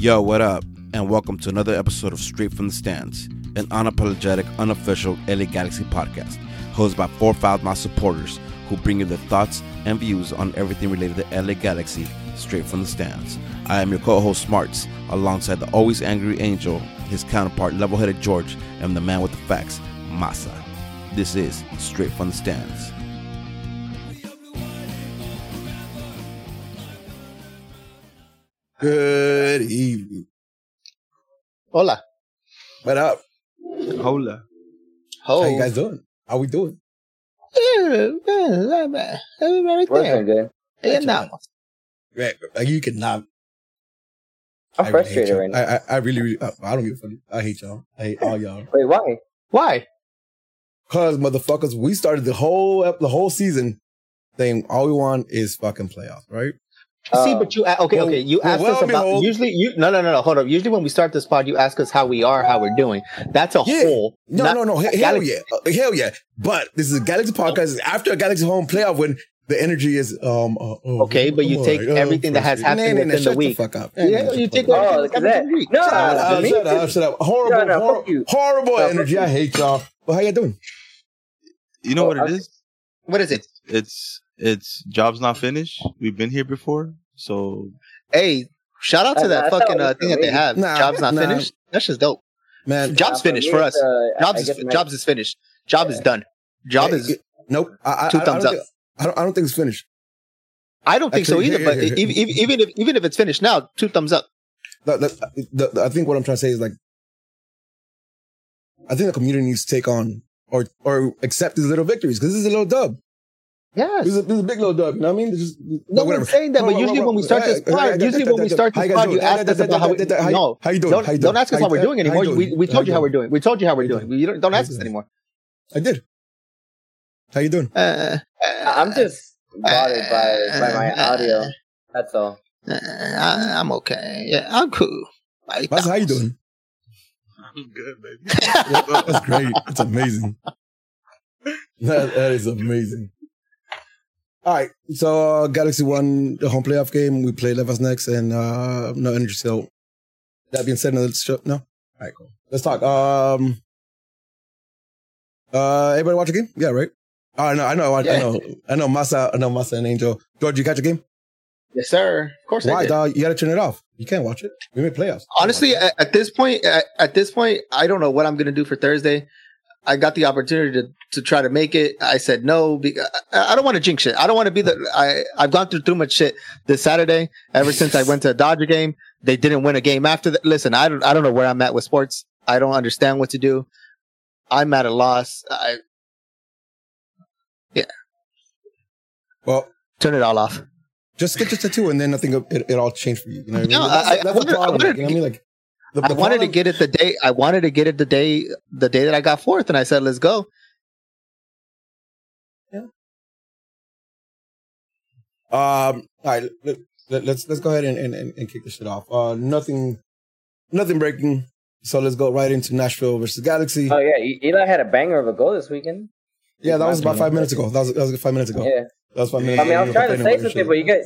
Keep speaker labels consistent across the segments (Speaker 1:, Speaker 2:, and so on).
Speaker 1: Yo, what up? And welcome to another episode of Straight from the Stands, an unapologetic, unofficial LA Galaxy podcast, hosted by four Foulmouth supporters who bring you their thoughts and views on everything related to LA Galaxy straight from the stands. I am your co-host Smarts, alongside the always angry Angel, his counterpart level-headed George, and the man with the facts, Masa. This is Straight from the Stands.
Speaker 2: Good evening.
Speaker 3: Hola.
Speaker 2: What up?
Speaker 1: Hola.
Speaker 3: Ho.
Speaker 2: How you guys doing? How we doing?
Speaker 3: Right
Speaker 4: Working
Speaker 3: there.
Speaker 4: good.
Speaker 3: Ahí andamos.
Speaker 2: Right, like you cannot.
Speaker 4: I'm
Speaker 2: I
Speaker 4: frustrated
Speaker 2: y'all.
Speaker 4: right now.
Speaker 2: I, I, I really, really, I, I don't give a fuck. I hate y'all. I hate all y'all.
Speaker 4: Wait, why?
Speaker 3: Why?
Speaker 2: Cause motherfuckers, we started the whole ep- the whole season saying all we want is fucking playoffs, right?
Speaker 3: See,
Speaker 4: Uh,
Speaker 3: but you a- okay,
Speaker 2: well,
Speaker 3: okay. You
Speaker 2: well,
Speaker 3: asked
Speaker 2: well,
Speaker 3: us about
Speaker 2: behold-
Speaker 3: usually you no no no no hold up. Usually when we start this pod, you ask us how we are, how we're doing. That's a
Speaker 2: Yeah.
Speaker 3: whole.
Speaker 2: No,
Speaker 3: not-
Speaker 2: no, no. Hell, hell
Speaker 3: Galaxy-
Speaker 2: yeah, Uh, hell yeah. But this is a Galaxy podcast. After a Galaxy home playoff when the energy is um. Uh, oh,
Speaker 3: Okay, but you take
Speaker 2: alright. Oh,
Speaker 3: everything that has happened
Speaker 2: Nah, nah, nah,
Speaker 3: within the
Speaker 2: shut
Speaker 3: week.
Speaker 2: fuck up.
Speaker 3: Yeah,
Speaker 2: Nah, nah,
Speaker 3: you
Speaker 2: shut
Speaker 3: take
Speaker 2: the.
Speaker 4: Oh,
Speaker 3: everything that
Speaker 4: at that.
Speaker 3: happened week.
Speaker 4: No,
Speaker 3: Shut
Speaker 4: uh,
Speaker 3: up.
Speaker 2: Uh, shut up, shut up. Horrible,
Speaker 4: No, no,
Speaker 2: hor- horrible
Speaker 4: No,
Speaker 2: energy. I hate y'all. But how you doing?
Speaker 5: You know
Speaker 4: Oh,
Speaker 5: what it
Speaker 4: I-
Speaker 5: is?
Speaker 3: What is it?
Speaker 5: It's it's jobs not finished. We've been here before, so
Speaker 3: Hey, shout out to
Speaker 4: I- I
Speaker 3: that fucking uh, thing that they have.
Speaker 2: Nah,
Speaker 3: Jobs not
Speaker 2: nah.
Speaker 3: finished. That's just dope.
Speaker 2: Man,
Speaker 3: Jobs finished
Speaker 4: me,
Speaker 3: for us.
Speaker 4: uh,
Speaker 3: Jobs is
Speaker 4: my-
Speaker 3: jobs is finished. Job is done. Job
Speaker 2: Hey,
Speaker 3: is.
Speaker 2: nope. I, I,
Speaker 3: Two thumbs
Speaker 2: I
Speaker 3: up.
Speaker 2: don't think, I don't. I don't think it's finished.
Speaker 3: I don't think so either.
Speaker 2: here,
Speaker 3: But
Speaker 2: here, here.
Speaker 3: even, even even if even if it's finished now, two thumbs up.
Speaker 2: The, the, the, the- I think what I'm trying to say is like, I think the community needs to take on or or accept these little victories because this is a little dub.
Speaker 3: Yes.
Speaker 2: This is a, this is a big little dub. You know what I mean? This is,
Speaker 3: No
Speaker 2: whatever.
Speaker 3: one's saying that, but usually when we start this
Speaker 2: hey,
Speaker 3: pod, usually when we start this
Speaker 2: you
Speaker 3: pod, you ask us about how we.
Speaker 2: How you-
Speaker 3: No,
Speaker 2: How you doing?
Speaker 3: don't,
Speaker 2: How you
Speaker 3: don't ask us how we're doing anymore. We, we told you how we're doing. We told you how we're
Speaker 2: How you
Speaker 3: doing. Don't, don't ask us anymore.
Speaker 2: I did. How you doing?
Speaker 3: Uh,
Speaker 4: I'm just bothered by, by my
Speaker 3: uh,
Speaker 4: audio. That's all.
Speaker 3: uh, I, I'm okay. Yeah, I'm cool. I-
Speaker 2: That's how you doing?
Speaker 5: I'm good, baby.
Speaker 2: That's great. That's amazing. That, that is amazing. All right. So uh, Galaxy won the home playoff game. We play Levas next and uh no energy. So that being said, let's show, no. All right, cool. Let's talk. Um uh everybody watch the game? Yeah, right? I know, I know, I,
Speaker 3: Yeah.
Speaker 2: know, I know Masa, I know Masa and Angel. George, you catch the game?
Speaker 3: Yes, sir. Of course I
Speaker 2: Why, dog? You gotta turn it off. You can't watch it. We made playoffs.
Speaker 3: Honestly, at, at this point, at, at this point, I don't know what I'm going to do for Thursday. I got the opportunity to, to try to make it. I said no. Because I, I don't want to jinx shit. I don't want to be the. I I've gone through too much shit this Saturday. Ever since I went to a Dodger game, they didn't win a game after that. Listen, I don't I don't know where I'm at with sports. I don't understand what to do. I'm at a loss. I yeah.
Speaker 2: well,
Speaker 3: turn it all off.
Speaker 2: just get your tattoo and then I think it, it all changed for you. You know what I mean?
Speaker 3: No,
Speaker 2: that's
Speaker 3: I- I
Speaker 2: that's
Speaker 3: I
Speaker 2: problem.
Speaker 3: wanted
Speaker 2: like, you know what I mean? Like, the,
Speaker 3: I
Speaker 2: the
Speaker 3: wanted to get it the day. I wanted to get it the day the day that I got fourth, and I said, "Let's go."
Speaker 2: Um, all right, let, let, let's let's go ahead and, and, and, and kick this shit off. Uh, nothing, nothing breaking. So let's go right into Nashville versus Galaxy.
Speaker 4: Oh, yeah. Eli had a banger of a goal this weekend.
Speaker 2: yeah, that was about five minutes ago. That was that was five minutes ago.
Speaker 4: Yeah.
Speaker 2: That was five minutes.
Speaker 4: I mean, I
Speaker 2: ago.
Speaker 4: was trying to
Speaker 2: Complaining
Speaker 4: say
Speaker 2: about
Speaker 4: something, but you guys.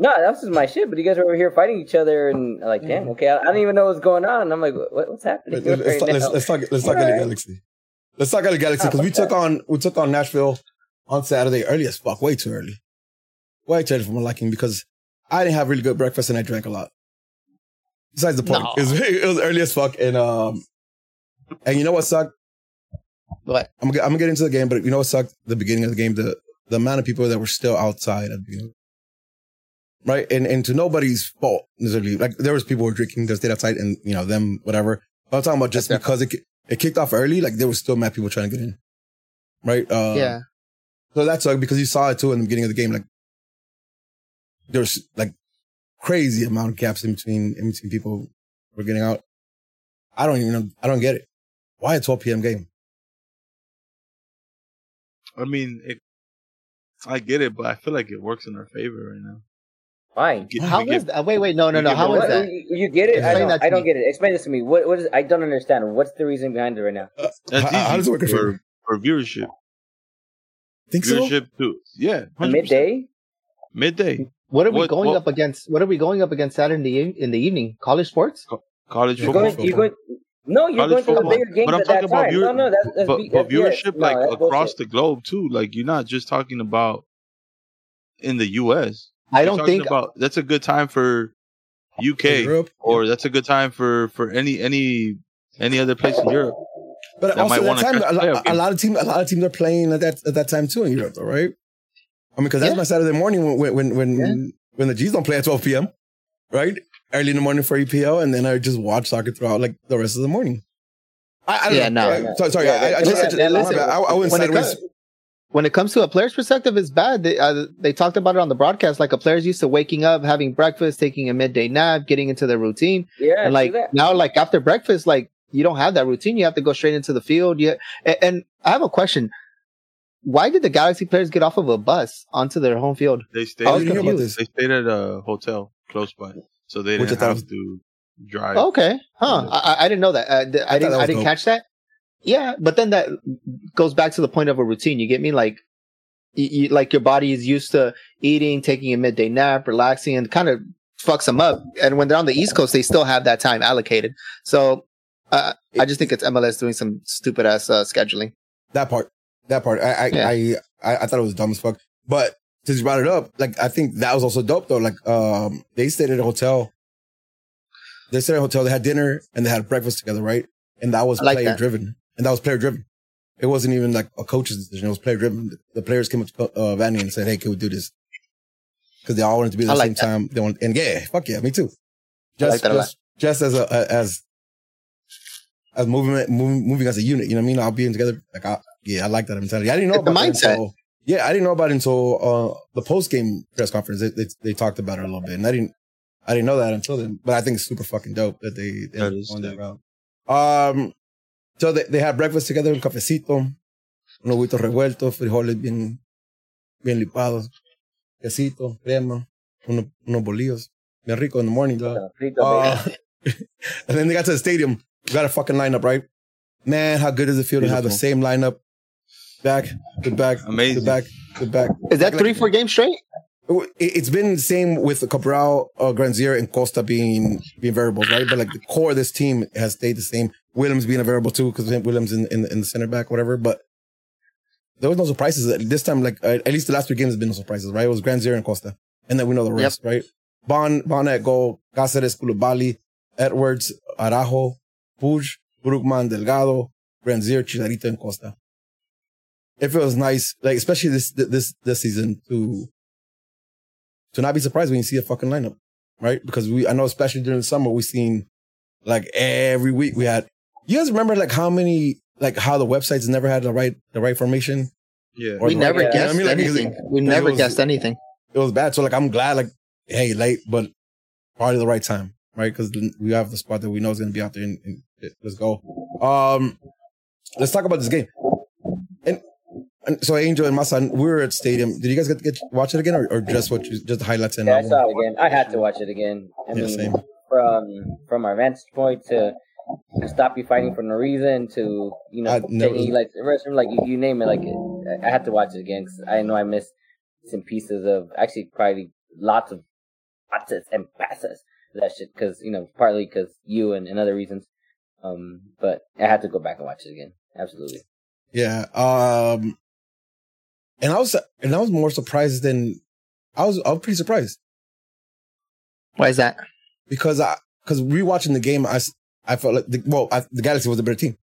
Speaker 4: No, that's just my shit. But you guys are over here fighting each other, and like, damn, okay, I, I don't even know what's going on. I'm like, what, what's happening.
Speaker 2: Let- Let's,
Speaker 4: right
Speaker 2: talk- let's,
Speaker 4: now?
Speaker 2: let's talk. Let's talk
Speaker 4: All
Speaker 2: LA
Speaker 4: right.
Speaker 2: Galaxy. Let's talk LA Galaxy
Speaker 4: Ah,
Speaker 2: because we
Speaker 4: fuck
Speaker 2: took on we took on Nashville on Saturday early as fuck, way too early, way too early for my liking because I didn't have really good breakfast and I drank a lot. Besides the point,
Speaker 3: No.
Speaker 2: it, was, it was early as fuck and um and you know what sucked?
Speaker 3: What?
Speaker 2: I'm gonna, get- I'm gonna get into the game, but you know what sucked? The beginning of the game, the the amount of people that were still outside at the beginning, right? And and to nobody's fault necessarily. Like there was people who were drinking, they stayed outside, and you know them, whatever. But I'm talking about just
Speaker 3: That's
Speaker 2: because it it kicked off early, like there were still mad people trying to get in, right? Uh,
Speaker 3: yeah.
Speaker 2: So that's sucked because you saw it too in the beginning of the game. Like there was like crazy amount of gaps in between in between people were getting out. I don't even know. I don't get it. Why a 12 p.m. game?
Speaker 5: I mean, it, I get it, but I feel like it works in our favor right now.
Speaker 4: Why?
Speaker 5: Get-
Speaker 3: How
Speaker 5: we get-
Speaker 3: that? Wait, wait, no, no,
Speaker 5: we
Speaker 3: no.
Speaker 5: get
Speaker 3: How
Speaker 5: more-
Speaker 3: is
Speaker 4: What-
Speaker 3: that?
Speaker 4: You, you get it? I don't, I don't get it. Explain this to me. What? What is? I don't understand. What's the reason behind it right now?
Speaker 2: Uh,
Speaker 5: That's
Speaker 2: how, how
Speaker 5: easy
Speaker 2: does it work in
Speaker 5: for, for viewership.
Speaker 2: Think so?
Speaker 5: Viewership too. Yeah, 100%.
Speaker 4: Midday?
Speaker 5: Midday.
Speaker 3: What are we
Speaker 5: What-
Speaker 3: going
Speaker 5: what-
Speaker 3: up against? What are we going up against Saturday in the in the evening? College sports?
Speaker 5: college
Speaker 2: You're
Speaker 4: You're
Speaker 5: football.
Speaker 4: going, you're going, no, you're
Speaker 5: College
Speaker 4: going to the
Speaker 5: football.
Speaker 4: bigger games
Speaker 5: But I'm
Speaker 4: at that
Speaker 5: talking about
Speaker 4: time.
Speaker 5: viewer-
Speaker 4: no, no, that's, that's
Speaker 5: but,
Speaker 4: be-
Speaker 5: but
Speaker 4: that's- yes,
Speaker 5: viewership
Speaker 4: no,
Speaker 5: like
Speaker 4: that's
Speaker 5: across
Speaker 4: bullshit.
Speaker 5: the globe too. Like you're not just talking about in the U.S.
Speaker 3: I don't think
Speaker 5: about that's a good time for UK
Speaker 2: Europe.
Speaker 5: or that's a good time for for any any any other place in Europe.
Speaker 2: But
Speaker 5: that
Speaker 2: also
Speaker 5: might
Speaker 2: that time, a, lot, a lot of teams, a lot of teams are playing at that at that time too in Europe, though, right? I mean, because that's
Speaker 3: Yeah.
Speaker 2: my Saturday morning when when when
Speaker 3: Yeah.
Speaker 2: when the G's don't play at twelve p.m. Right, early in the morning for EPL, and then I just watch soccer throughout like the rest of the morning. I, I don't
Speaker 3: Yeah,
Speaker 2: know.
Speaker 3: no.
Speaker 2: Uh, I- sorry, sorry.
Speaker 4: Yeah,
Speaker 2: I, I, I, just, I, just-
Speaker 4: yeah,
Speaker 2: my
Speaker 4: listen.
Speaker 2: I, I went
Speaker 3: When it
Speaker 2: sideways.
Speaker 3: comes- When it comes to a player's perspective, it's bad. They, uh, they talked about it on the broadcast. Like a player's used to waking up, having breakfast, taking a midday nap, getting into their routine,
Speaker 4: Yeah,
Speaker 3: and like now, like after breakfast, like you don't have that routine. You have to go straight into the field. Yeah, and, and I have a question. Why did the Galaxy players get off of a bus onto their home field?
Speaker 5: They stayed.
Speaker 2: I
Speaker 3: I
Speaker 2: was
Speaker 3: was
Speaker 2: hearing about
Speaker 3: confused.
Speaker 5: They stayed at a hotel close by, so they
Speaker 2: Which
Speaker 5: didn't have to drive.
Speaker 3: Okay, huh? I, I- I didn't know that. Uh, th- I,
Speaker 2: I
Speaker 3: didn't.
Speaker 2: that
Speaker 3: I didn't
Speaker 2: dope.
Speaker 3: catch that. Yeah, but then that goes back to the point of a routine. You get me? Like, you, you, like your body is used to eating, taking a midday nap, relaxing, and kind of fucks them up. And when they're on the East Coast, they still have that time allocated. So, uh, I just think it's MLS doing some stupid ass uh, scheduling.
Speaker 2: That part. That part. I I,
Speaker 3: Yeah.
Speaker 2: I I I thought it was dumb as fuck. But since you brought it up, like I think that was also dope though. Like um they stayed at a hotel. They stayed at a hotel, they had dinner and they had breakfast together, right? And that was
Speaker 3: like
Speaker 2: player
Speaker 3: that.
Speaker 2: driven. And that was player driven. It wasn't even like a coach's decision. It was player driven. The players came up to uh, Vanney and said, Hey, can we do this? Because they all wanted to be at the
Speaker 3: like
Speaker 2: same
Speaker 3: that.
Speaker 2: time. They want, and yeah, fuck yeah, me too.
Speaker 3: I like
Speaker 2: Just,
Speaker 3: a lot.
Speaker 2: just, just as a, as, as movement, moving, moving as a unit, you know what I mean? I'll be in together. Like, I, yeah, I like that mentality. I didn't know
Speaker 3: It's the
Speaker 2: about that
Speaker 3: mindset.
Speaker 2: until, yeah, I didn't know about it until uh, the post game press conference. They, they they talked about it a little bit, and I didn't I didn't know that until then. But I think it's super fucking dope that they they
Speaker 5: That is
Speaker 2: on that route. Um, so they, they had breakfast together, un cafecito, un huevito revuelto, frijoles bien bien lipados, quesito, crema, unos, unos bolillos, bien rico in the morning, dog.
Speaker 4: Uh,
Speaker 2: Uh, and then they got to the stadium. We got a fucking lineup, right? Man, how good does it feel to have the same lineup? Back, to back,
Speaker 5: Amazing.
Speaker 2: to back, to back.
Speaker 3: Is that
Speaker 2: Like-
Speaker 3: three, four games straight?
Speaker 2: It- It's been the same with Cabral, uh, Grandsir, and Costa being being variables, right? But like the core of this team has stayed the same. Williams being available too, because Williams in, in in the center back, whatever. But there was no surprises this time. Like uh, at least the last three games has been no surprises, right? It was Grandsir and Costa, and then we know the rest, right? Bon Bon at goal, Cáceres, Koulibaly, Edwards, Araujo, Puig, Brugman, Delgado, Grandsir, Chicharito, and Costa. It feels nice, like especially this this this season to to not be surprised when you see a fucking lineup, right? Because we, I know, especially during the summer, we seen like every week we had. You guys remember like how many, like how the websites never had the right, the right formation?
Speaker 5: Yeah.
Speaker 2: Or
Speaker 3: We
Speaker 2: the-
Speaker 3: never
Speaker 4: yeah, I
Speaker 3: guessed
Speaker 2: mean, like,
Speaker 3: anything.
Speaker 2: it-
Speaker 3: we never
Speaker 2: was-
Speaker 3: guessed anything.
Speaker 2: It was bad. So like, I'm glad, like, hey, late, but probably the right time, right? Because we have the spot that we know is going to be out there and, and let's go. Um, let's talk about this game. And, and so Angel and Masan, we were at stadium. Did you guys get to get watch it again, or, or just what you, just the highlights and
Speaker 4: Yeah, I saw it again. I had to watch it again. I
Speaker 2: Yeah,
Speaker 4: mean,
Speaker 2: same.
Speaker 4: from from our vantage point to, to stop you fighting for no reason to you know
Speaker 2: I never-
Speaker 4: taking you like the restroom, like you, you name it. Like I I had to watch it again because I know I missed some pieces of actually probably lots of passes and passes of that shit because you know partly because you and, and other reasons. Um, but I had to go back and watch it again. Absolutely.
Speaker 2: Yeah. Um, and I was, and I was more surprised than I was. I was pretty surprised
Speaker 3: Why is that?
Speaker 2: because I, because rewatching the game, I, s- I felt like the, well, I, the Galaxy was a better team.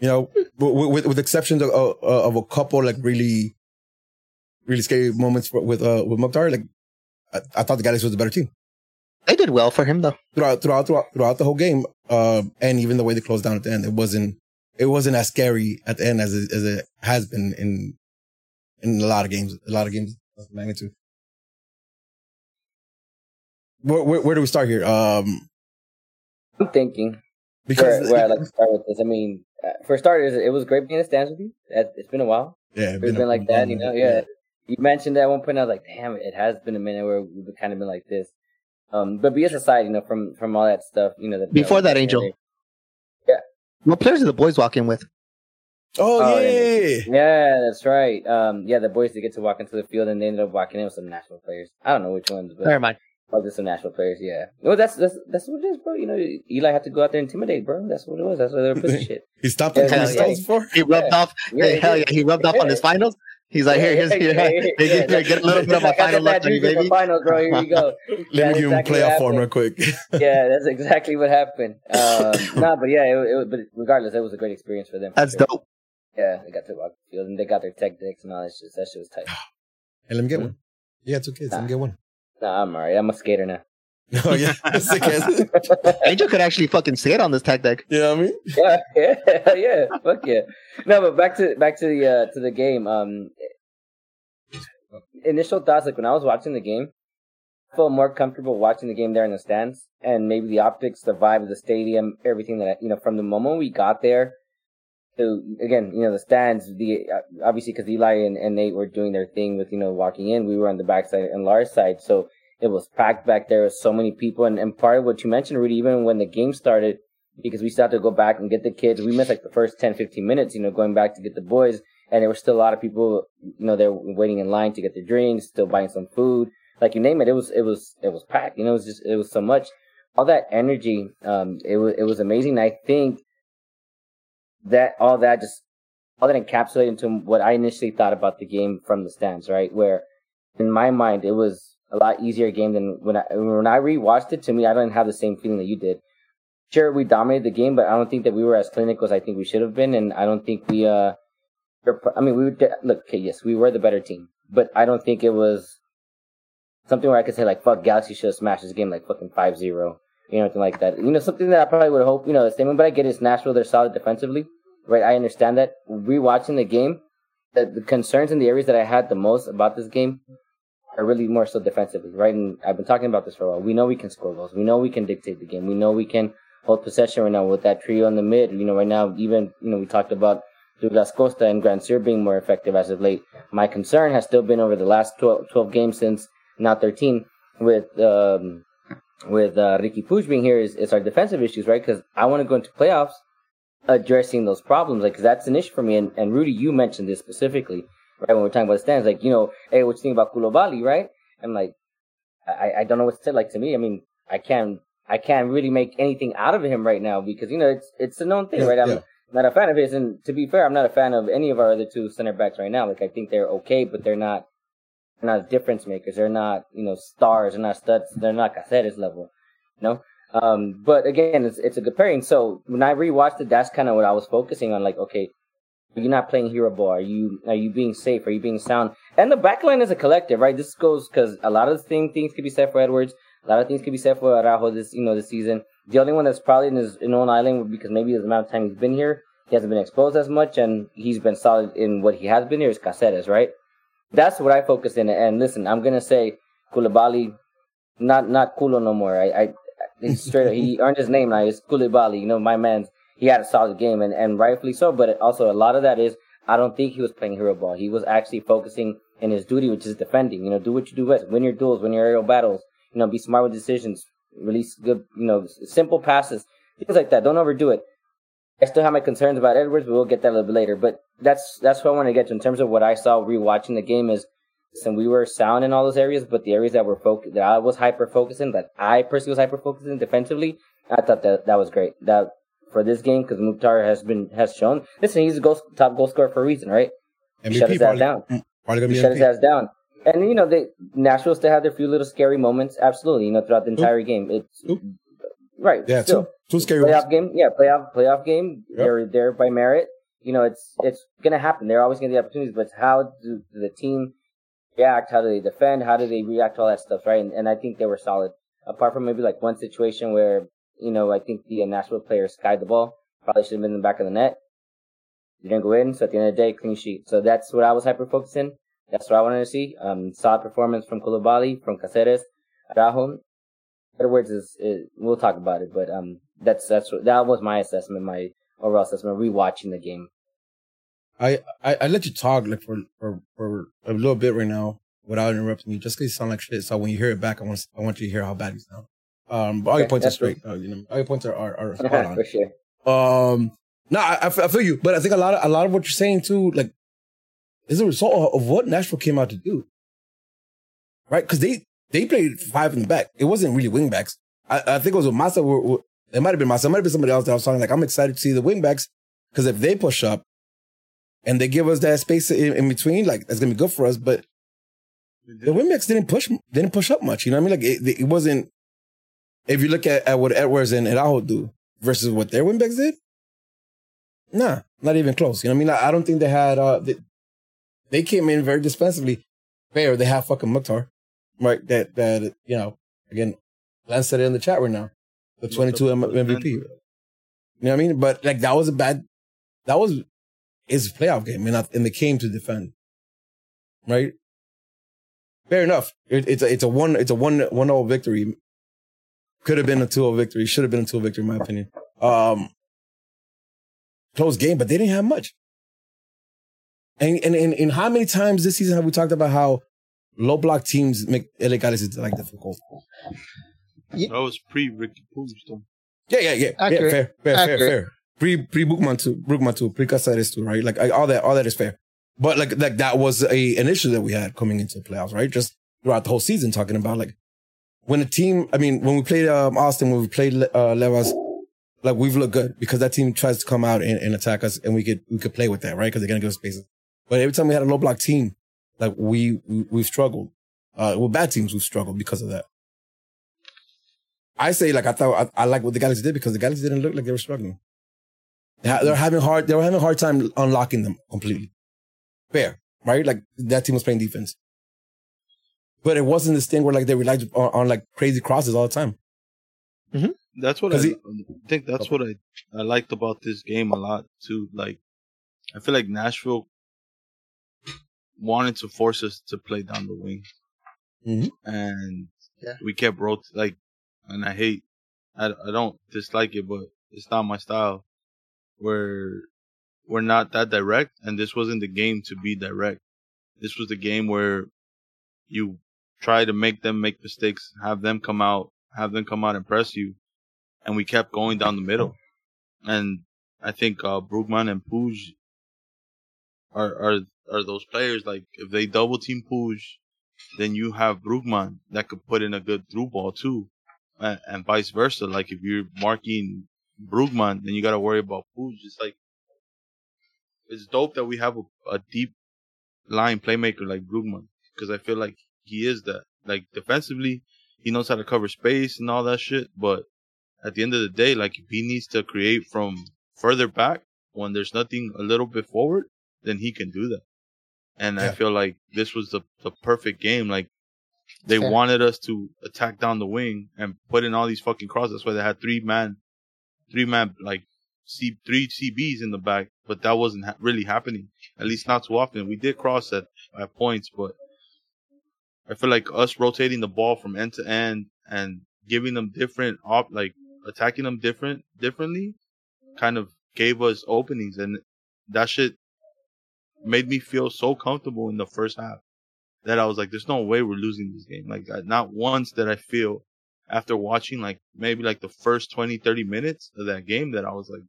Speaker 2: You know, with, with, with the exception of, uh, of a couple like really, really scary moments for, with uh with Mukhtar, like I, I thought the Galaxy was a better team
Speaker 3: They did well for him though.
Speaker 2: throughout throughout throughout, throughout the whole game. Uh, and even the way they closed down at the end, it wasn't it wasn't as scary at the end as it, as it has been in in a lot of games, a lot of games of magnitude. Where, where, where do we start here? Um,
Speaker 4: I'm thinking
Speaker 2: because
Speaker 4: where, where I'd like to start with this. I mean, uh, for starters, it was great being in the stands with you. It- It's been a while.
Speaker 2: yeah,
Speaker 4: It's been, like that, you know. Yeah. You mentioned that at one point. I was like, damn, it has been a minute where we've kind of been like this. Um, but BS aside, you know, from from all that stuff, you know, that
Speaker 3: Before that, Angel. Yeah. What players did the boys walk in with?
Speaker 2: Oh,
Speaker 4: Oh,
Speaker 2: yeah,
Speaker 4: yeah.
Speaker 2: yeah, yeah.
Speaker 4: Yeah, that's right. Um, yeah, the boys did get to walk into the field, and they ended up walking in with some national players. I don't know which ones, but
Speaker 3: Never mind.
Speaker 4: Oh, there's some national players. Yeah. Well, that's that's that's what it is, bro. You know, Eli had to go out there and intimidate, bro. That's what it was. That's why they were pussy shit.
Speaker 2: He stopped him
Speaker 4: Yeah,
Speaker 2: from
Speaker 3: yeah,
Speaker 2: his
Speaker 3: yeah.
Speaker 2: stones before.
Speaker 3: He rubbed
Speaker 4: Yeah.
Speaker 3: off.
Speaker 4: Yeah,
Speaker 3: hey,
Speaker 4: he
Speaker 3: hell yeah, he rubbed off on his finals. He's like, here, here's
Speaker 4: Yeah,
Speaker 3: here,
Speaker 4: yeah,
Speaker 3: here,
Speaker 4: yeah,
Speaker 3: here,
Speaker 4: yeah.
Speaker 3: get a little bit of my final
Speaker 4: that
Speaker 3: left you,
Speaker 4: jersey for
Speaker 3: baby.
Speaker 4: finals, bro. Here you go.
Speaker 2: Let me
Speaker 4: That's
Speaker 2: give him
Speaker 4: exactly
Speaker 2: playoff
Speaker 4: what
Speaker 2: form real quick.
Speaker 4: yeah, that's exactly what happened. Um, no, but yeah, it, it, but regardless, it was a great experience for them. for
Speaker 3: That's
Speaker 4: sure.
Speaker 3: dope.
Speaker 4: Yeah, they got to walk the field and they got their tech decks and all that shit. That shit was tight.
Speaker 2: Hey, let me get one. You got two kids. Let me get one.
Speaker 4: Nah, I'm alright. I'm a skater now.
Speaker 2: Oh, yeah.
Speaker 3: Angel could actually fucking skate on this tech deck.
Speaker 2: You know what I mean?
Speaker 4: yeah, yeah, yeah. Fuck yeah. No, but back to back to the uh, to the game. Um, initial thoughts like when I was watching the game, I felt more comfortable watching the game there in the stands, and maybe the optics, the vibe of the stadium, everything that I, you know from the moment we got there. To again, you know the stands. The uh, obviously because Eli and, and Nate were doing their thing with you know walking in, we were on the backside and Lars side, so it was packed back there with so many people. And, and part of what you mentioned, Rudy, even when the game started, because we still had to go back and get the kids. We missed like the first 10, 15 minutes, you know, going back to get the boys. And there were still a lot of people, you know, they're waiting in line to get their drinks, still buying some food. Like you name it, it was, it was, it was packed. You know, it was just, it was so much. All that energy, um, it was, it was amazing. I think that all that just, all that encapsulated into what I initially thought about the game from the stands, right? Where in my mind, it was a lot easier game than when I, when I rewatched it. To me, I didn't have the same feeling that you did sure we dominated the game, but I don't think that we were as clinical as I think we should have been, and I don't think we uh, I mean we were look okay yes we were the better team, but I don't think it was something where I could say like fuck Galaxy should have smashed this game like fucking 5-0, you know anything like that. You know something that I probably would hope you know the statement, but I get it's Nashville they're solid defensively, right? I understand that. Rewatching the game, the, the concerns in the areas that I had the most about this game are really more so defensively, right? And I've been talking about this for a while. We know we can score goals. We know we can dictate the game. We know we can hold possession right now with that trio in the mid. You know, right now, even, you know, we talked about Douglas Costa and Grandsir being more effective as of late. My concern has still been over the last 12, 12 games since now 13 with, um, with, uh, Riqui Puig being here is, is our defensive issues, right? Because I want to go into playoffs addressing those problems, like, cause that's an issue for me. And, and Rudy, you mentioned this specifically, right? When we're talking about the stands, like, you know, hey, what you think about Kulobali, right? I'm like, I, I don't know what to say. Like to me, I mean, I can't, I can't really make anything out of him right now because you know it's it's a known thing,
Speaker 2: Yeah,
Speaker 4: right? I'm
Speaker 2: yeah.
Speaker 4: not a fan of his, and to be fair, I'm not a fan of any of our other two center backs right now. Like I think they're okay, but they're not, they're not difference makers. They're not, you know, stars. They're not studs. They're not Caceres level, you know. Um, but again, it's it's a good pairing. So when I rewatched it, that's kind of what I was focusing on. Like, okay, you're not playing hero ball. Are you are you being safe? Are you being sound? And the backline is a collective, right? This goes because a lot of the same things could be said for Edwards. A lot of things could be said for Araujo this you know this season. The only one that's probably in his in own island because maybe the amount of time he's been here, he hasn't been exposed as much, and he's been solid in what he has been here is Caceres, right? That's what I focus in. And listen, I'm gonna say Koulibaly, not not Kulo no more. I, I it's straight. he earned his name now. It's Koulibaly. You know, my man's he had a solid game and, and rightfully so. But also a lot of that is I don't think he was playing hero ball. He was actually focusing in his duty, which is defending. You know, do what you do best. Win your duels, win your aerial battles. You know, be smart with decisions. Release good, you know, simple passes, things like that. Don't overdo it. I still have my concerns about Edwards, but we'll get that a little bit later. But that's that's what I want to get to in terms of what I saw rewatching the game is. Listen, we were sound in all those areas, but the areas that were focused, that I was hyper focusing, that I personally was hyper focusing defensively, I thought that that was great. That for this game because Mukhtar has been has shown. Listen, he's a goal, top goal scorer for a reason, right? He shut his ass down.
Speaker 2: Mm, probably gonna
Speaker 4: He shut his ass down. And you know, they Nashville still had their few little scary moments, absolutely. You know, throughout the entire game. It's
Speaker 2: Oop.
Speaker 4: right.
Speaker 2: Yeah,
Speaker 4: still.
Speaker 2: two, two scary ones.
Speaker 4: playoff game. Yeah, playoff playoff game.
Speaker 2: Yep.
Speaker 4: They're there by merit. You know, it's it's gonna happen. They're always gonna get opportunities, but how do the team react? How do they defend? How do they react to all that stuff, right? And, and I think they were solid. Apart from maybe like one situation where you know I think the Nashville player skied the ball, probably should have been in the back of the net. Didn't go in, so at the end of the day, clean sheet. So that's what I was hyper focusing. That's what I wanted to see. Um, solid performance from Koulibaly, from Caceres, Araujo. Edwards is, is we'll talk about it, but um, that's that's what, that was my assessment, my overall assessment, rewatching the game.
Speaker 2: I, I I let you talk like for for for a little bit right now without interrupting you, just because you sound like shit. So when you hear it back, I want I want you to hear how bad you sound. Um, but all your points are straight. Uh, you know, all your points are are, are spot on.
Speaker 4: For sure.
Speaker 2: Um, No, I, I feel you, but I think a lot of a lot of what you're saying too, like, is a result of what Nashville came out to do, right? Because they they played five in the back. It wasn't really wingbacks. I, I think it was with Masa. Were, were, it might have been Masa. It might have been somebody else that I was talking. Like, I'm excited to see the wingbacks because if they push up and they give us that space in, in between, like that's gonna be good for us. But the wingbacks didn't push didn't push up much. You know what I mean? Like it, it wasn't. If you look at, at what Edwards and Araujo do versus what their wingbacks did, nah, not even close. You know what I mean? I, I don't think they had. uh they, they came in very defensively. Fair, they have fucking Mukhtar, right? That that you know again, Lance said it in the chat right now. The 22 M- MVP. You know what I mean? But like that was a bad. That was his playoff game, and, and they came to defend. Right. Fair enough. It, it's a it's a one it's a one one zero victory. Could have been a 2-0 victory. Should have been a 2-0 victory, in my opinion. Um, close game, but they didn't have much. And, and, and, and how many times this season have we talked about how low block teams make LA Galaxy like difficult?
Speaker 5: That was pre Riqui Puig though.
Speaker 2: Yeah, yeah, yeah. yeah
Speaker 3: Accurate.
Speaker 2: fair, fair,
Speaker 3: Accurate.
Speaker 2: fair, fair. Pre pre Brugman too, Brugman too, pre Caceres too, right? Like I, all that, all that is fair. But like like that was a an issue that we had coming into the playoffs, right? Just throughout the whole season, talking about like when a team. I mean, when we played um, Austin, when we played uh, Levas, like we've looked good because that team tries to come out and, and attack us, and we could we could play with that, right? Because they're gonna give us spaces. But every time we had a low block team, like we, we we've struggled. Uh, well, bad teams we've struggled because of that. I say like I thought I, I like what the Galaxy did because the Galaxy didn't look like they were struggling. They ha- they're having hard. They were having a hard time unlocking them completely. Fair, right? Like that team was playing defense, but it wasn't this thing where like they relied on, on like crazy crosses all the time.
Speaker 5: That's what I,
Speaker 2: 'Cause he-
Speaker 5: I think. That's what I I liked about this game a lot too. Like, I feel like Nashville wanted to force us to play down the wing,
Speaker 2: Mhm.
Speaker 5: and
Speaker 3: Yeah.
Speaker 5: we kept rot like, and I hate, I I don't dislike it, but it's not my style. Where we're not that direct, and this wasn't the game to be direct. This was the game where you try to make them make mistakes, have them come out, have them come out and press you, and we kept going down the middle. And I think uh, Brugman and Puig are are are those players. Like if they double team Puig, then you have Brugman that could put in a good through ball too, and, and vice versa. Like if you're marking Brugman, then you got to worry about Puig. It's like it's dope that we have a, a deep line playmaker like Brugman because I feel like he is that. Like defensively, he knows how to cover space and all that shit. But at the end of the day, like if he needs to create from further back when there's nothing a little bit forward, then he can do that. And I feel like this was the the perfect game. Like they
Speaker 3: Fair.
Speaker 5: wanted us to attack down the wing and put in all these fucking crosses. That's why they had three man, three man like C three CBs in the back, but that wasn't ha- really happening. At least not too often. We did cross at at points, but I feel like us rotating the ball from end to end and giving them different op like attacking them different differently kind of gave us openings and that shit made me feel so comfortable in the first half that I was like there's no way we're losing this game like not once did I feel after watching like maybe like the first 20 30 minutes of that game that I was like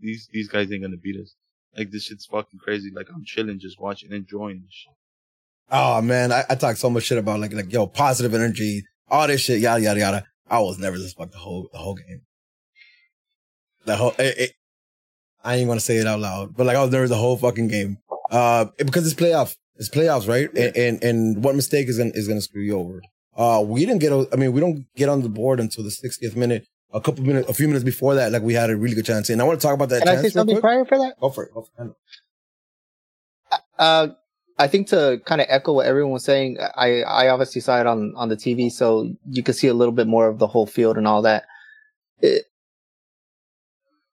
Speaker 5: these these guys ain't gonna beat us like this shit's fucking crazy like I'm chilling just watching enjoying this shit
Speaker 2: Oh man, I, I talk so much shit about like like yo positive energy, all this shit, yada yada yada. I was never this fuck the whole the whole game. The whole it, it, I ain't gonna say it out loud, but like I was nervous the whole fucking game. Uh, because it's playoff, it's playoffs, right? And, and and what mistake is gonna is gonna screw you over? Uh, we didn't get. I mean, we don't get on the board until the 60th minute. A couple minutes, a few minutes before that, like we had a really good chance. And I want to talk about that
Speaker 3: Can I say something
Speaker 2: quick.
Speaker 3: prior for that?
Speaker 2: Go for it. Go for it.
Speaker 3: Uh, I think to kind of echo what everyone was saying, I, I obviously saw it on, on the TV, so you could see a little bit more of the whole field and all that. It,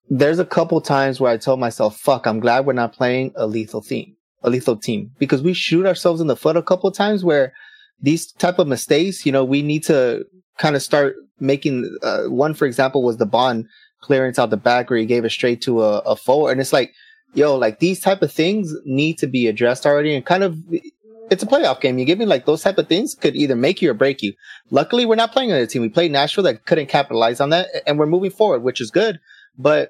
Speaker 3: there's a couple times where I told myself, fuck, I'm glad we're not playing a lethal team, a lethal team, because we shoot ourselves in the foot a couple times where these type of mistakes, you know, we need to kind of start making, uh, one, for example, was the bond clearance out the back where he gave it straight to a, a forward. And it's like, yo, like these type of things need to be addressed already and kind of it's a playoff game. You give me like those type of things could either make you or break you. Luckily, we're not playing another team. We played Nashville that couldn't capitalize on that and we're moving forward, which is good. But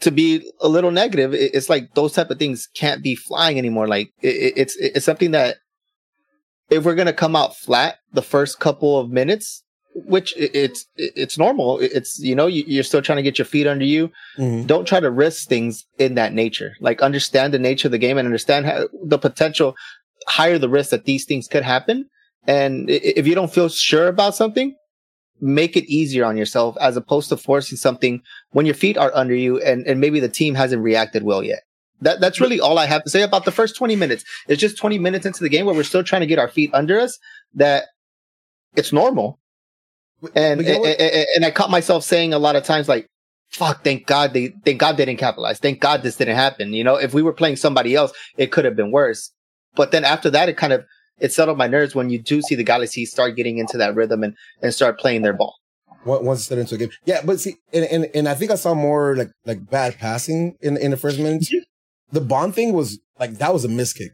Speaker 3: to be a little negative, it's like those type of things can't be flying anymore. Like it, it- it's it's something that if we're gonna come out flat the first couple of minutes, which it's it's normal. It's you know you- you're still trying to get your feet under you.
Speaker 2: Mhm.
Speaker 3: Don't try to risk things in that nature. Like understand the nature of the game and understand how, the potential higher the risk that these things could happen. And if you don't feel sure about something, make it easier on yourself as opposed to forcing something when your feet are under you and, and maybe the team hasn't reacted well yet. That that's really all I have to say about the first 20 minutes. It's just 20 minutes into the game where we're still trying to get our feet under us that it's normal. And
Speaker 2: you know
Speaker 3: and, and- I caught myself saying a lot of times like fuck thank God they thank God they didn't capitalize. Thank God this didn't happen. You know, if we were playing somebody else, it could have been worse. But then after that it kind of it settled my nerves when you do see the Galaxy start getting into that rhythm and, and start playing their ball.
Speaker 2: Once once it's set into a game. Yeah, but see, and, and and I think I saw more like like bad passing in in the first minutes. The Bond thing was like that was a miss kick,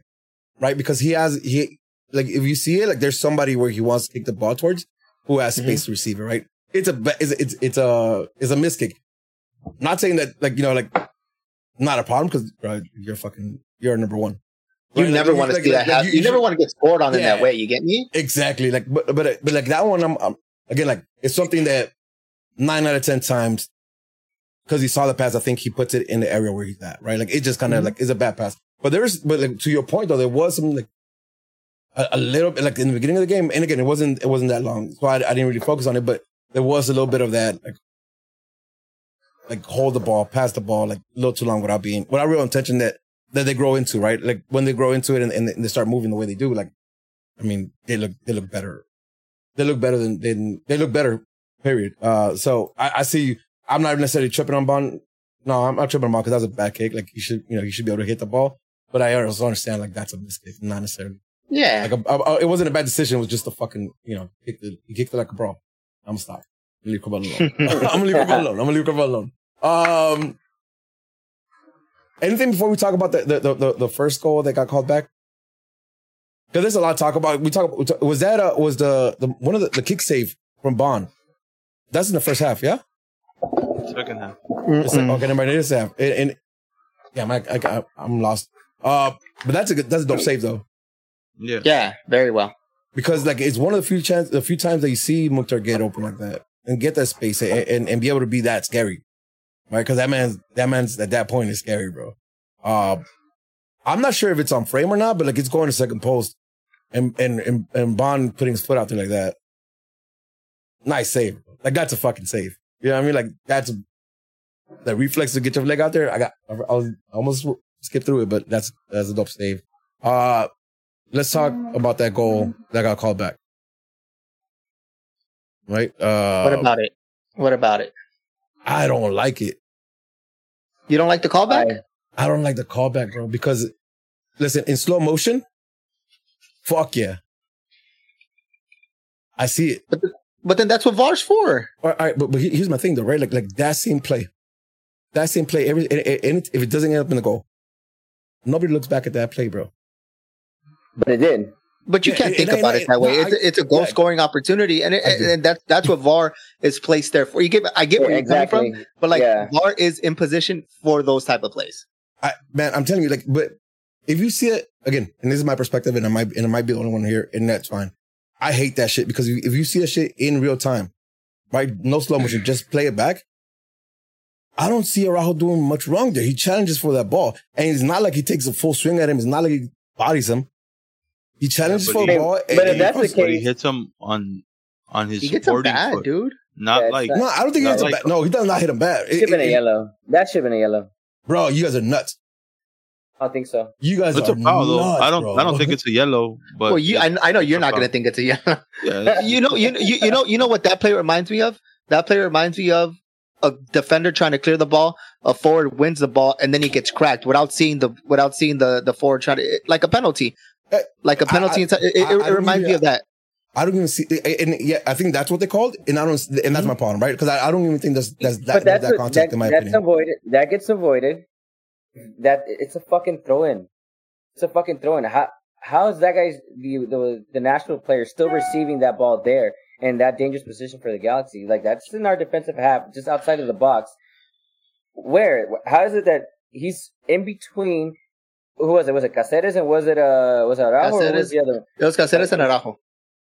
Speaker 2: right? Because he has he like if you see it, like there's somebody where he wants to kick the ball towards who has mm-hmm. space to receive it, right? It's a it's it's it's a it's a miss kick. Not saying that like you know like not a problem because you're fucking you're number one.
Speaker 3: You
Speaker 2: Right? Like,
Speaker 3: never want to
Speaker 2: like-
Speaker 3: see
Speaker 2: like-
Speaker 3: that
Speaker 2: like,
Speaker 3: happen. You, never
Speaker 2: should-
Speaker 3: want to get scored on in that way. You get me?
Speaker 2: Exactly. Like, but but but like that one, I'm, I'm again like it's something that nine out of ten times because he saw the pass, I think he puts it in the area where he's at. Right. Like it just kind of
Speaker 3: Mhm.
Speaker 2: like is a bad pass. But there's but like to your point though, there was some like a, a little bit like in the beginning of the game, and again it wasn't it wasn't that long, so I, I didn't really focus on it. But there was a little bit of that like like hold the ball, pass the ball like a little too long without being without real intention that that they grow into. Right. Like when they grow into it and, and they start moving the way they do, like I mean, they look they look better. They look better than than they look better. Period. Uh, so I, I see. I'm not necessarily tripping on Bond. No, I'm not tripping on Bond because that's a bad kick. Like you should, you know, you should be able to hit the ball. But I also understand like that's a mistake, not necessarily
Speaker 3: Yeah.
Speaker 2: like a, a- a- it wasn't a bad decision. It was just a fucking you know, kicked the, he kicked it like a bro. I'm gonna stop. I'm gonna leave Cabal alone. I'm gonna leave Cabal alone. I'm gonna leave Cabal alone. Um, anything before we talk about the the the, the, the first goal that got called back? Because there's a lot to talk about. We talk. we talk- Was that uh was the the one of the, the kick save from Bond? That's in the first half, yeah.
Speaker 5: Second half.
Speaker 2: It's like, okay, never mind. It is half. And, and yeah, my, I, I, I'm lost. Uh, but that's a good, that's a dope save though,
Speaker 5: Yeah.
Speaker 3: Yeah. Very well.
Speaker 2: because like it's one of the few chance, the few times that you see Mukhtar get open like that and get that space and, and, and be able to be that scary, right? Because that man's that man's at that point is scary, bro. Uh, I'm not sure if it's on frame or not, but like it's going to second post, and and and, and Bond putting his foot out there like that. Nice save. Like that's a fucking save. You know what I mean? Like that's a, the reflex to get your leg out there. I got. I was I almost skipped through it, but that's that's a dope save. Uh, let's talk about that goal that got called back. Right. Uh,
Speaker 3: what about it? What about it?
Speaker 2: I don't like it.
Speaker 3: You don't like the callback?
Speaker 2: I don't like the callback, bro, because listen, in slow motion, fuck yeah. I see it.
Speaker 3: But then that's what VAR's for.
Speaker 2: All right, all right, but, but here's my thing though, right? Like like that same play, that same play. Every and, and- and if it doesn't end up in the goal, nobody looks back at that play, bro.
Speaker 4: But it did.
Speaker 3: But you can't
Speaker 2: it-
Speaker 3: think
Speaker 2: it-
Speaker 3: about
Speaker 2: it-
Speaker 3: it that way.
Speaker 2: no,
Speaker 3: It's,
Speaker 2: I-
Speaker 3: a- it's a goal
Speaker 2: yeah.
Speaker 3: scoring opportunity, and it,
Speaker 2: I
Speaker 3: and that's that's what VAR is placed there for. You get, I get where
Speaker 4: Yeah,
Speaker 3: you're coming from, but like
Speaker 4: Yeah.
Speaker 3: VAR is in position for those type of plays.
Speaker 2: I man, I'm telling you, like, but if you see it again, and this is my perspective, and I might and I might be the only one here, and that's fine. I hate that shit because if you see that shit in real time, right? No slow motion, just play it back. I don't see Araujo doing much wrong there. He challenges for that ball, and it's not like he takes a full swing at him. It's not like he bodies him. He challenges
Speaker 5: but
Speaker 2: for
Speaker 5: he-
Speaker 2: a ball.
Speaker 4: but
Speaker 2: and
Speaker 4: if
Speaker 2: he
Speaker 4: that's the
Speaker 2: punts it.
Speaker 5: But he hits him on on his
Speaker 3: He gets him bad,
Speaker 5: foot.
Speaker 3: dude.
Speaker 5: Not
Speaker 4: Yeah,
Speaker 5: like
Speaker 4: not-
Speaker 2: no, I don't think he
Speaker 5: Not
Speaker 2: hits him bad. No, he does not hit him bad.
Speaker 4: Should have been a
Speaker 2: It- it-
Speaker 4: yellow. That should have been a yellow.
Speaker 2: bro. You guys are nuts.
Speaker 4: I think so.
Speaker 2: You guys
Speaker 5: it's
Speaker 2: are
Speaker 5: a foul though.
Speaker 2: nuts,
Speaker 5: I don't
Speaker 2: bro.
Speaker 5: I don't think it's a yellow, but
Speaker 3: well, you, I, I know you're not going to think it's a yellow.
Speaker 5: Yeah, it's-
Speaker 3: you know, you, you you know, you know what that play reminds me of. That play reminds me of a defender trying to clear the ball. A forward wins the ball, and then he gets cracked without seeing the without seeing the the forward try to like a penalty, like a penalty.
Speaker 2: I-
Speaker 3: inside. it, it,
Speaker 2: I- I
Speaker 3: it
Speaker 2: don't
Speaker 3: reminds
Speaker 2: even-
Speaker 3: me of that.
Speaker 2: I don't even see, and yeah, I think that's what they called, and I don't, and
Speaker 3: Mm-hmm.
Speaker 2: that's my problem, right? Because I, I don't even think that's that's that, that's
Speaker 4: that's
Speaker 2: that
Speaker 4: what-
Speaker 2: contact
Speaker 4: that,
Speaker 2: in my
Speaker 4: that's
Speaker 2: opinion.
Speaker 4: avoided. That gets avoided. That it's a fucking throw in. It's a fucking throw in. How how is that guy's the, the the national player still receiving that ball there in that dangerous position for the Galaxy? Like that's in our defensive half, just outside of the box. where? How is it that he's in between? Who was it? Was it Caceres and was it uh was it Araujo or was the other? one?
Speaker 3: It was Caceres and Araujo.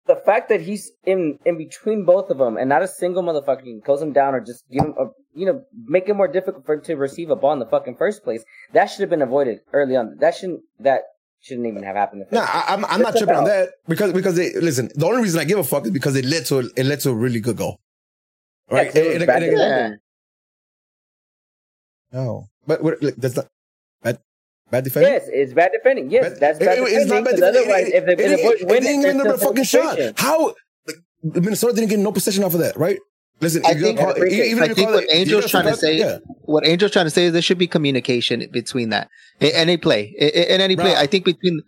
Speaker 4: The fact that he's in in between both of them and not a single motherfucker can close him down or just give him a you know make it more difficult for him to receive a ball in the fucking first place. That should have been avoided early on. That shouldn't that shouldn't even have happened. in the
Speaker 2: Nah,
Speaker 4: first
Speaker 2: I, I'm, I'm not
Speaker 4: It's a
Speaker 2: tripping on that because because they listen. The only reason I give a fuck is because it led to a, it led to a really good goal, right?
Speaker 4: Yeah, 'cause it
Speaker 2: And-
Speaker 4: was
Speaker 2: and-
Speaker 4: bad
Speaker 2: and-
Speaker 4: defending.
Speaker 2: no, but what, like, that's not bad. Bad defending.
Speaker 4: Yes, it's bad defending. Yes,
Speaker 2: But
Speaker 4: that's bad
Speaker 2: it-
Speaker 4: defending.
Speaker 2: It's not bad
Speaker 4: 'cause
Speaker 2: defending.
Speaker 4: Otherwise, if the,
Speaker 2: It-
Speaker 4: if the Boys
Speaker 2: it
Speaker 4: win,
Speaker 2: didn't
Speaker 4: it,
Speaker 2: even
Speaker 4: there's
Speaker 2: a fucking shot. How like, Minnesota didn't get no possession off of that, right? Listen,
Speaker 3: I think-
Speaker 2: call,
Speaker 4: I
Speaker 2: even if you
Speaker 3: think what
Speaker 2: it,
Speaker 3: Angel's trying to say-
Speaker 2: yeah.
Speaker 3: What Angel's trying to say is there should be communication between that in any play. In, in any play,
Speaker 2: Bro.
Speaker 3: I think between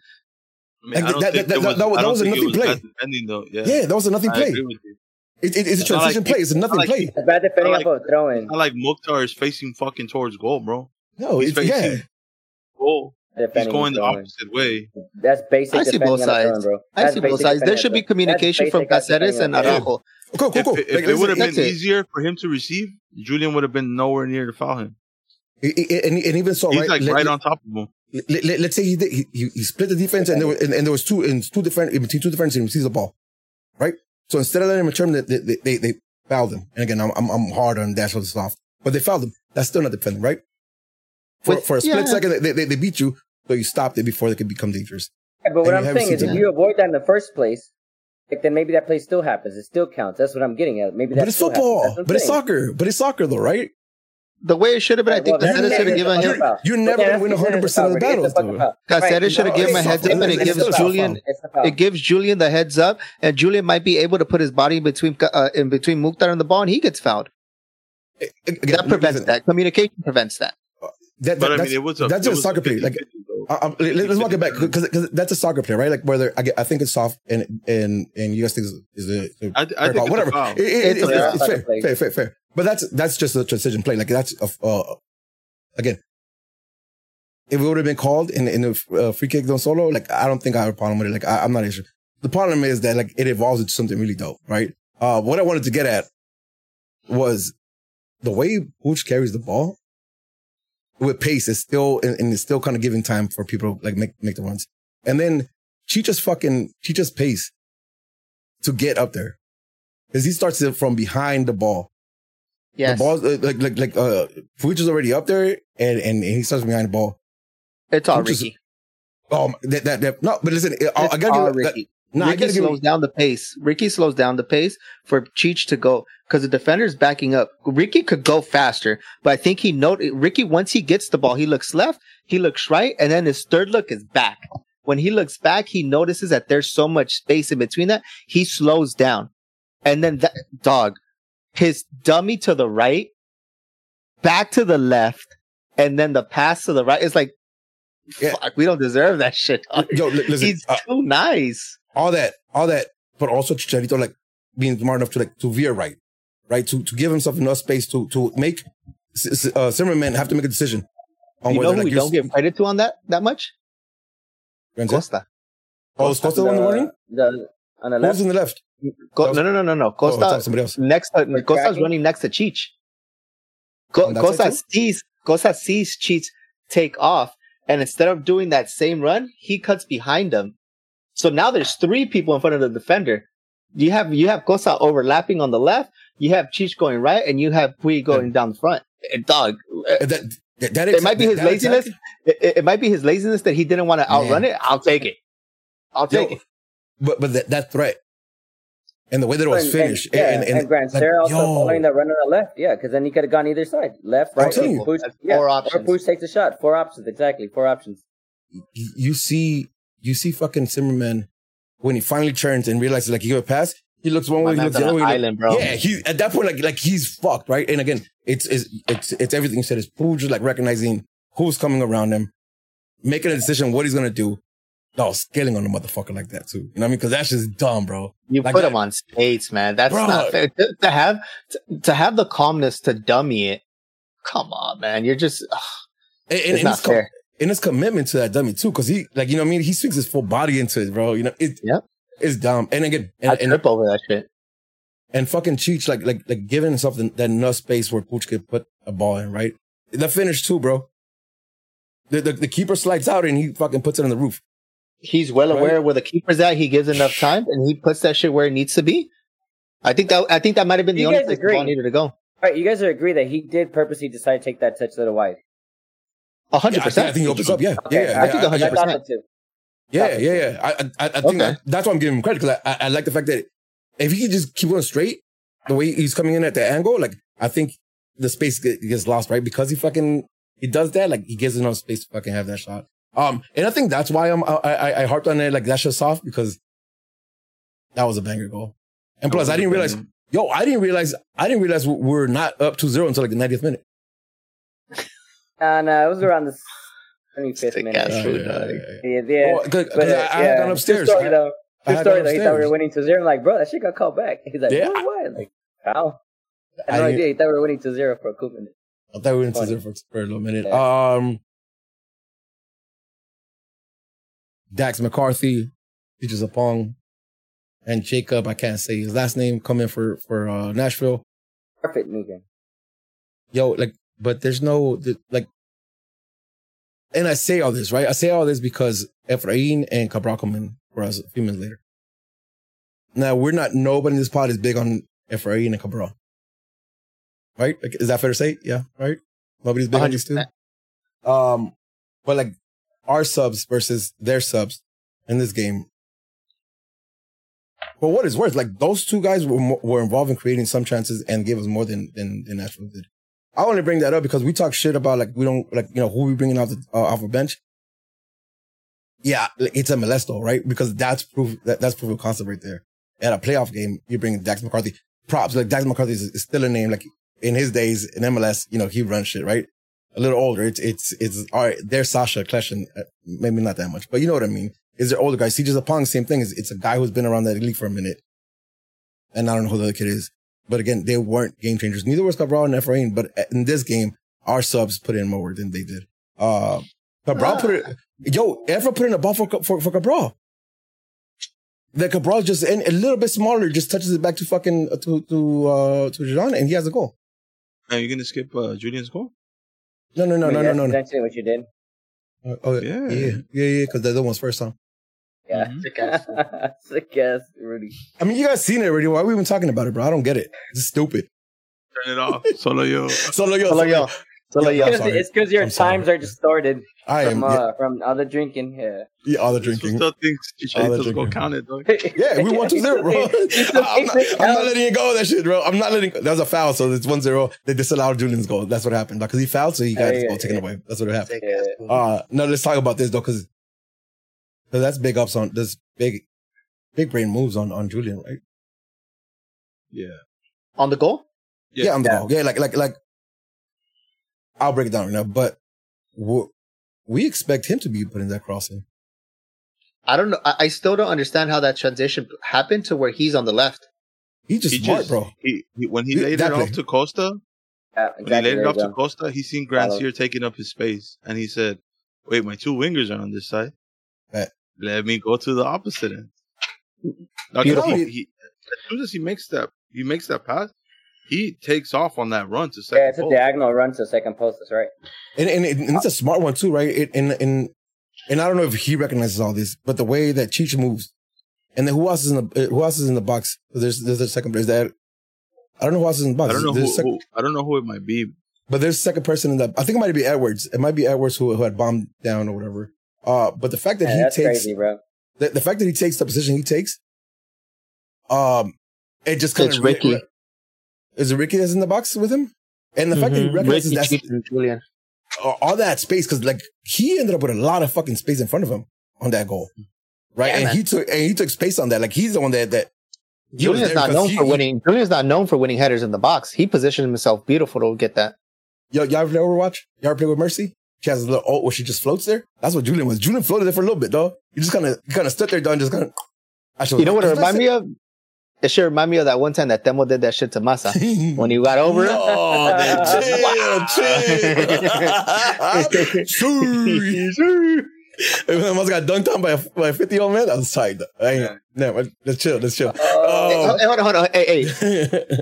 Speaker 5: I mean,
Speaker 2: Like,
Speaker 5: I don't
Speaker 2: that-
Speaker 5: think
Speaker 2: that-
Speaker 5: was,
Speaker 2: that- that was- that was a nothing
Speaker 5: was
Speaker 2: play.
Speaker 5: though. Yeah,
Speaker 2: yeah, that was a nothing
Speaker 5: I
Speaker 2: play.
Speaker 5: agree with you.
Speaker 2: It, it, it's a
Speaker 5: It's not like
Speaker 2: transition play. It's a nothing
Speaker 5: like
Speaker 2: play.
Speaker 4: It's bad defending
Speaker 5: like-
Speaker 4: off of a.
Speaker 5: It's not like Mukhtar is facing fucking towards goal, bro.
Speaker 2: No,
Speaker 5: He's
Speaker 2: it's
Speaker 5: facing
Speaker 2: yeah.
Speaker 5: Goal. He's going the opposite way.
Speaker 4: That's basic.
Speaker 3: I see both
Speaker 4: on a throw-in,
Speaker 3: sides.
Speaker 4: bro.
Speaker 3: I see both sides. There should be communication from
Speaker 4: basic
Speaker 3: Caceres and
Speaker 4: on a throw-in.
Speaker 3: Araujo.
Speaker 2: Cool, cool,
Speaker 5: If,
Speaker 2: cool.
Speaker 5: it- if
Speaker 2: Like,
Speaker 5: it would have been
Speaker 3: it.
Speaker 5: easier for him to receive, Julian would have been nowhere near to foul him.
Speaker 2: it- it- and, and even so,
Speaker 5: He's
Speaker 2: right?
Speaker 5: like
Speaker 2: let,
Speaker 5: right on top of him.
Speaker 2: let, let, us say he, did, he he he split the defense and there was and, and there was two in two different in between two different and He receives the ball, right? So instead of letting him return, they they they, they fouled him. And again, I'm I'm, I'm hard on Dash of the soft, but they fouled him. That's still not defending, right? For
Speaker 3: With-
Speaker 2: for a split
Speaker 3: yeah.
Speaker 2: second, they, they they beat you, so you stopped it before they could become dangerous.
Speaker 4: Yeah, but what
Speaker 2: And
Speaker 4: I'm saying is,
Speaker 2: seen
Speaker 4: if you avoid that in the first place, like then maybe that play still happens. It still counts. That's what I'm getting at. Maybe that
Speaker 2: But it's football.
Speaker 4: That's what
Speaker 2: But it's soccer. But it's soccer, though, right?
Speaker 3: The way it should have been, I think
Speaker 4: well,
Speaker 3: Caceres should have given him.
Speaker 2: You're, you're never
Speaker 4: yeah,
Speaker 2: going to win 100 percent of the battles,
Speaker 4: it's a fucking
Speaker 3: Caceres
Speaker 4: Right,
Speaker 3: should have given him a heads up and it gives. Julian
Speaker 4: It's a foul.
Speaker 3: it gives Julian the heads up, and Julian might be able to put his body in between uh, in between Mukhtar and the ball, and he gets fouled.
Speaker 2: Again,
Speaker 3: That prevents
Speaker 2: listen,
Speaker 3: that. Communication prevents that.
Speaker 2: That,
Speaker 5: But I
Speaker 2: that's,
Speaker 5: mean, it was a
Speaker 2: that's
Speaker 5: it
Speaker 2: just
Speaker 5: was
Speaker 2: soccer play. Like, I, I, let- let's walk it back because that's a soccer player, right? Like whether I, get, I think it's soft and and and you guys think is is a,
Speaker 5: I, I
Speaker 2: fair
Speaker 5: think it's
Speaker 2: whatever. It- it-
Speaker 3: It's
Speaker 2: it's, it's- it's fair,
Speaker 4: Play.
Speaker 2: fair, fair, fair. But that's that's just a transition play. Like that's a, uh, again. If it would have been called in in the uh, free kick don solo, like I don't think I have a problem with it. Like I, I'm not issue. The problem is that like it evolves into something really dope, right? Uh, what I wanted to get at was the way Hooch carries the ball with pace is still and, and it's still kind of giving time for people to like make make the runs. And then she just fucking she just pace to get up there because he starts it from behind the ball.
Speaker 3: Yes,
Speaker 2: The ball like like like uh Fuji's is already up there and, and and he starts behind the ball.
Speaker 3: it's all
Speaker 2: is-
Speaker 3: Riqui.
Speaker 2: Oh that that, that no, but listen, I, I gotta give that. No, Riqui
Speaker 3: slows down the pace. Riqui slows down the pace for Cheech to go because the defender's backing up. Riqui could go faster, but I think he noted Riqui once he gets the ball, he looks left, he looks right, and then his third look is back. When he looks back, he notices that there's so much space in between that. He slows down, and then that dog, his dummy to the right, back to the left, and then the pass to the right. It's like,
Speaker 2: Yeah.
Speaker 3: fuck, we don't deserve that shit.
Speaker 2: yo listen
Speaker 3: He's
Speaker 2: uh,
Speaker 3: too nice.
Speaker 2: All that all that, but also Chicharito like being smart enough to like to veer right, right to to give himself enough space to to make S- S- uh, Zimmerman have to make a decision on
Speaker 3: You
Speaker 2: whether
Speaker 3: know who
Speaker 2: like
Speaker 3: we don't give credit to on that that much?
Speaker 2: Renzo?
Speaker 3: Costa.
Speaker 2: Oh, is Costa on the warning?
Speaker 4: The, on the left.
Speaker 2: Who's in the left?
Speaker 3: Co-
Speaker 2: was-
Speaker 3: no, no, no, no, no.
Speaker 2: Oh,
Speaker 3: Costa
Speaker 2: somebody else.
Speaker 3: next. Uh,
Speaker 4: Was
Speaker 3: Costa's
Speaker 4: tracking?
Speaker 3: running next to Cheech. Co- Costa sees Costa sees Cheech take off, and instead of doing that same run, he cuts behind him. So now there's three people in front of the defender. You have you have Costa overlapping on the left. You have Cheech going right, and you have Puig going down the front. Eh, Dog,
Speaker 2: Uh, That, that, that
Speaker 3: it might be his
Speaker 2: that
Speaker 3: laziness.
Speaker 2: attack-
Speaker 3: It, it- it might be his laziness that he didn't want to outrun it. I'll take it. I'll
Speaker 2: Yo,
Speaker 3: take it.
Speaker 2: But but that, that threat and the way that it was
Speaker 4: and,
Speaker 2: finished
Speaker 4: and, yeah,
Speaker 2: and,
Speaker 4: and,
Speaker 2: and,
Speaker 4: Grant
Speaker 2: like,
Speaker 4: Serra also
Speaker 2: yo.
Speaker 4: following that run on the left. Yeah, because then he could have gone either side, left, right. or
Speaker 2: you.
Speaker 4: push, yeah,
Speaker 3: four
Speaker 4: or
Speaker 3: options.
Speaker 4: push takes a shot. Four options, exactly. Four options.
Speaker 2: you- you see you see fucking Zimmerman when he finally turns and realizes like he got a pass. He looks one way, he looks the other way.
Speaker 3: island, bro.
Speaker 2: Yeah, he at that point like like he's fucked, right? And again, it's it's it's, it's everything you said. is Puig just like recognizing who's coming around him, making a decision what he's gonna do. No, scaling on the motherfucker like that too. You know what I mean? Because that's just dumb, bro.
Speaker 3: You
Speaker 2: Like
Speaker 3: put
Speaker 2: that-
Speaker 3: him on skates, man. That's
Speaker 2: Bro.
Speaker 3: not fair. To, to have to, to have the calmness to dummy it. Come on, man. You're just ugh,
Speaker 2: And, and,
Speaker 3: it's
Speaker 2: and
Speaker 3: not fair.
Speaker 2: And his commitment to that dummy too, because he like you know what I mean. He swings his full body into it, bro. You know it.
Speaker 3: Yep.
Speaker 2: It's dumb. And again,
Speaker 3: I
Speaker 2: and, and
Speaker 3: trip over that shit.
Speaker 2: and fucking Cheech like like like giving himself the, that enough space where Puig could put a ball in, right? The finish too, bro. The, the the keeper slides out and he fucking puts it on the roof.
Speaker 3: He's well
Speaker 2: Right.
Speaker 3: aware where the keeper's at. He gives enough time, and he puts that shit where it needs to be. I think that I think that might have been the only
Speaker 4: guys
Speaker 3: place the ball needed to go.
Speaker 4: All right, you guys are agree that he did purposely decide to take that touch little wide.
Speaker 3: A hundred
Speaker 2: Yeah, I, think, I think he opens up. Yeah,
Speaker 4: Okay,
Speaker 2: yeah,
Speaker 3: I think
Speaker 2: yeah,
Speaker 3: a
Speaker 4: I
Speaker 3: hundred percent.
Speaker 4: too.
Speaker 2: yeah, yeah, yeah. I, I, I think
Speaker 3: Okay.
Speaker 2: that, that's why I'm giving him credit because I, I, I like the fact that if he could just keep going straight, the way he's coming in at the angle, like I think the space gets lost, right? Because he fucking he does that, like he gives enough space to fucking have that shot. Um, and I think that's why I'm I I, I harped on it like that shit's soft because that was a banger goal. And plus, I didn't realize, yo, I didn't realize, I didn't realize we we're not up 2-0 until like the 90th minute.
Speaker 4: And uh, it was around the 25th
Speaker 3: Sick
Speaker 4: minute.
Speaker 3: ass
Speaker 2: Yeah,
Speaker 3: food,
Speaker 2: yeah, yeah, yeah.
Speaker 4: Yeah, yeah.
Speaker 2: Well, 'cause- 'cause
Speaker 4: But, uh,
Speaker 2: I, I had
Speaker 4: yeah.
Speaker 2: gone upstairs.
Speaker 4: True story, though.
Speaker 2: I
Speaker 4: True
Speaker 2: had
Speaker 4: story,
Speaker 2: gone
Speaker 4: though. He thought we were
Speaker 2: upstairs.
Speaker 4: winning 2 0. I'm like, bro, that shit got called back. He's like,
Speaker 2: Yeah.
Speaker 4: what? what? Like, foul. I
Speaker 2: I
Speaker 4: had no
Speaker 2: didn't-
Speaker 4: idea. He thought we were winning 2 0 for a coup minute.
Speaker 2: I thought we were in
Speaker 4: Funny.
Speaker 2: zero for, for a little minute.
Speaker 4: Yeah.
Speaker 2: Um, Dax McCarty, CJ Sapong, and Jacob. I can't say his last name. Come in for for uh, Nashville.
Speaker 4: Perfect moving.
Speaker 2: Yo, like, but there's no like. And I say all this right. I say all this because Efrain and Cabral come in for us a few minutes later. Now we're not. Nobody in this pod is big on Efrain and Cabral. Right? Like, is that fair to say? Yeah. Right. Nobody's big on these two. Um, but like our subs versus their subs in this game. but what is worth, like those two guys were were involved in creating some chances and gave us more than than, than Nashville did. I only bring that up because we talk shit about like we don't like you know who we bringing off the uh, off a bench. Yeah, it's MLS though, right? Because that's proof that, that's proof of concept right there. At a playoff game, you bring Dax McCarty. Props like Dax McCarty is, is still a name. Like in his days in MLS, you know he runs shit, right? a little older. It's it's it's all right. There's Sacha Kljestan, uh, maybe not that much, but you know what I mean. Is there older guys? CJ Sapong, same thing. Is it's a guy who's been around that league for a minute, and I don't know who the other kid is. But again, they weren't game changers. Neither was Cabral and Efrain. But in this game, our subs put in more work than they did. Uh, Cabral put it. Yo, Efra put in a ball for for, for Cabral. The Cabral just and a little bit smaller, just touches it back to fucking uh, to to uh to Jean, and he has a goal.
Speaker 5: Are you gonna skip uh, Julian's goal?
Speaker 2: No, no, no,
Speaker 4: I mean,
Speaker 2: no, no,
Speaker 4: that's
Speaker 2: no, no.
Speaker 4: Essentially what you did.
Speaker 2: Uh, Oh yeah,
Speaker 5: Yeah.
Speaker 2: yeah, yeah, yeah. Because the other one's first time.
Speaker 4: Yeah.
Speaker 5: Mhm.
Speaker 3: Sick ass.
Speaker 4: Sick ass, Rudy.
Speaker 2: I mean, you guys seen it already. Why are we even talking about it, bro? I don't get it. It's stupid.
Speaker 5: Turn it off. Solo yo.
Speaker 2: Solo yo,
Speaker 3: Solo yo. Solo yo.
Speaker 2: I'm
Speaker 4: Because it's because your
Speaker 2: I'm sorry.
Speaker 4: times are distorted
Speaker 2: I am
Speaker 4: from,
Speaker 2: yeah,
Speaker 4: uh, from all the drinking. here.
Speaker 2: yeah, all the
Speaker 5: This
Speaker 2: drinking.
Speaker 5: Still thinks
Speaker 2: All the
Speaker 5: Chicharitos go
Speaker 2: drinking.
Speaker 5: count.
Speaker 2: Yeah, we won 2 0, bro. I'm, not, I'm not letting it go, that shit, bro. I'm not letting That was a foul, so it's 1 0. They disallowed Julian's goal. That's what happened. Because he fouled, so he got
Speaker 4: Yeah,
Speaker 2: his
Speaker 4: yeah,
Speaker 2: taken
Speaker 4: yeah.
Speaker 2: away. That's what happened.
Speaker 3: Sick ass.
Speaker 2: Uh, no, let's talk about this, though, because that's big ups on this big, big brain moves on, on Julian, right?
Speaker 5: Yeah.
Speaker 3: On the goal?
Speaker 2: Yeah,
Speaker 5: Yeah.
Speaker 2: on the
Speaker 4: Yeah.
Speaker 2: ball. Yeah, like, like, like, I'll break it down right now, but we expect him to be putting that crossing.
Speaker 3: I don't know. I, I still don't understand how that transition happened to where he's on the left.
Speaker 2: He's just
Speaker 5: He
Speaker 2: smart,
Speaker 5: just-
Speaker 2: bro.
Speaker 5: He, he when he
Speaker 2: He-
Speaker 5: laid
Speaker 2: that
Speaker 5: it
Speaker 2: play.
Speaker 5: off to Costa,
Speaker 4: Yeah,
Speaker 5: when he laid it off
Speaker 4: you
Speaker 5: to. Costa, he seen
Speaker 4: Follow.
Speaker 5: Grandsir taking up his space, and he said, "Wait, my two wingers are on this side.
Speaker 2: Bet.
Speaker 5: Let me go to the opposite end." Now,
Speaker 2: Beautiful.
Speaker 5: he, he, as soon as he makes that, he makes that pass. He takes off on that run to second
Speaker 4: Yeah, it's a diagonal run to second post. That's right.
Speaker 2: And, and, and it's a smart one too, right? It, and, and, and I don't know if he recognizes all this, but the way that Cheech moves, and then who else is in the, uh, who else is in the box? There's, there's a second, is that, I don't know who else is in the box.
Speaker 5: I don't know who,
Speaker 2: a sec-
Speaker 5: who. I don't know who it might be.
Speaker 2: but there's a second person in the, I think it might be Edwards. It might be Edwards who, who had bombed down or whatever. Uh, but the fact that
Speaker 4: Yeah,
Speaker 2: he takes,
Speaker 4: crazy, bro.
Speaker 2: the, the fact that he takes the position he takes, um, it just kind
Speaker 3: It's
Speaker 2: of
Speaker 3: Riqui.
Speaker 2: Is it Riqui that's in the box with him? And the fact that he
Speaker 3: Mhm.
Speaker 2: recognizes
Speaker 3: Riqui,
Speaker 2: that's
Speaker 3: Julian.
Speaker 2: all all that space because like he ended up with a lot of fucking space in front of him on that goal, right?
Speaker 3: Yeah,
Speaker 2: and
Speaker 3: man.
Speaker 2: he took and he took space on that. Like he's the one that that he was
Speaker 3: Julian's not known
Speaker 2: he-
Speaker 3: for winning. Julian's not known for winning headers in the box. He positioned himself beautiful to get that.
Speaker 2: Yo, y'all play Overwatch? Y'all play with Mercy? She has a little ult where she just floats there. That's what Julian was. Julian floated there for a little bit, though. You just kind of kind of stood there, done, just kind of.
Speaker 3: You know what it remind me of? It should remind me of that one time that Demo did that shit to Masa when he got over it.
Speaker 2: Oh, no, man, chill, chill. I almost got dunked on by a, by a 50 year old man. I was tired. I ain't,
Speaker 5: Yeah.
Speaker 2: no, let's chill, let's chill.
Speaker 4: Oh,
Speaker 3: Hey, hold on, hold on. Hey, hey.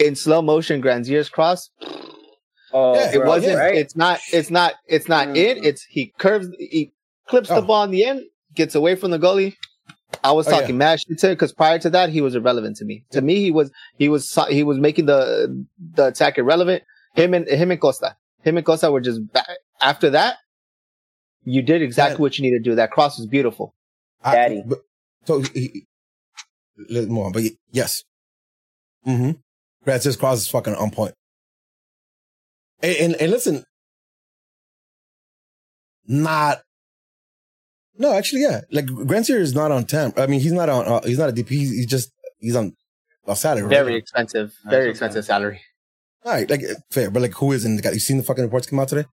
Speaker 3: In slow motion, Grandsir's cross.
Speaker 4: Oh,
Speaker 2: Yeah,
Speaker 3: It
Speaker 4: bro,
Speaker 3: wasn't.
Speaker 4: right.
Speaker 3: It's not. It's not. It's not
Speaker 4: Mm.
Speaker 3: in. It's he curves. He clips the
Speaker 2: Oh.
Speaker 3: ball in the end. Gets away from the goalie. I was
Speaker 2: Oh, yeah.
Speaker 3: talking mad shit to because prior to that he was irrelevant to me. To me he was he was he was making the the attack irrelevant. Him and him and Costa. Him and Costa were just ba- after that. You did exactly
Speaker 2: Man.
Speaker 3: what you needed to do. That cross was beautiful.
Speaker 2: I-
Speaker 4: Daddy.
Speaker 2: but- so he, he- let's move. But yes. Mm-hmm. Francis Cross is fucking on point. And, and, and listen, not. No, actually, yeah. Like Grandsir is not on temp. I mean, he's not on. Uh, he's not a DP. He's, he's just he's on a salary. Right?
Speaker 3: Very expensive. Very
Speaker 5: That's
Speaker 3: expensive
Speaker 5: okay.
Speaker 3: salary.
Speaker 2: All right, like fair, but like who is in the guy? You seen the fucking reports come out today?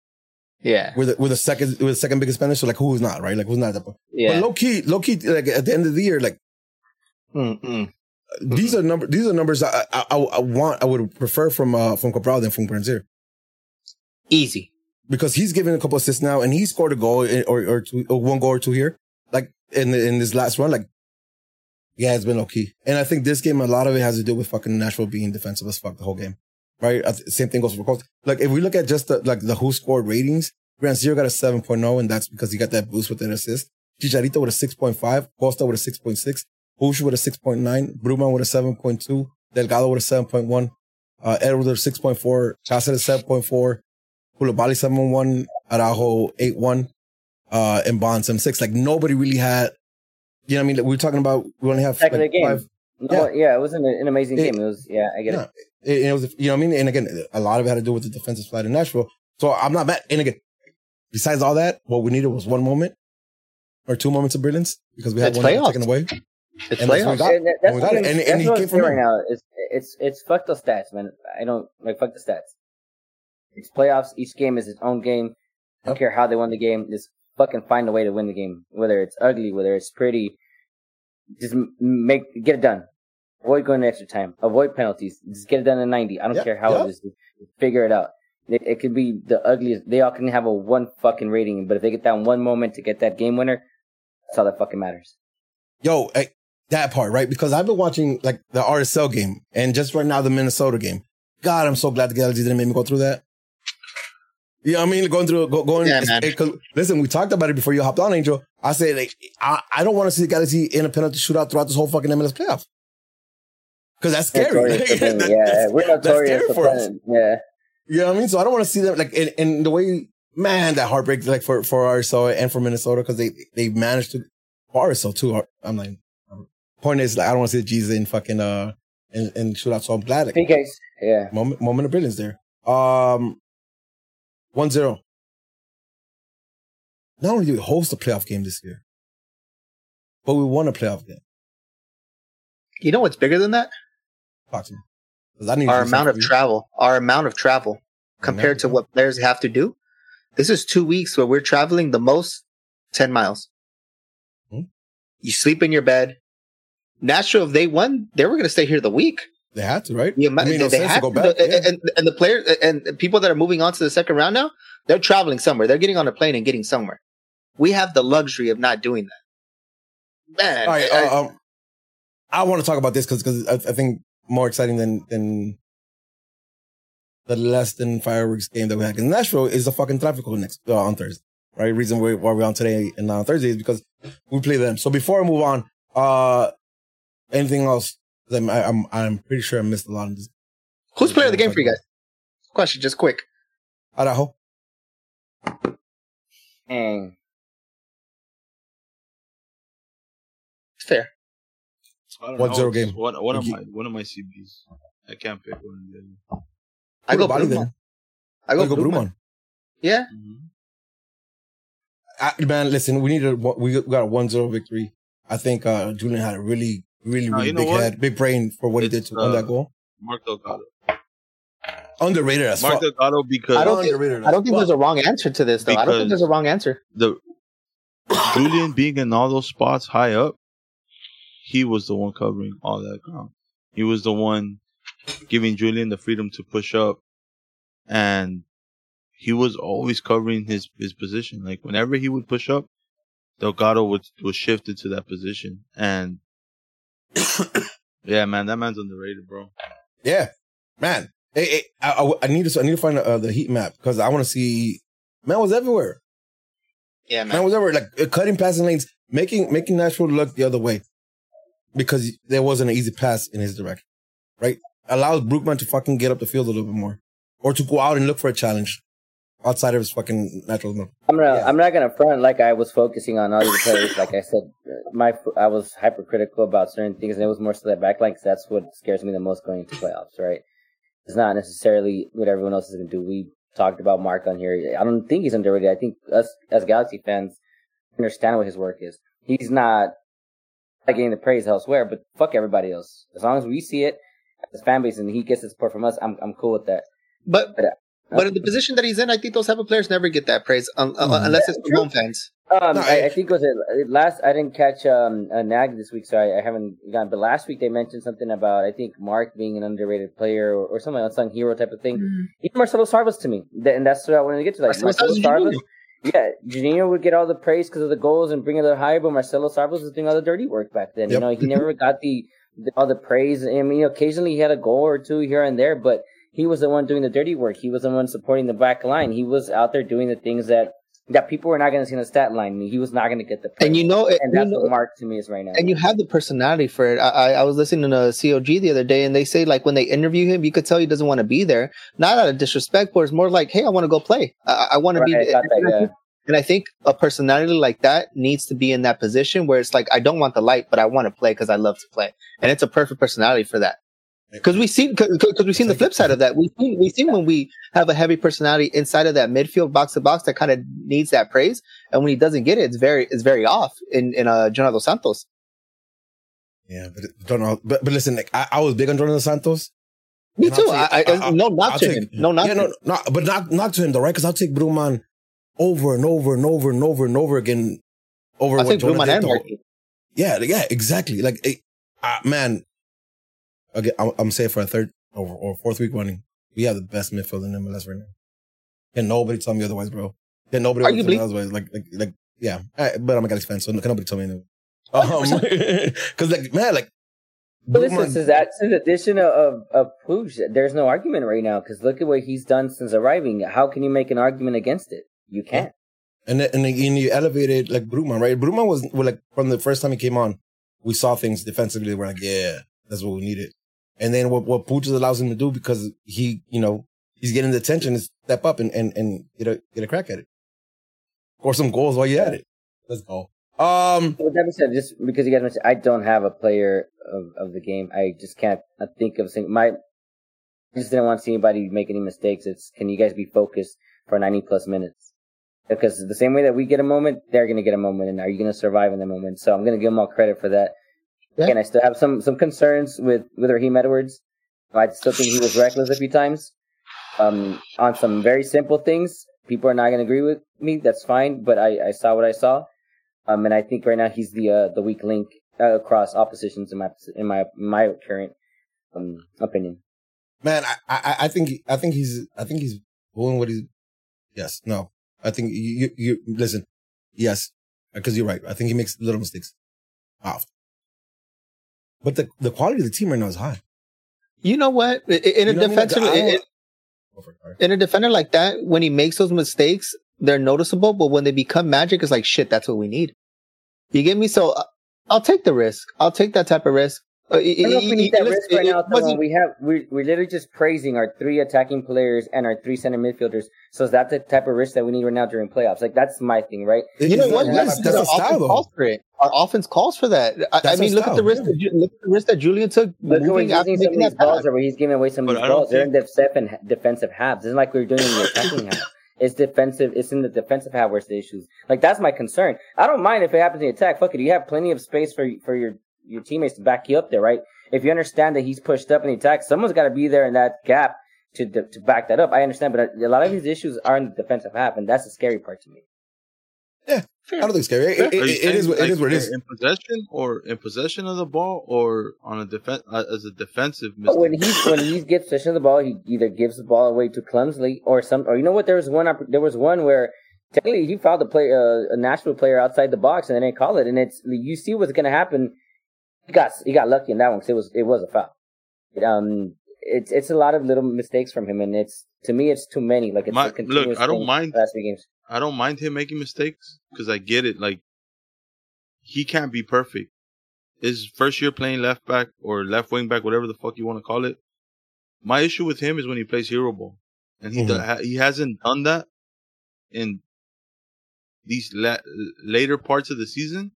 Speaker 3: Yeah.
Speaker 2: We're the we're the second we're the second biggest spender. So like who's not right? Like who's not at that point?
Speaker 3: Yeah.
Speaker 2: But low key, low key, like at the end of the year, like
Speaker 3: Mm-mm.
Speaker 2: these are number these are numbers I, I I want I would prefer from uh from Cabral than from Grandsir
Speaker 3: Easy.
Speaker 2: because he's given a couple assists now and he scored a goal or or two or one goal or two here. Like in the, in this last run like yeah it's been low key and I think this game a lot of it has to do with fucking Nashville being defensive as fuck the whole game. Right? Same thing goes for Colts. Like if we look at just the like the who scored ratings Grandsir got a 7.0 and that's because he got that boost with an assist. Chicharito with a 6.5 Costa with a 6.6 Bush with a 6.9, Brugman with a 7.2, Delgado with a 7.1, uh, Edward with a 6.4, Cáceres 7.4, Koulibaly 7.1, Araujo 8.1, uh, and Bond 7-6. Like nobody really had, you know what I mean? Like, we were talking about, we only have
Speaker 4: Back
Speaker 2: like,
Speaker 4: game.
Speaker 2: five,
Speaker 4: No, yeah. it was an, an amazing
Speaker 2: It-
Speaker 4: game. It was, yeah, I get
Speaker 2: Yeah.
Speaker 4: it.
Speaker 2: it, it was, you know what I mean? And again, a lot of it had to do with the defensive slide in Nashville. So I'm not mad. And again, besides all that, what we needed was one moment or two moments of brilliance because we had
Speaker 3: It's
Speaker 2: one that was
Speaker 3: playoffs.
Speaker 2: taken away.
Speaker 3: It's
Speaker 2: And that's what we
Speaker 3: playoffs.
Speaker 2: got.
Speaker 4: And that's what I'm-
Speaker 2: it. And-
Speaker 4: that's
Speaker 2: and he
Speaker 4: what
Speaker 2: came
Speaker 4: I'm saying right now. It's, it's, it's fuck those stats, man. I don't, like, fuck the stats. It's playoffs. Each game is its own game. I don't care how they won the game. Just fucking find a way to win the game. Whether it's ugly, whether it's pretty. Just make, get it done. Avoid going to extra time. Avoid penalties. Just get it done in 90. I don't
Speaker 2: Yeah,
Speaker 4: care how
Speaker 2: yeah.
Speaker 4: it is. Figure it out. It, it could be the ugliest. They all can have a one fucking rating, but if they get that one moment to get that game winner, that's all that fucking matters.
Speaker 2: Yo, eh, that part, right? Because I've been watching like the RSL game and just right now the Minnesota game. God, I'm so glad the Galaxy didn't make me go through that. You know what I mean? Going through, go, going.
Speaker 3: Yeah,
Speaker 2: it listen, we talked about it before you hopped on, Angel. I said, like, I, I don't want to see the Galaxy in a penalty shootout throughout this whole fucking MLS playoff. Because that's scary. That-
Speaker 4: yeah,
Speaker 2: that's-
Speaker 4: we're notorious
Speaker 2: scary
Speaker 4: for
Speaker 2: us.
Speaker 4: playing- Yeah,
Speaker 2: You know what I mean? So I don't want to see them like in, in the way, man, that heartbreak like for for RSL and for Minnesota because they they managed to for RSL too. I'm like, point is like I don't want to see the Jesus in fucking uh and and shoot out. So I'm glad like,
Speaker 4: PKs. Yeah,
Speaker 2: moment moment of brilliance there. Um, one zero. Not only do we host a playoff game this year, but we won a playoff game.
Speaker 3: You know what's bigger than that?
Speaker 2: Talk to me. 'Cause I need
Speaker 3: Our amount of travel. Our amount of travel compared to what players have to do. This is two weeks where we're traveling the most 10 miles.
Speaker 2: Hmm.
Speaker 3: You sleep in your bed. Nashville, if they won, they were going to stay here the week.
Speaker 2: They had to, right?
Speaker 3: Yeah,
Speaker 2: it made no
Speaker 3: they
Speaker 2: sense to go
Speaker 3: to,
Speaker 2: back.
Speaker 3: and,
Speaker 2: yeah.
Speaker 3: and, and the players and people that are moving on to the second round now, they're traveling somewhere. They're getting on a plane and getting somewhere. We have the luxury of not doing that. Man,
Speaker 2: All right,
Speaker 3: I-
Speaker 2: uh, um, I want to talk about this because because I, I think more exciting than than the less than fireworks game that we had. Because Nashville is the fucking Tráfico next uh, on Thursday, right? Reason why, why we're on today and not on Thursday is because we play them. So before I move on, uh, anything else? I'm I'm, I'm pretty sure I missed a lot of this.
Speaker 3: who's playing the game for you guys? Question, just quick.
Speaker 2: Araujo.
Speaker 4: and
Speaker 3: Fair.
Speaker 5: I don't
Speaker 2: One
Speaker 5: know.
Speaker 2: zero
Speaker 5: It's
Speaker 2: game.
Speaker 5: One, one of
Speaker 2: You-
Speaker 5: my one of my CBs. I can't pick one. of them.
Speaker 3: I go
Speaker 2: Koulibaly then.
Speaker 3: I go,
Speaker 2: I go
Speaker 3: Bruma.
Speaker 2: Brugman.
Speaker 3: Yeah.
Speaker 5: Mhm.
Speaker 2: I, man, listen, we need a we got a 1-0 victory. I think uh Julian had a really, really, really
Speaker 5: you
Speaker 2: big
Speaker 5: what?
Speaker 2: head, big brain for what he did to win
Speaker 5: uh,
Speaker 2: that goal.
Speaker 5: Mark Delgado.
Speaker 2: Underrated as
Speaker 5: Mark
Speaker 2: fuck.
Speaker 5: Delgado because
Speaker 3: I don't think- I don't think there's a wrong answer to this, though. I don't think there's a wrong answer.
Speaker 5: the Julian being in all those spots high up, he was the one covering all that ground. He was the one giving Julian the freedom to push up, and he was always covering his his position. Like whenever he would push up, Delgado would would shift into that position, and yeah, man, that man's underrated, bro.
Speaker 2: Yeah, man. Hey, hey, I, I, I need to I need to find uh, the heat map because I want to see. Man was everywhere.
Speaker 3: Yeah,
Speaker 2: Man was everywhere, like uh, cutting passing lanes, making making Nashville look the other way because there wasn't an easy pass in his direction. Right, allows Brugman to fucking get up the field a little bit more, or to go out and look for a challenge outside of his fucking natural. move.
Speaker 4: I'm gonna.
Speaker 2: Yeah.
Speaker 4: I'm not gonna front like I was focusing on all these players. like I said, my I was hypercritical about certain things, and it was more so that backline because that's what scares me the most going into playoffs. Right? It's not necessarily what everyone else is gonna do. We talked about Mark on here. I don't think he's underrated. I think us as Galaxy fans understand what his work is. He's not like getting the praise elsewhere, but fuck everybody else. As long as we see it as fan base and he gets the support from us, I'm I'm cool with that.
Speaker 3: But
Speaker 4: But, uh,
Speaker 3: but in the position that he's in, I think those type of players never get that praise un- un-
Speaker 2: Mhm.
Speaker 3: unless it's from home fans.
Speaker 4: Um,
Speaker 2: No,
Speaker 4: I,
Speaker 2: I-
Speaker 4: I think it was it last. I didn't catch um a nag this week, so I, I haven't gone. But last week they mentioned something about I think Mark being an underrated player or, or some unsung hero type of thing. Even Marcelo Sarvas to me, Th- and that's what I wanted to get to. Like
Speaker 3: Marcelo
Speaker 4: Marcelo,
Speaker 3: Sarvas
Speaker 4: Sarvas, yeah, Juninho would get all the praise because of the goals and bring it a higher, but Marcelo Sarvas was doing all the dirty work back then. You know, he never got the, the all the praise. I mean, you know, occasionally he had a goal or two here and there, but he was the one doing the dirty work. He was the one supporting the back line. He was out there doing the things that that people were not going to see on the stat line. He was not going to get the praise.
Speaker 3: And you know, it,
Speaker 4: and
Speaker 3: you
Speaker 4: that's
Speaker 3: know-
Speaker 4: what Mark to me is right now.
Speaker 3: and you have the personality for it. I, I was listening to COG the other day, and they say like when they interview him, you could tell he doesn't want to be there. Not out of disrespect, but it's more like, hey, I want to go play. I, I want to be.
Speaker 4: Right, I that, yeah.
Speaker 3: and I think a personality like that needs to be in that position where it's like, I don't want the light, but I want to play because I love to play, and it's a perfect personality for that. Because we've seen, because we've seen the flip side of that. We've seen, we've seen when we have a heavy personality inside of that midfield box to box that kind of needs that praise, and when he doesn't get it, it's very, it's very off. In in uh, Jonathan Santos.
Speaker 2: Yeah, but don't know. But but listen, like, I, I was big on Jonathan Santos.
Speaker 3: Me too. I, I,
Speaker 2: I-
Speaker 3: no, not
Speaker 2: I'll
Speaker 3: to
Speaker 2: take-
Speaker 3: him. No, not
Speaker 2: yeah,
Speaker 3: to
Speaker 2: no, no, but not not to him though, right? Because I'll take Brugman over and over and over and over and over again. Over
Speaker 3: I think Brugman and. Markey.
Speaker 2: Yeah, yeah, exactly. Like, it, uh, man, again, I'm, I'm saying for a third or, or fourth week running, we have the best midfield in MLS right now. Can nobody tell me otherwise, bro? Can nobody tell me otherwise? Like, like, like, yeah. I, but I'm a Galaxy fan, so can nobody tell me anything. Um, because like, man, like,
Speaker 4: But listen,
Speaker 2: Brugman-
Speaker 4: since that since addition of of, of Puig, there's no argument right now because look at what he's done since arriving. How can you make an argument against it? You can't.
Speaker 2: And then, and, then, and you elevated like Bruma, right? Brugman was well, like from the first time he came on, we saw things defensively. We're like, yeah, that's what we needed. And then what what Puig allows him to do because he, you know, he's getting the attention is step up and and and get a get a crack at it, or some goals while you at it. Let's go. Um,
Speaker 4: With that being said, just because you guys mentioned, I don't have a player of, of the game. I just can't think of a single. My, I just didn't want to see anybody make any mistakes. It's can you guys be focused for 90 plus minutes? Because the same way that we get a moment, they're going to get a moment. And are you going to survive in the moment? So I'm going to give them all credit for that.
Speaker 3: Yeah.
Speaker 4: Again, I still have some, some concerns with, with Raheem Edwards. I still think he was reckless a few times. Um, on some very simple things, people are not going to agree with me. That's fine. But I, I saw what I saw. Um, and I think right now he's the uh, the weak link uh, across oppositions in my in my my current um opinion.
Speaker 2: man, I, I I think I think he's I think he's doing what he's. Yes, no, I think you you, you listen. Yes, because you're right. I think he makes little mistakes, often. But the the quality of the team right now is high.
Speaker 3: You know what? I- In a
Speaker 2: You know what I mean?
Speaker 3: defender,
Speaker 2: Like, I
Speaker 3: in,
Speaker 2: Go for it, Kari.
Speaker 3: in a defender like that, when he makes those mistakes, they're noticeable. But when they become magic, it's like shit. That's what we need. You get me? So uh, I'll take the risk. I'll take that type of risk. Uh,
Speaker 4: I don't know if we need that risk right now.
Speaker 3: it wasn't-
Speaker 4: Though. We have we're we're literally just praising our three attacking players and our three center midfielders. So is that the type of risk that we need right now during playoffs? Like that's my thing, right?
Speaker 3: You know what?
Speaker 2: not-
Speaker 3: That's,
Speaker 2: That's, that's a
Speaker 3: our
Speaker 2: style,
Speaker 3: offense
Speaker 2: though.
Speaker 3: Calls for it. Our offense calls for that. I, I mean,
Speaker 2: our
Speaker 3: look at the risk.
Speaker 2: yeah.
Speaker 3: That, look at the risk that Julian took
Speaker 4: Look
Speaker 3: moving
Speaker 4: he's
Speaker 3: after
Speaker 4: some
Speaker 3: making
Speaker 4: of these
Speaker 3: that
Speaker 4: balls, or where he's giving away some of these balls. They're in
Speaker 5: think-
Speaker 4: defensive defensive halves. It's like we're doing in the attacking half. It's defensive. It's in the defensive half where's the issues. Like that's my concern. I don't mind if it happens in the attack. Fuck it. You have plenty of space for for your your teammates to back you up there, right? If you understand that he's pushed up in the attack, someone's got to be there in that gap to to back that up. I understand, but a lot of these issues are in the defensive half, and that's the scary part to me.
Speaker 2: I don't think it's scary. It, it,
Speaker 5: Are you
Speaker 2: it, it is
Speaker 5: saying,
Speaker 2: what
Speaker 5: like,
Speaker 2: is. What it is.
Speaker 5: In possession or in possession of the ball or on a defense uh, as a defensive
Speaker 4: Mistake. when
Speaker 5: mistake.
Speaker 4: he when he gets possession of the ball, he either gives the ball away too clumsily, or some, or you know what? There was one. There was one where technically he fouled a play, uh, a Nashville player outside the box, and they didn't call it. And it's you see what's going to happen. He got he got lucky in that one because it was it was a foul. It, Um, it's it's a lot of little mistakes from him, and it's to me it's too many. Like it's
Speaker 5: My-
Speaker 4: a
Speaker 5: look, I don't mind-
Speaker 4: last few games.
Speaker 5: I don't mind him making mistakes because I get it. Like he can't be perfect. His first year playing left back or left wing back, whatever the fuck you want to call it. My issue with him is when he plays hero ball, and he
Speaker 2: Mhm.
Speaker 5: do- ha- he hasn't done that in these la- later parts of the season.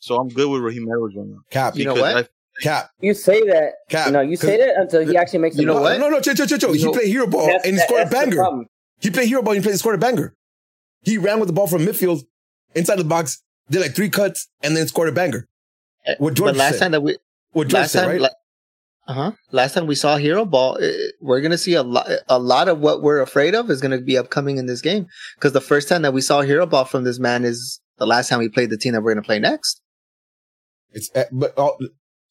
Speaker 5: So I'm good with Raheem Edwards right now.
Speaker 2: Cap,
Speaker 3: You know what?
Speaker 5: I-
Speaker 2: cap,
Speaker 4: You say that,
Speaker 2: cap.
Speaker 4: No, you say that until he actually makes.
Speaker 3: You
Speaker 4: a
Speaker 3: know
Speaker 4: move.
Speaker 3: what?
Speaker 2: No, no, chill, chill, chill, chill. He
Speaker 3: know-
Speaker 2: played hero ball and he
Speaker 4: that-
Speaker 2: scored a banger. He played hero ball and he played, scored a banger. He ran with the ball from midfield inside the box, did like three cuts, and then scored a banger. What George
Speaker 3: but last
Speaker 2: said.
Speaker 3: time that we
Speaker 2: What George
Speaker 3: last
Speaker 2: said,
Speaker 3: time,
Speaker 2: right?
Speaker 3: like, uh huh. Last time we saw Hero Ball, eh, we're gonna see a lot. A lot of what we're afraid of is gonna be upcoming in this game because the first time that we saw Hero Ball from this man is the last time we played the team that we're gonna play next.
Speaker 2: It's uh, but oh,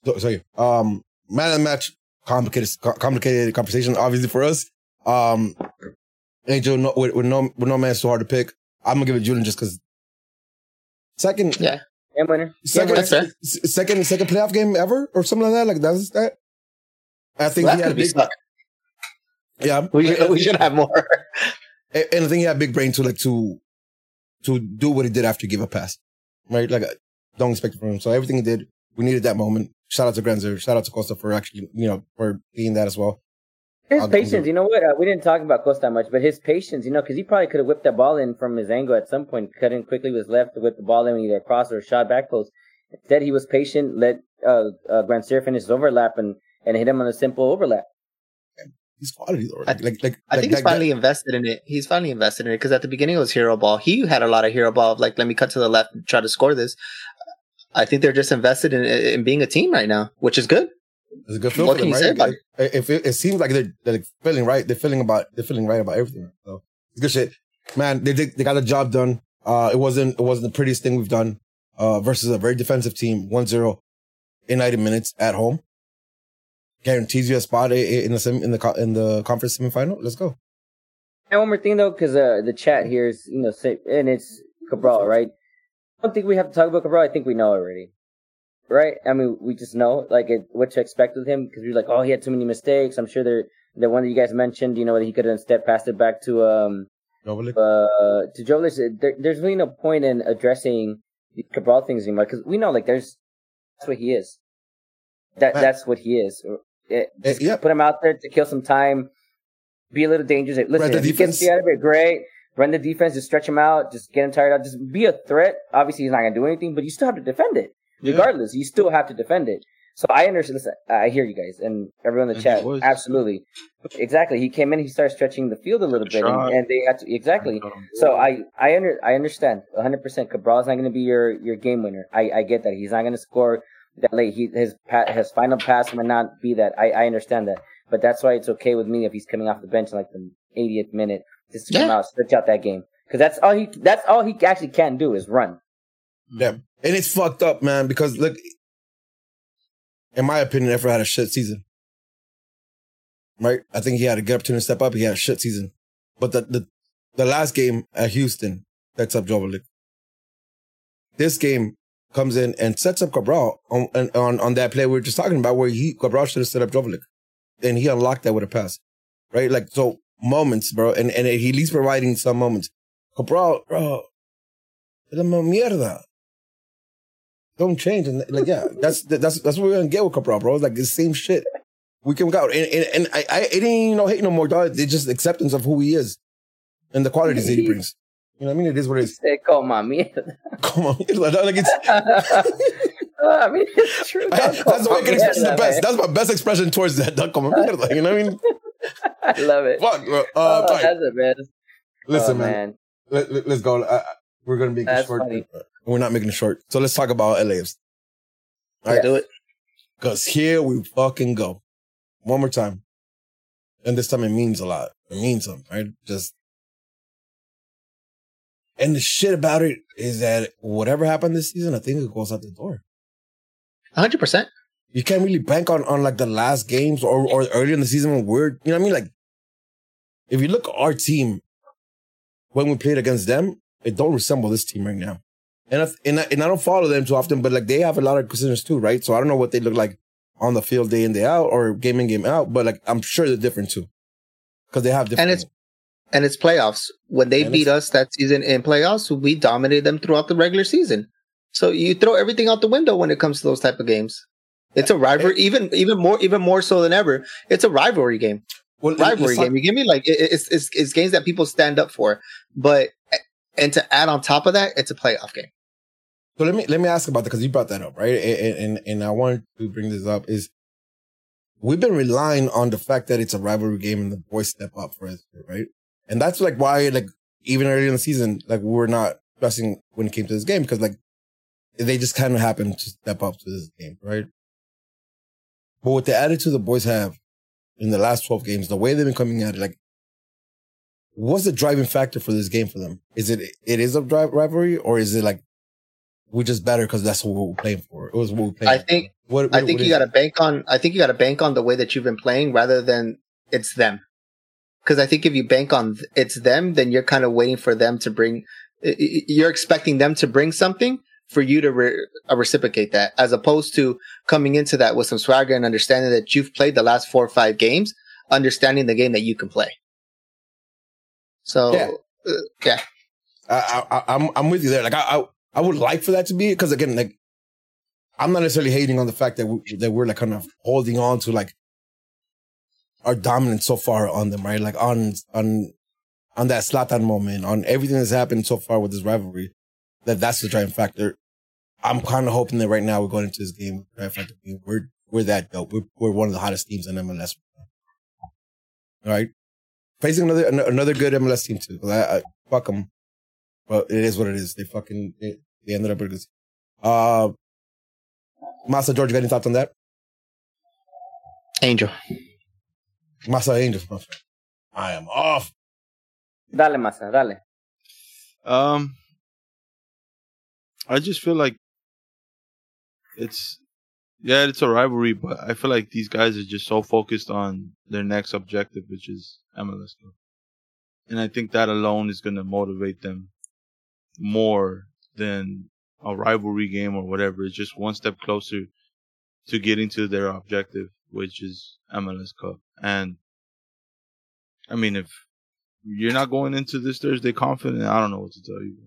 Speaker 2: so- sorry. Um, man of the match, complicated, complicated conversation. Obviously for us, um, Angel no, with, with no with no man so hard to pick. I'm gonna give it Julian just because. Second,
Speaker 3: Yeah.
Speaker 4: Game winner. Game
Speaker 2: second,
Speaker 3: that's
Speaker 4: winner.
Speaker 2: second, second playoff game ever or something like that. Like that's that. I think
Speaker 3: That's
Speaker 2: he had
Speaker 3: gonna
Speaker 2: a
Speaker 3: be
Speaker 2: big,
Speaker 3: stuck.
Speaker 2: yeah.
Speaker 3: We, we should have more.
Speaker 2: And and I think he had big brain to like to to do what he did after he gave a pass, right? Like, don't expect it from him. So everything he did, we needed that moment. Shout out to Grandsir. Shout out to Costa for actually, you know, for being that as well.
Speaker 4: His
Speaker 2: I'll
Speaker 4: patience, you know what? Uh, we didn't talk about Costa much, but his patience, you know, because he probably could have whipped that ball in from his angle at some point, cut in quickly with his left to whip the ball in either across or shot back post. Instead, he was patient, let uh, uh, Grandsir finish his overlap and, and hit him on a simple overlap.
Speaker 2: He's quality though.
Speaker 3: I-
Speaker 2: Like, like, like
Speaker 3: I
Speaker 2: like
Speaker 3: think he's
Speaker 2: that-
Speaker 3: finally invested in it. He's finally invested in it because at the beginning it was hero ball. He had a lot of hero ball of like, let me cut to the left and try to score this. I think they're just invested in in being a team right now, which is good.
Speaker 2: It's a good feel
Speaker 3: What
Speaker 2: for them,
Speaker 3: can you say
Speaker 2: right?
Speaker 3: about
Speaker 2: Like, if it, it seems like they're, they're like feeling right, they're feeling about they're feeling right about everything. So it's good shit, man. They did, they got the job done. Uh, it wasn't it wasn't the prettiest thing we've done. Uh, versus a very defensive team, 1-0 in 90 minutes at home. Guarantees you a spot i- i- in the sem- in the co- in the conference semifinal. Let's go.
Speaker 4: And one more thing though, because uh, the chat here is, you know, and it's Cabral, right? I don't think we have to talk about Cabral. I think we know already, right? I mean, we just know like it, what to expect with him because we're like, oh, he had too many mistakes. I'm sure there, the one that you guys mentioned, you know, that he could have instead passed it back to um uh to Jovic. There, there's really no point in addressing the Cabral things anymore because we know like there's that's what he is. That
Speaker 2: Right.
Speaker 4: that's what he is. It,
Speaker 2: Eh,
Speaker 4: just
Speaker 2: yeah.
Speaker 4: Put him out there to kill some time, be a little dangerous. Listen, if he gets
Speaker 2: defense-
Speaker 4: the out of it, great. Run the defense, just stretch him out, just get him tired out, just be a threat. Obviously, he's not gonna do anything, but you still have to defend it.
Speaker 5: Yeah.
Speaker 4: Regardless, you still have to defend it. So I understand. Listen, I hear you guys and everyone in the
Speaker 5: And
Speaker 4: chat. Absolutely, exactly. He came in, he started stretching the field a little bit, and, and they had to exactly. So I I under I understand 100. percent Cabral's not going to be your your game winner. I I get that he's not going to score that late. He his his final pass might not be that. I I understand that, but that's why it's okay with me if he's coming off the bench in like the 80th minute just to come
Speaker 3: Yeah.
Speaker 4: out stretch out that game because that's all he that's all he actually can do is run.
Speaker 2: Yeah. And it's fucked up, man, because look, in my opinion, Efra had a shit season. Right? I think he had a good opportunity to step up. He had a shit season. But the the, the last game at Houston sets up Jovic. This game comes in and sets up Cabral on, on, on that play we were just talking about where he Cabral should have set up Jovic. And he unlocked that with a pass. Right? Like, so moments, bro. And, and he at least providing some moments. Cabral, bro, la mierda don't change. And like, yeah, that's that's that's what we're gonna get with Cabral, bro. It's like the same shit. We can go out, and and, and I, I it ain't no hate no more, dog. It's just acceptance of who he is and the qualities that he brings. You know what I mean? It is what it is.
Speaker 4: Say, Come on, me.
Speaker 2: Come on, It's like, like it's
Speaker 4: I mean, it's true.
Speaker 2: that's the way I can express the best. That's my best expression towards that. Dog, come on, mierda, you know what I mean?
Speaker 4: I love it.
Speaker 2: Fuck, bro. Uh,
Speaker 4: oh, that's the best.
Speaker 2: Listen,
Speaker 4: oh,
Speaker 2: man. Let, let, us go. Uh, we're gonna it
Speaker 4: That's
Speaker 2: short.
Speaker 4: funny.
Speaker 2: We're not making it short. So let's talk about LA's. All right,
Speaker 3: Do it.
Speaker 2: Cause here we fucking go. One more time. And this time it means a lot. It means something, right? Just. And the shit about it is that whatever happened this season, I think it goes out the door.
Speaker 3: 100%.
Speaker 2: You can't really bank on, on like the last games or, or early in the season when we're, you know what I mean? Like, if you look at our team, when we played against them, it don't resemble this team right now. And I, and I, and I don't follow them too often, but like they have a lot of decisions too, right? So I don't know what they look like on the field day in day out or game in game out, but like I'm sure they're different too because they have different.
Speaker 3: And it's and it's playoffs. When they
Speaker 2: And
Speaker 3: beat us that season in playoffs, we dominated them throughout the regular season. So you throw everything out the window when it comes to those type of games. It's a rivalry, even even more even more so than ever. It's a rivalry game.
Speaker 2: well,
Speaker 3: Rivalry game. You give me like it's, it's it's games that people stand up for. But and to add on top of that, it's a playoff game.
Speaker 2: So let me let me ask about that because you brought that up, right? And, and and I wanted to bring this up is we've been relying on the fact that it's a rivalry game and the boys step up for us, right? And that's like why like even early in the season, like we were not stressing when it came to this game because like they just kind of happened to step up to this game, right? But with the attitude the boys have in the last 12 games, the way they've been coming at it, like what's the driving factor for this game for them? Is it it is a drive rivalry or is it like we're just better because that's what we're playing for? It was what we're playing.
Speaker 3: I think
Speaker 2: What,
Speaker 3: I think
Speaker 2: what
Speaker 3: you got to bank on. I think you got to bank on the way that you've been playing rather than it's them. Because I think if you bank on th- it's them, then you're kind of waiting for them to bring. You're expecting them to bring something for you to re- uh, reciprocate that, as opposed to coming into that with some swagger and understanding that you've played the last four or five games, understanding the game that you can play. So,
Speaker 2: Yeah.
Speaker 3: uh, yeah,
Speaker 2: I, I, I'm I'm with you there. Like I, I I would like for that to be because again, like I'm not necessarily hating on the fact that we, that we're like kind of holding on to like our dominance so far on them, right? Like on on on that Zlatan moment, on everything that's happened so far with this rivalry, that that's the driving factor. I'm kind of hoping that right now we're going into this game, we're we're that dope. We're we're one of the hottest teams in MLS. All right, facing another another good MLS team too. I, I fuck them. But it is what it is. They fucking they, they ended up with this. Uh, Masa George, you got any thoughts on that?
Speaker 3: Angel.
Speaker 2: Masa Angel. my friend. I am off.
Speaker 4: Dale, Masa, dale.
Speaker 5: Um, I just feel like it's yeah, it's a rivalry, but I feel like these guys are just so focused on their next objective, which is MLS Cup, and I think that alone is going to motivate them more than a rivalry game or whatever. It's just one step closer to getting to their objective, which is MLS Cup. And I mean, if you're not going into this Thursday confident, I don't know what to tell you.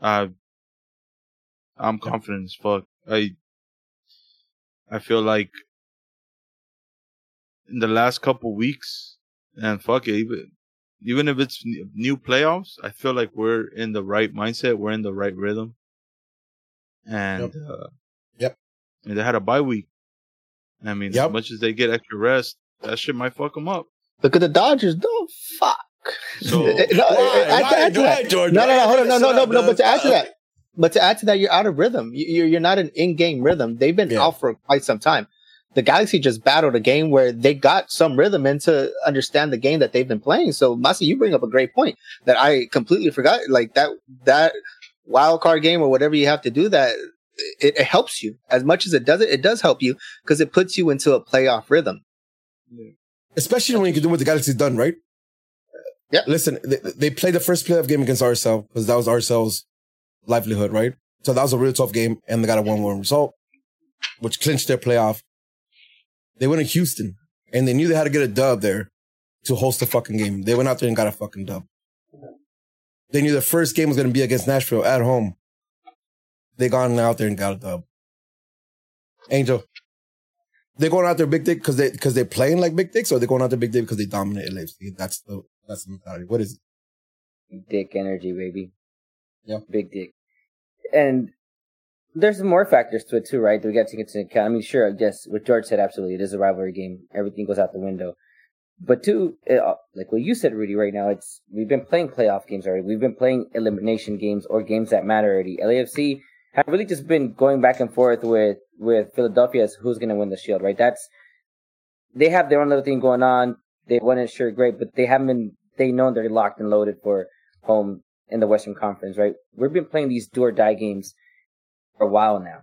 Speaker 5: I, I'm confident as fuck. I, I feel like in the last couple weeks, and fuck it, even even if it's new playoffs, I feel like we're in the right mindset. We're in the right rhythm. And
Speaker 2: Yep.
Speaker 5: uh,
Speaker 2: Yep.
Speaker 5: And they had a bye week. I mean,
Speaker 2: Yep.
Speaker 5: as much as they get extra rest, that shit might fuck them up.
Speaker 3: Look at the Dodgers. No, fuck.
Speaker 5: So-
Speaker 3: no,
Speaker 2: Why?
Speaker 3: add
Speaker 2: Why?
Speaker 3: add to
Speaker 2: Why,
Speaker 3: that.
Speaker 2: George?
Speaker 3: No, no, no, hold on, no, no, no, no. But to add to that, but to add to that, you're out of rhythm. You- You're you're not an in-game rhythm. They've been
Speaker 2: Yeah.
Speaker 3: out for quite some time. The Galaxy just battled a game where they got some rhythm in to understand the game that they've been playing. So, Masi, you bring up a great point that I completely forgot. Like that that wild card game or whatever you have to do that. It, it helps you as much as it does it. It does help you because it puts you into a playoff rhythm.
Speaker 2: Especially when you can do what the Galaxy's done, right?
Speaker 3: Yeah.
Speaker 2: Listen, they, they played the first playoff game against ourselves because that was ourselves' livelihood, right? So that was a real tough game, and they got a one-one result, which clinched their playoff. They went to Houston, and they knew they had to get a dub there to host the fucking game. They went out there and got a fucking dub. They knew the first game was going to be against Nashville at home. They gone out there and got a dub. Angel, they're going out there big dick because they because they're playing like big dicks, or they're going out there big dick because they dominate LAFC. That's the that's the mentality. What is it?
Speaker 4: Dick energy, baby.
Speaker 2: Yeah.
Speaker 4: Big dick. And there's more factors to it too, right? That we got to take into account. I mean, sure, I guess what George said, absolutely, it is a rivalry game. Everything goes out the window. But two, it, like what you said, Rudy, right now, it's we've been playing playoff games already. We've been playing elimination games or games that matter already. LAFC have really just been going back and forth with with Philadelphia as who's going to win the Shield, right? That's they have their own little thing going on. They won it, sure, great, but they haven't been. They know they're locked and loaded for home in the Western Conference, right? We've been playing these do or die games for a while now.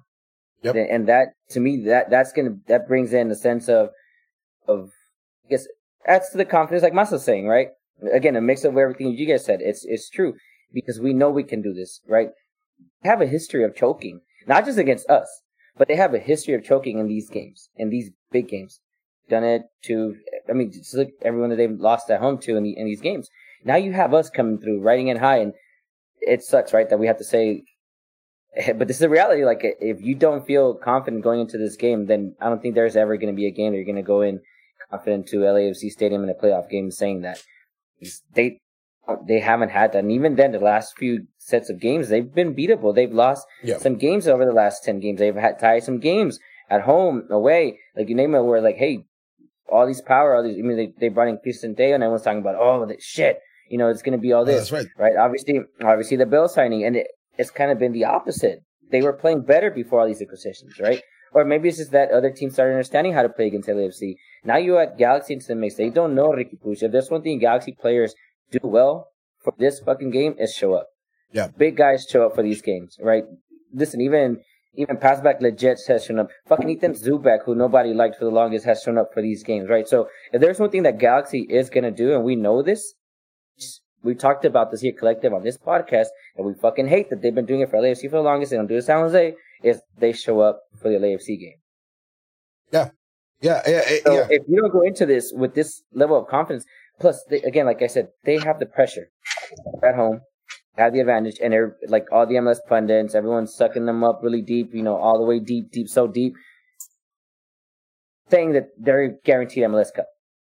Speaker 2: Yep.
Speaker 4: And that to me that that's gonna that brings in a sense of of I guess adds to the confidence, like Masa's saying, right? Again, a mix of everything you guys said. It's it's true because we know we can do this, right? They have a history of choking, not just against us, but they have a history of choking in these games, in these big games. Done it to, I mean, just look everyone that they've lost at home to in, the, in these games. Now you have us coming through, riding in high, and it sucks, right? That we have to say, but this is the reality. Like, if you don't feel confident going into this game, then I don't think there's ever going to be a game that you're going to go in confident to LAFC Stadium in a playoff game saying that. They they haven't had that. And even then, the last few sets of games, they've been beatable. They've lost
Speaker 2: Yeah.
Speaker 4: some games over the last 10 games. They've had tied some games at home, away. Like, you name it, where like, hey, all these power, all these, I mean, they, they brought in Christian Day and everyone's talking about, oh, that shit. You know, it's going to be all
Speaker 2: Oh,
Speaker 4: this.
Speaker 2: that's right.
Speaker 4: right? Obviously, obviously the Bale signing, and it, it's kind of been the opposite. They were playing better before all these acquisitions, right? Or maybe it's just that other teams started understanding how to play against LAFC. Now you add Galaxy into the mix. They don't know Riqui Puig. If there's one thing Galaxy players do well for this fucking game is show up.
Speaker 2: Yeah.
Speaker 4: Big guys show up for these games, right? Listen, even even pass back legit has shown up. Fucking Ethan Zubak, who nobody liked for the longest, has shown up for these games, right? So if there's one thing that Galaxy is gonna do, and we know this, we talked about this here collective on this podcast, and we fucking hate that they've been doing it for LAFC for the longest. They don't do it San Jose. Is they show up for the LAFC game.
Speaker 2: Yeah, yeah, yeah,
Speaker 4: So
Speaker 2: yeah.
Speaker 4: if you don't go into this with this level of confidence, plus they, again, like I said, they have the pressure at home, have the advantage, and they're like all the MLS pundits, everyone's sucking them up really deep, you know, all the way deep, deep, so deep, saying that they're guaranteed MLS Cup.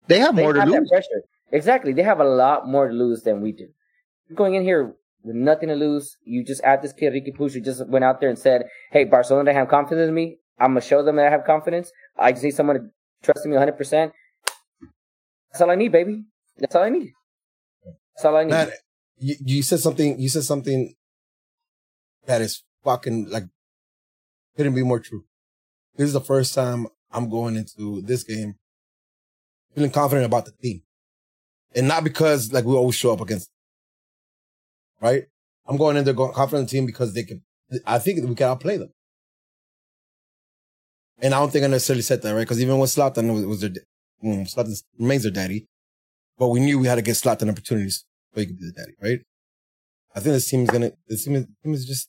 Speaker 3: They have
Speaker 4: They
Speaker 3: more to
Speaker 4: have that
Speaker 3: lose.
Speaker 4: pressure. Exactly, they have a lot more to lose than we do. Going in here with nothing to lose. You just add this kid Riqui Puig who just went out there and said, "Hey, Barcelona, they have confidence in me. I'm gonna show them that I have confidence. I just need someone to trust me 100. percent That's all I need, baby. That's all I need. That's all I need.
Speaker 2: Man, you, you said something. You said something that is fucking like couldn't be more true. This is the first time I'm going into this game feeling confident about the team, and not because like we always show up against, right? I'm going in there going confident in the team because they can. I think we can outplay them, and I don't think I necessarily said that right because even when Zlatan was, was their, mm, Zlatan remains their daddy, but we knew we had to get Zlatan opportunities so he could be the daddy, right? I think this team is gonna. This team is, team is just.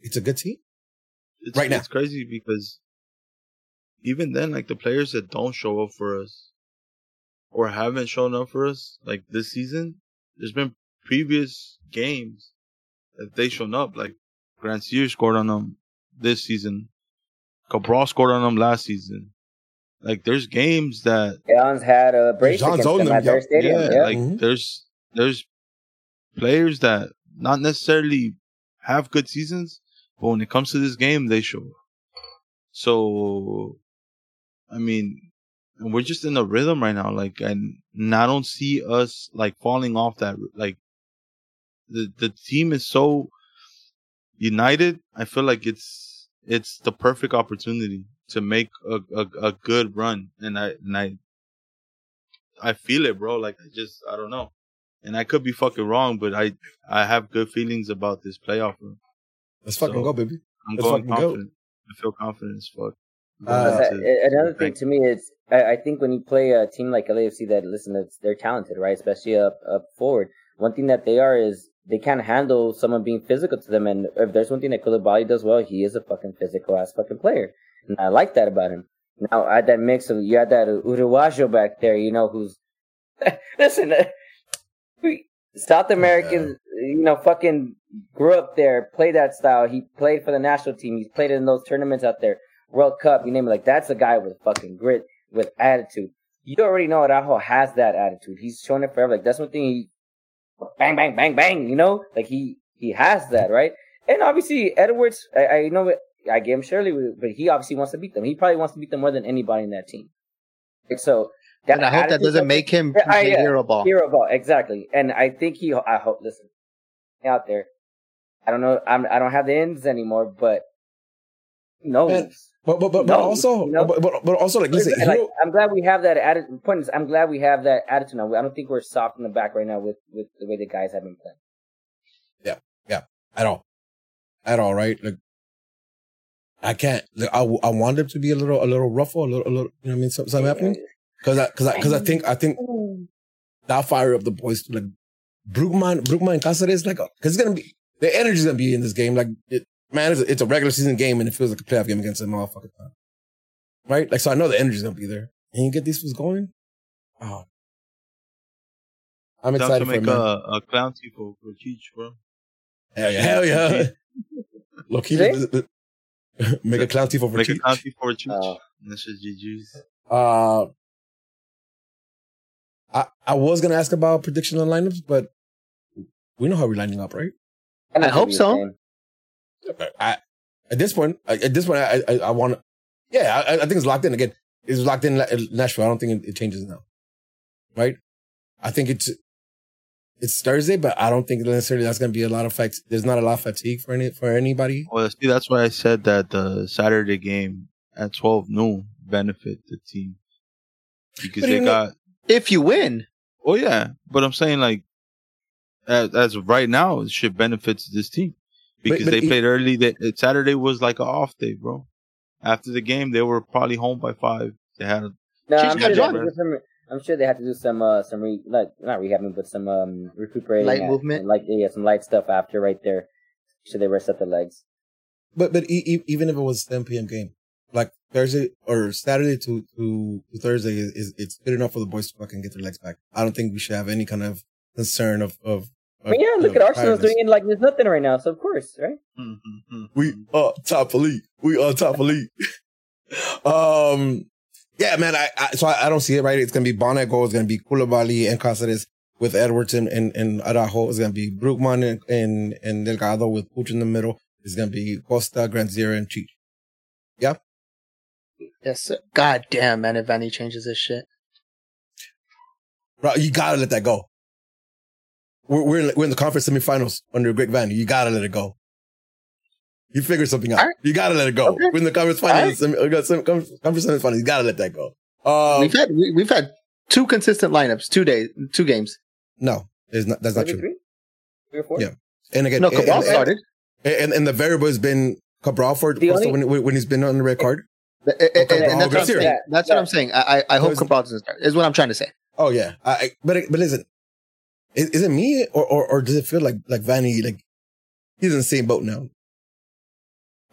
Speaker 2: It's a good team.
Speaker 5: It's,
Speaker 2: Right now.
Speaker 5: It's crazy because even then, like the players that don't show up for us or haven't shown up for us, like this season, there's been previous games that they shown up. Like Grandsir scored on them this season. Cabral scored on them last season. Like there's games that
Speaker 4: John's had a brace
Speaker 2: John's
Speaker 4: against
Speaker 2: owned
Speaker 4: them
Speaker 2: them,
Speaker 4: at their
Speaker 2: yep.
Speaker 4: stadium.
Speaker 5: yeah,
Speaker 4: Yeah,
Speaker 5: like
Speaker 2: Mhm.
Speaker 5: there's there's players that not necessarily have good seasons, but when it comes to this game, they show. So, I mean, and we're just in a rhythm right now. Like, and, and I don't see us like falling off that. Like, the the team is so united. I feel like it's it's the perfect opportunity to make a a, a good run, and I and I I feel it, bro. Like I just I don't know, and I could be fucking wrong, but I I have good feelings about this playoff run.
Speaker 2: Let's fucking
Speaker 5: So-
Speaker 2: go, baby.
Speaker 5: I'm
Speaker 2: Let's
Speaker 5: going
Speaker 2: fucking go.
Speaker 5: I feel confident as fuck.
Speaker 2: Uh,
Speaker 4: uh, Another thing to me is, I, I think when you play a team like LAFC, that listen, they're talented, right? Especially up up forward. One thing that they are is they can't handle someone being physical to them. And if there's one thing that Koulibaly does well, he is a fucking physical ass fucking player, and I like that about him. Now add that mix of you had that Uruguayo back there, you know, who's listen, uh, we South Americans, you know, fucking grew up there, played that style. He played for the national team. He's played in those tournaments out there. World Cup, you name it. Like that's a guy with fucking grit, with attitude. You already know Araujo has that attitude. He's shown it forever. Like that's one thing. He bang, bang, bang, bang. You know, like he he has that right. And obviously Edwards, I, I know it- I gave him Shirley, but he obviously wants to beat them. He probably wants to beat them more than anybody in that team. Like, so that
Speaker 3: And I hope that doesn't make him
Speaker 4: I- yeah.
Speaker 3: hero ball.
Speaker 4: hero ball exactly. And I think he. I hope. Listen, out there. I don't know. I'm. I don't have the ends anymore, but no.
Speaker 2: Man, But but but, but also
Speaker 4: no.
Speaker 2: but, but but also like listen,
Speaker 4: And, like,
Speaker 2: Hero-
Speaker 4: I'm glad we have that attitude. Point is, I'm glad we have that attitude now. I don't think we're soft in the back right now with with the way the guys have been playing.
Speaker 2: Yeah, yeah, at all, at all, right? Like, I can't. Like, I I want them to be a little a little rougher, a little a little. You know what I mean? Something, something happening because I because I because I think I think mm. that fire up the boys like Brugman Brugman and Cáceres like because it's gonna be the energy's gonna be in this game. Like, it, man, it's a, it's a regular season game and it feels like a playoff game against a motherfucker. Time. right? Like, so I know the energy's gonna be there. And you get these was going. Oh, I'm excited
Speaker 5: to
Speaker 2: for
Speaker 5: make
Speaker 2: it, man.
Speaker 5: a, a clown tifo for Cheech, bro.
Speaker 2: Hell yeah, hell yeah. Look, he
Speaker 4: Today?
Speaker 2: th- th- make a clown tifo for
Speaker 5: Make a
Speaker 2: Cheech.
Speaker 5: clown tifo for Cheech.
Speaker 4: Oh.
Speaker 5: And That's just GG's.
Speaker 2: Uh, I I was gonna ask about prediction on lineups, but we know how we're lining up, right?
Speaker 4: And
Speaker 3: I
Speaker 4: it's
Speaker 3: hope
Speaker 4: gonna be the
Speaker 3: so.
Speaker 2: I, at this point, I, at this point, I I, I want. Yeah, I, I think it's locked in again. It's locked in in Nashville. I don't think it, it changes now, right? I think it's it's Thursday, but I don't think necessarily that's going to be a lot of fact. There's not a lot of fatigue for any for anybody.
Speaker 5: Well, see, that's why I said that the Saturday game at 12 noon benefit the team. Because they
Speaker 2: even
Speaker 5: got.
Speaker 3: If you win,
Speaker 5: Oh, yeah. But I'm saying, like, as, as of right now, it should benefit this team. Because
Speaker 2: but
Speaker 5: they
Speaker 2: e-
Speaker 5: played early. They, Saturday was like an off day, bro. After the game, they were probably home by five. They had A,
Speaker 4: no, I'm
Speaker 3: got
Speaker 4: sure, they have
Speaker 3: drunk.
Speaker 4: to do some, I'm sure they have to do some uh some re like not rehabbing but some um recuperating
Speaker 3: Light
Speaker 4: and-
Speaker 3: movement?
Speaker 4: like yeah some light stuff after right there. Should they rest up the legs?
Speaker 2: But but e- e- even if it was 10 p.m. game, like Thursday or Saturday to to, to Thursday is, is it's good enough for the boys to fucking get their legs back. I don't think we should have any kind of concern of of.
Speaker 4: I mean, yeah, look at Arsenal's doing it like there's nothing right now. So of course, right?
Speaker 2: We are top elite. We are top elite. um, yeah, man. I, I so I, I don't see it right. It's gonna be Bonnet goal. It's gonna be Coulibaly and Cáceres with Edwards and and, and Araujo. It's gonna be Brugman and, and and Delgado with Puig in the middle. It's gonna be Costa, Grandsir, and Cheech.
Speaker 3: yes. Sir. God damn, man! If Vanney changes this shit,
Speaker 2: Bro, you gotta let that go. We're we're in, we're in the conference semifinals under Greg Vanney. You gotta let it go. You figure something out.
Speaker 3: Right.
Speaker 2: You gotta let it go.
Speaker 3: Okay.
Speaker 2: We're in the conference finals. semi- we got some- conference semifinals. You gotta let that go. Um,
Speaker 3: we've had we, we've had two consistent lineups, two days, two games.
Speaker 2: no, it's not, that's not true.
Speaker 4: Three? Three or four?
Speaker 2: Yeah. And again,
Speaker 3: No,
Speaker 2: and,
Speaker 3: Cabral
Speaker 2: and,
Speaker 3: started.
Speaker 2: and, and the variable has been Cabral for
Speaker 4: only-
Speaker 2: when, when he's been on the red card.
Speaker 3: And, and- and that's what I'm saying. That's what I'm saying. I I, I hope Cabral doesn't start. Is what I'm trying to say.
Speaker 2: Oh yeah, I but but listen, is, is it me or, or or does it feel like like Vanney like he's in the same boat now?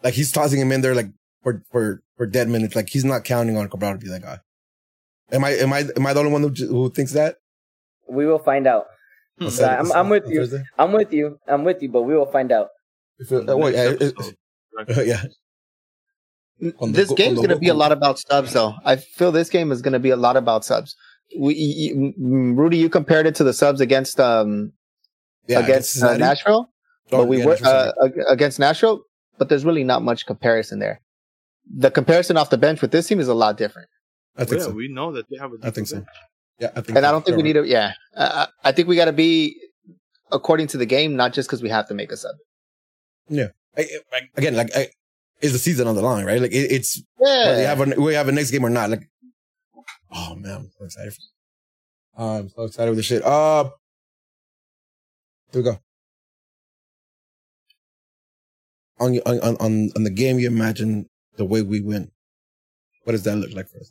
Speaker 2: Like he's tossing him in there like for for for dead minutes. Like he's not counting on Cabral to be that guy. Am I am I am I the only one who, who thinks that?
Speaker 4: We will find out.
Speaker 5: Hmm.
Speaker 4: So I'm-
Speaker 2: Saturday-
Speaker 4: I'm with you.
Speaker 2: Thursday?
Speaker 4: I'm with you. I'm with you, but we will find out.
Speaker 2: If it- oh, wait, yeah, it- it- yeah.
Speaker 3: This
Speaker 2: go-
Speaker 3: game's
Speaker 2: on
Speaker 3: going to be a lot about subs, though. I feel this game is going to be a lot about subs. We, you, you- Rudy, you compared it to the subs against um
Speaker 2: Yeah,
Speaker 3: against uh, Nashville,
Speaker 2: Oh,
Speaker 3: but we
Speaker 2: yeah,
Speaker 3: were uh, against Nashville. But there's really not much comparison there. The comparison off the bench with this team is a lot different,
Speaker 2: I think
Speaker 5: yeah,
Speaker 2: so.
Speaker 5: we know that they have a
Speaker 2: I think so. Yeah, I think.
Speaker 3: and
Speaker 2: so.
Speaker 3: I don't think we
Speaker 2: You're
Speaker 3: need to. Yeah, I, I I think we got to be according to the game, not just because we have to make a sub.
Speaker 2: Yeah. I- I- again, like, I, is the season on the line, right? Like, it, it's
Speaker 3: Yeah,
Speaker 2: whether you have a, we have a next game or not. Like, oh man, I'm so excited. For, I'm so excited with this shit. Uh, here we go. On, your- on on on on the game, you imagine the way we win. What does that look like for us?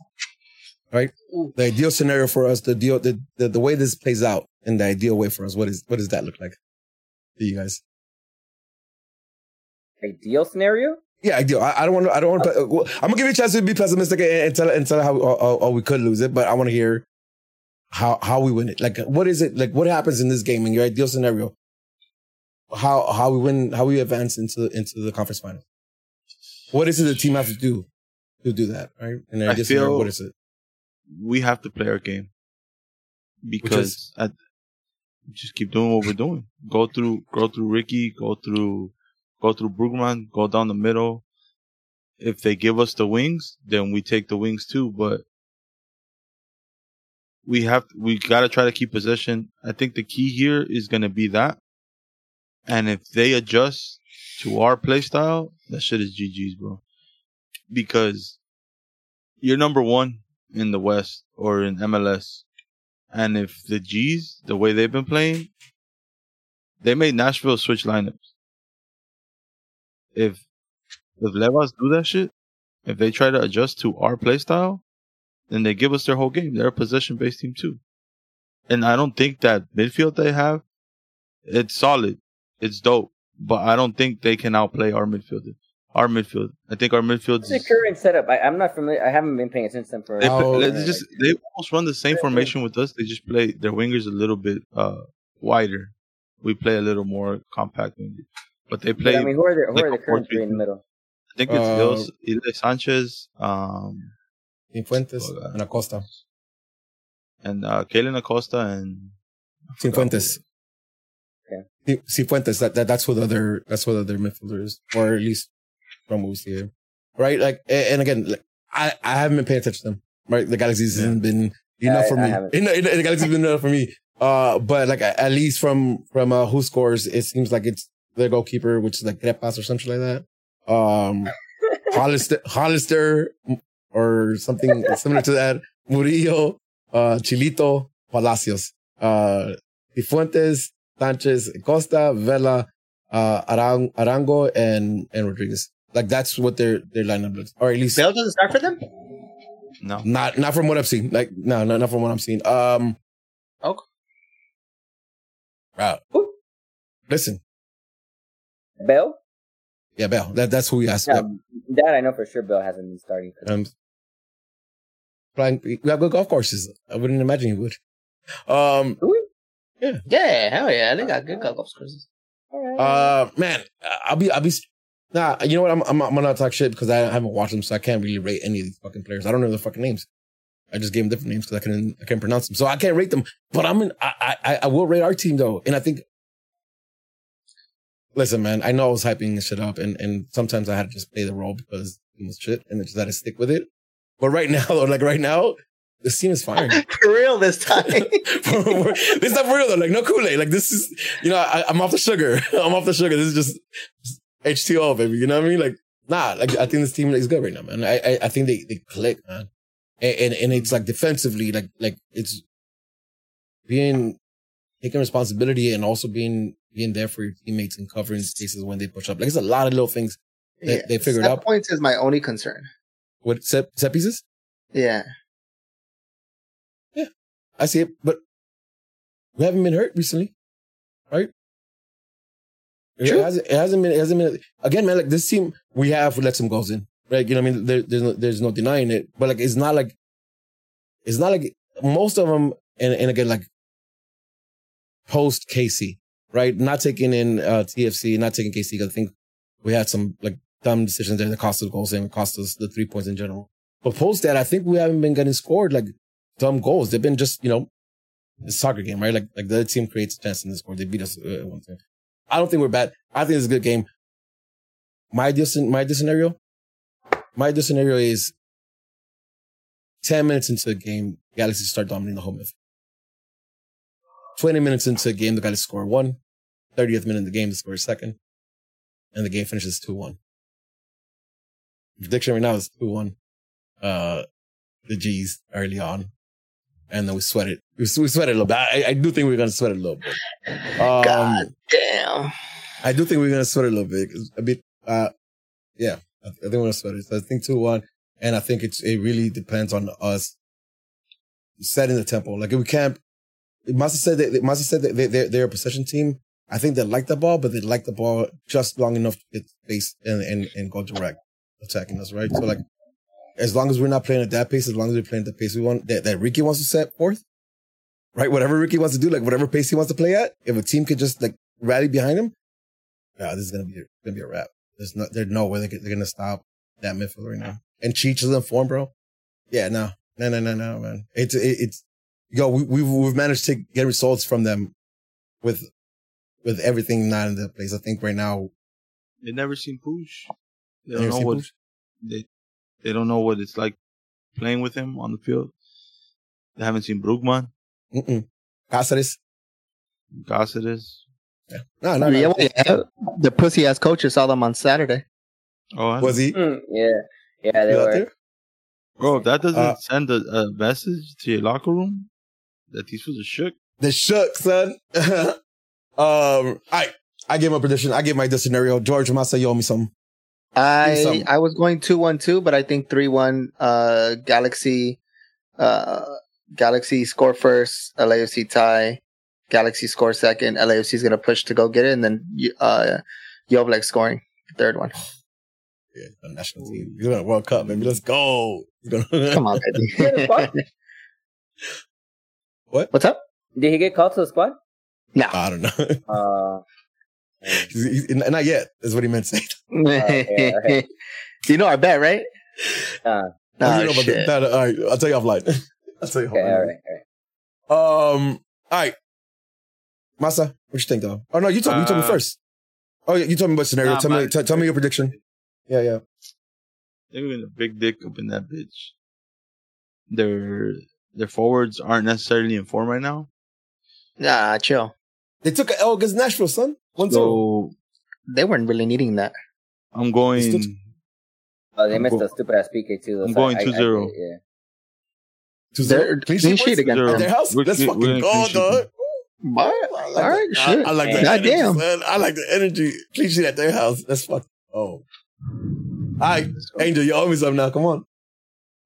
Speaker 2: Right, the ideal scenario for us, the deal, the, the the way this plays out in the ideal way for us. What is what does that look like to you guys?
Speaker 4: Ideal scenario?
Speaker 2: Yeah, I do. I, I don't want to. I don't want to. Well, I'm gonna give you a chance to be pessimistic and, and tell and tell how how, how we could lose it, but I want to hear how how we win it. Like, what is it? Like, what happens in this game in your ideal scenario? How how we win? How we advance into into the conference final? What is it the team has to do to do that? Right? And
Speaker 5: I
Speaker 2: scenario,
Speaker 5: feel-
Speaker 2: what is it?
Speaker 5: We have to play our game because at, just keep doing what we're doing. Go through, go through Riqui, go through, go through Brugman, go down the middle. If they give us the wings, then we take the wings too. But we have, we got to try to keep possession. I think the key here is going to be that. And if they adjust to our play style, that shit is GG's, bro. Because you're number one in the West or in MLS. And if the G's, the way they've been playing, they made Nashville switch lineups. If if Levas do that shit, if they try to adjust to our play style, then they give us their whole game. They're a possession based team too. And I don't think that midfield they have, it's solid. It's dope. But I don't think they can outplay our midfielder. our midfield. I think our midfield.
Speaker 4: What's the current setup? I, I'm not familiar. I haven't been paying attention for.
Speaker 5: They,
Speaker 2: Oh,
Speaker 5: play, they just they almost run the same formation with us. They just play their wingers a little bit uh wider. We play a little more compact wingers, but they play.
Speaker 4: Yeah, I mean, who are the who
Speaker 5: like
Speaker 4: are the
Speaker 5: a
Speaker 4: current three in the middle?
Speaker 5: I think it's
Speaker 2: Uh,
Speaker 5: Ilse, Ilie Sanchez, um,
Speaker 2: Cifuentes
Speaker 5: Oh, God.
Speaker 2: and Acosta.
Speaker 5: and uh, Kellyn Acosta, and
Speaker 2: Cifuentes.
Speaker 4: Okay.
Speaker 2: Ci- Cifuentes. That, that that's what the other that's what the other midfielder is, or at least from what we see here. Right? Like, and again, like, I I haven't been paying attention to them. Right? The Galaxies
Speaker 5: Yeah.
Speaker 2: hasn't been enough
Speaker 4: I-
Speaker 2: for
Speaker 4: I
Speaker 2: me.
Speaker 4: haven't.
Speaker 2: Enough- the Galaxies been enough for me. Uh, but like at least from from uh, who scores, it seems like it's their goalkeeper, which is like Crepas or something like that. Um, Hollister, Hollister, or something similar to that. Murillo, uh, Chilito, Palacios, uh, Cifuentes, Sanchez, Costa, Vela, uh, Arang, Arango, and, and Rodriguez. Like that's what their, their lineup looks, or at least
Speaker 3: Bale doesn't start for them.
Speaker 5: no,
Speaker 2: not, not from what I've seen. Like, no, no, not from what I'm seeing. Um,
Speaker 3: Okay.
Speaker 2: wow. Listen,
Speaker 4: Bell.
Speaker 2: yeah, Bell, that, that's who we asked.
Speaker 4: Yeah, that I know for sure. Bell hasn't been starting. For.
Speaker 2: Um, playing, we have good golf courses. I wouldn't imagine he would. Um,
Speaker 4: Do we?
Speaker 3: Yeah, Yeah, hell yeah, they got good golf courses.
Speaker 2: Uh, man, I'll be, I'll be, nah, you know what? I'm, I'm, I'm gonna talk shit because I haven't watched them, so I can't really rate any of these fucking players. I don't know their fucking names. I just gave them different names because I couldn't, I can't pronounce them, so I can't rate them. But I'm in, I, I, I will rate our team though, and I think. Listen, man, I know I was hyping this shit up, and and sometimes I had to just play the role because it was shit, and I just had to stick with it. But right now, though, like right now, this team is firing.
Speaker 3: For real this time.
Speaker 2: this is not for real though. Like no Kool Aid. Like this is, you know, I, I'm off the sugar. I'm off the sugar. This is just H2O, baby. You know what I mean? Like nah. Like I think this team is good right now, man. I I, I think they they click, man. And, and and it's like defensively, like like it's being taking responsibility and also being being there for your teammates and covering spaces when they push up. Like it's a lot of little things that they figured
Speaker 3: Set
Speaker 2: out.
Speaker 3: points is my only concern.
Speaker 2: What set set pieces?
Speaker 3: Yeah.
Speaker 2: Yeah, I see it, but we haven't been hurt recently, right? It hasn't, it hasn't been. It hasn't been. Again, man, like this team, we have let some goals in, right? You know, what I mean, there, there's no, there's no denying it, but like, it's not like, it's not like most of them, and and again, like post KC, right? Not taking in uh TFC, not taking KC. 'cause I think we had some like dumb decisions there that cost us goals and cost us the three points in general. But post that, I think we haven't been getting scored like dumb goals. They've been just, you know, a soccer game, right? Like, like the other team creates a chance in the score. They beat us uh, one time. I don't think we're bad. I think it's a good game. My ideal, my ideal scenario, my ideal scenario is 10 minutes into the game, Galaxy start dominating the home midfield. 20 minutes into the game, the Galaxy score one. 30th minute in the game, they score a second. And the game finishes 2-1. Prediction right now is 2-1. Uh, the G's early on. And then we sweat it. We, we sweat it a little bit. I, I do think we're going to sweat it a little bit. Um,
Speaker 3: God damn.
Speaker 2: I do think we're going to sweat it a little bit. A bit, uh, yeah, I, I think we're going to sweat it. So I think 2-1. And I think it's, it really depends on us setting the tempo. Like if we can't, have said that, it said that they, they're, they're a possession team. I think they like the ball, but they like the ball just long enough to get space and, and, and go direct attacking us, right? So like, as long as we're not playing at that pace, as long as we're playing at the pace we want, that, that Riqui wants to set forth, right? Whatever Riqui wants to do, like whatever pace he wants to play at, if a team could just like rally behind him, yeah, this is gonna be gonna be a wrap. There's no, there's no way they're, they're gonna stop that midfield right now. And Cheech is in form, bro. Yeah, no, no, no, no, no, man. It's it, it's yo, we, we've we've managed to get results from them with with everything not in the place. I think right now,
Speaker 5: they never seen Puig. They don't know what
Speaker 2: Puig?
Speaker 5: they they don't know what it's like playing with him on the field. They haven't seen Brugman,
Speaker 2: mm-mm. Cáceres.
Speaker 5: Cáceres.
Speaker 2: Yeah. No, no,
Speaker 3: Yeah,
Speaker 2: no.
Speaker 3: well, yeah. The pussy ass coaches saw them on Saturday.
Speaker 5: Oh,
Speaker 2: Was he?
Speaker 4: Mm, yeah, yeah, they
Speaker 2: you out
Speaker 4: were.
Speaker 2: there?
Speaker 5: bro, if that doesn't
Speaker 2: Uh,
Speaker 5: send a, a message to your locker room that these fools are shook.
Speaker 2: The shook, son. um, I I gave my prediction. I gave my this scenario. George I say you owe me something.
Speaker 3: I
Speaker 2: something.
Speaker 3: I was going two one two, but I think three one. Uh, Galaxy, uh, Galaxy score first. LAFC tie. Galaxy score second. LAFC is gonna push to go get it, and then uh, Joveljić scoring third one.
Speaker 2: Yeah, the national team. He's gonna World Cup, baby. Let's go.
Speaker 3: Come on, baby.
Speaker 2: What?
Speaker 3: What's up?
Speaker 4: Did he get called to the squad?
Speaker 3: No.
Speaker 2: I don't know.
Speaker 4: Uh,
Speaker 2: He's- he's- not yet. Is what he meant to say.
Speaker 4: okay, okay.
Speaker 3: you know our bet, right?
Speaker 4: uh,
Speaker 3: Oh,
Speaker 2: You know about the-
Speaker 3: shit.
Speaker 2: no, no, all right, I'll tell you offline. I'll tell you
Speaker 4: okay, all
Speaker 2: offline.
Speaker 4: right, all right.
Speaker 2: Um. All right, Masa, what you think though? Oh no, you told me. You told me
Speaker 5: Uh,
Speaker 2: first. Oh, yeah, you told me about scenario.
Speaker 5: Nah,
Speaker 2: tell me. T- tell me your prediction. Yeah, yeah.
Speaker 5: They're gonna big dick up in that bitch. Their their forwards aren't necessarily in form right now.
Speaker 3: Nah, chill.
Speaker 2: They took an L against Nashville, son. One zero.
Speaker 5: So
Speaker 3: They weren't really needing that.
Speaker 5: I'm going.
Speaker 2: Still-
Speaker 4: Oh, they
Speaker 5: I'm
Speaker 4: missed
Speaker 5: go-
Speaker 4: a stupid ass PK too. though,
Speaker 5: I'm
Speaker 4: so
Speaker 5: going
Speaker 4: I- I-
Speaker 5: 2-0.
Speaker 4: Yeah.
Speaker 2: Two
Speaker 3: They're
Speaker 2: zero.
Speaker 3: clean
Speaker 2: boys?
Speaker 3: sheet against
Speaker 2: At their house.
Speaker 5: We're
Speaker 2: Let's
Speaker 5: clean-
Speaker 2: fucking
Speaker 5: we're
Speaker 2: go,
Speaker 5: clean
Speaker 2: dog.
Speaker 3: What?
Speaker 2: I like
Speaker 3: All
Speaker 2: that.
Speaker 3: right,
Speaker 2: I,
Speaker 3: shit.
Speaker 2: I like that.
Speaker 3: God
Speaker 2: energy,
Speaker 3: damn.
Speaker 2: son. I like the energy. Clean sheet at their house. That's fuck. Oh. All right, Angel, you owe me something now. Come on.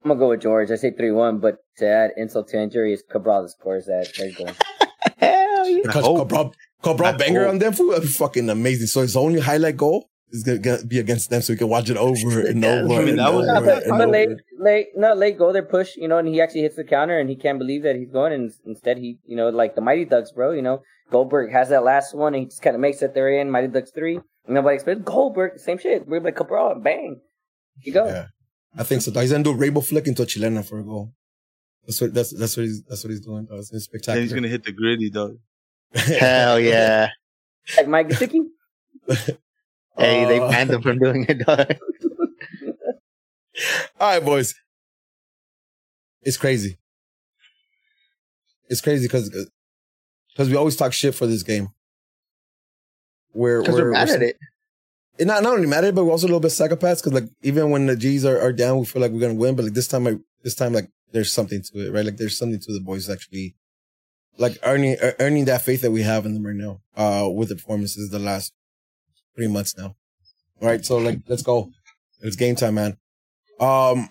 Speaker 4: I'm gonna go with George. I say three one, but to add insult to injury, is Cabral scores that. There you go.
Speaker 3: Hell yeah.
Speaker 2: Because.
Speaker 5: Oh.
Speaker 2: Cabral, Cabral banger
Speaker 5: hope.
Speaker 2: on them food. That'd be fucking amazing. So his only highlight goal is gonna be against them, so we can watch it over and over.
Speaker 5: I mean,
Speaker 2: and
Speaker 5: that was-
Speaker 2: over and
Speaker 4: but late, late, no, late go there push, you know, and he actually hits the counter, and he can't believe that he's going, and instead he, you know, like the Mighty Ducks, bro, you know, Goldberg has that last one, and he just kind of makes it there in Mighty Ducks three. And nobody expects Goldberg, same shit. We're like Cabral, bang, you go.
Speaker 2: Yeah, I think so. He's gonna do a rainbow flick into a chilena for a goal. That's what that's that's what he's that's what he's doing. That's
Speaker 5: Then
Speaker 2: spectacular.
Speaker 5: he's gonna hit the gritty dog.
Speaker 3: Hell yeah.
Speaker 4: Like Mike Gesicki.
Speaker 3: Hey, they
Speaker 2: Uh,
Speaker 3: banned him from doing it. dog.
Speaker 2: All right, boys. It's crazy. It's crazy because because we always talk shit for this game. We're
Speaker 3: Because we're mad at it.
Speaker 2: And not not only it, but we're also a little bit psychopaths because like even when the G's are, are down, we feel like we're gonna win. But like this time, this time, like there's something to it, right? Like there's something to the boys actually, like earning earning that faith that we have in them right now, uh, with the performances the last three months now. All right, so like let's go. It's game time, man. Um,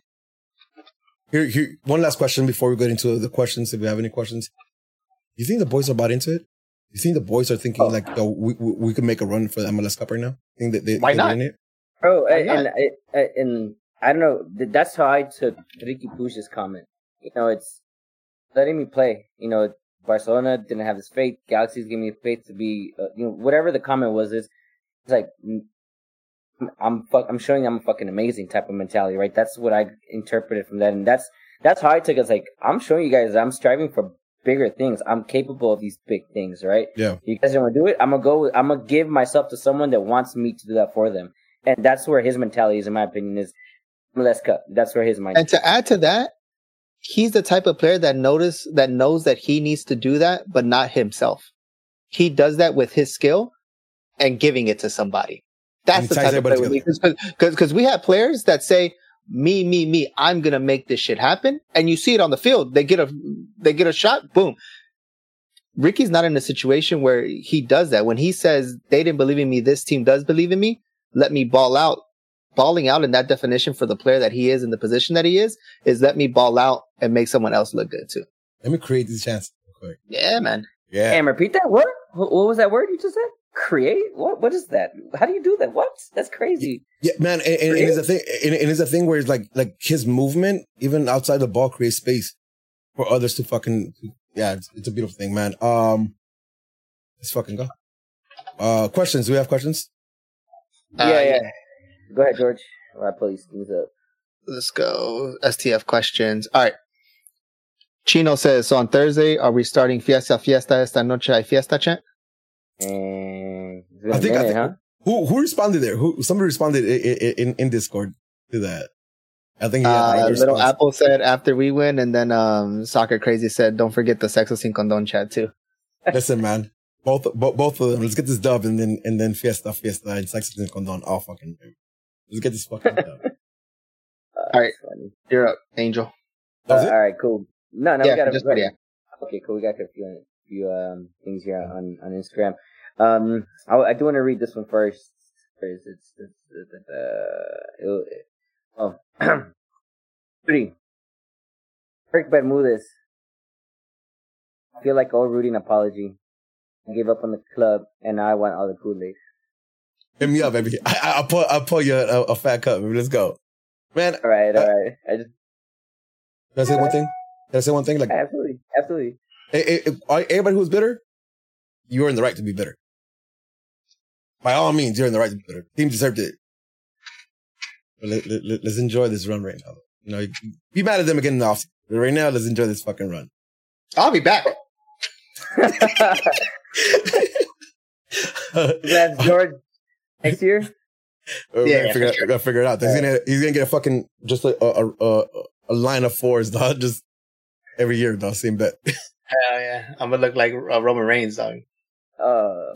Speaker 2: here here one last question before we get into the questions. If we have any questions, you think the boys are bought into it? You think the boys are thinking like, yo, we, we we could make a run for the MLS Cup right now? Think that they
Speaker 3: Why
Speaker 2: they're
Speaker 3: not?
Speaker 2: in it?
Speaker 4: Bro,
Speaker 3: Why
Speaker 4: and,
Speaker 3: not?
Speaker 4: and and and I don't know. That's how I took Riqui Puig's comment. You know, it's letting me play. You know, Barcelona didn't have this faith. Galaxy's giving me faith to be. Uh, you know, whatever the comment was, is it's like mm, I'm fuck, I'm showing I'm a fucking amazing type of mentality, right? That's what I interpreted from that, and that's that's how I took it. It's like I'm showing you guys I'm striving for bigger things. I'm capable of these big things, right?
Speaker 2: Yeah.
Speaker 4: You guys don't want to do it. I'm gonna go. With, I'm gonna give myself to someone that wants me to do that for them, and that's where his mentality is, in my opinion, is MLS cut. That's where his mind.
Speaker 3: Is and to add to that, he's the type of player that notice that knows that he needs to do that, but not himself. He does that with his skill and giving it to somebody. That's the type of
Speaker 2: everybody
Speaker 3: player because because we have players that say me me me I'm gonna make this shit happen, and you see it on the field. They get a they get a shot, boom. Riqui's not in a situation where he does that. When he says they didn't believe in me, this team does believe in me. Let me ball out. Balling out in that definition for the player that he is in the position that he is is let me ball out and make someone else look good too.
Speaker 2: Let me create this chance real quick.
Speaker 3: Yeah, man.
Speaker 2: Yeah.
Speaker 4: And repeat that word. What what was that word you just said? Create. What? What is that? How do you do that? What? That's crazy.
Speaker 2: Yeah, man, and, and, and it's a thing, and, and it's a thing where it's like, like his movement, even outside the ball, creates space for others to fucking, yeah, it's, it's a beautiful thing, man. Um, let's fucking go. Uh, questions? Do we have questions?
Speaker 3: Uh,
Speaker 4: yeah, yeah. Go ahead, George. While I pull these things up.
Speaker 3: Let's go. STF questions. All right. Chino says, so on Thursday, are we starting Fiesta Fiesta esta noche hay fiesta chat?
Speaker 4: And it's been
Speaker 2: I
Speaker 4: a
Speaker 2: think- I think-
Speaker 4: huh?
Speaker 2: Who who responded there? Who somebody responded in in, in Discord to that? I think he
Speaker 3: Uh, Little
Speaker 2: response.
Speaker 3: Apple said after we win, and then um, Soccer Crazy said, don't forget the Sexo Sin Condon chat too.
Speaker 2: Listen, man, both bo- both of them. Let's get this dub and then and then fiesta fiesta and sex and condon all fucking. Let's get this fucking dub.
Speaker 4: Uh,
Speaker 3: All right.
Speaker 4: funny.
Speaker 3: You're up, Angel.
Speaker 4: Uh,
Speaker 2: it?
Speaker 4: all right, cool. No, no,
Speaker 3: Yeah,
Speaker 4: we got a
Speaker 3: just-
Speaker 4: we got a-
Speaker 3: yeah.
Speaker 4: Okay, cool. We got a few, few um things here on on Instagram. Um, I, I do want to read this one first. First, it's, it's, it's uh, it, oh, three. Rick Bermudez. I feel like I Rudy an apology. I gave up on the club, and now I want all the Kool Aid.
Speaker 2: Hit me up, baby. I, I, I'll put I'll pull you a, a fat cup. Baby. Let's go, man.
Speaker 4: All right, all right. I just
Speaker 2: Can I say one thing? Can I say one thing? Like,
Speaker 4: absolutely, absolutely.
Speaker 2: everybody who's bitter, you're in the right to be bitter. By all means, you're in the right to be bitter. Team deserved it. But let, let, let, us enjoy this run right now. You know, be mad at them again in the offseason. But right now, let's enjoy this fucking run.
Speaker 3: I'll be back.
Speaker 4: That's George next year.
Speaker 2: We're
Speaker 3: Yeah,
Speaker 2: gonna
Speaker 3: yeah,
Speaker 2: figure,
Speaker 3: for sure.
Speaker 2: gotta figure it out. He's gonna he's gonna get a fucking just a a, a, a line of fours, dog. Just every year, dog. Same bet.
Speaker 3: Hell yeah. I'm gonna look like uh, Roman Reigns, dog.
Speaker 4: Uh,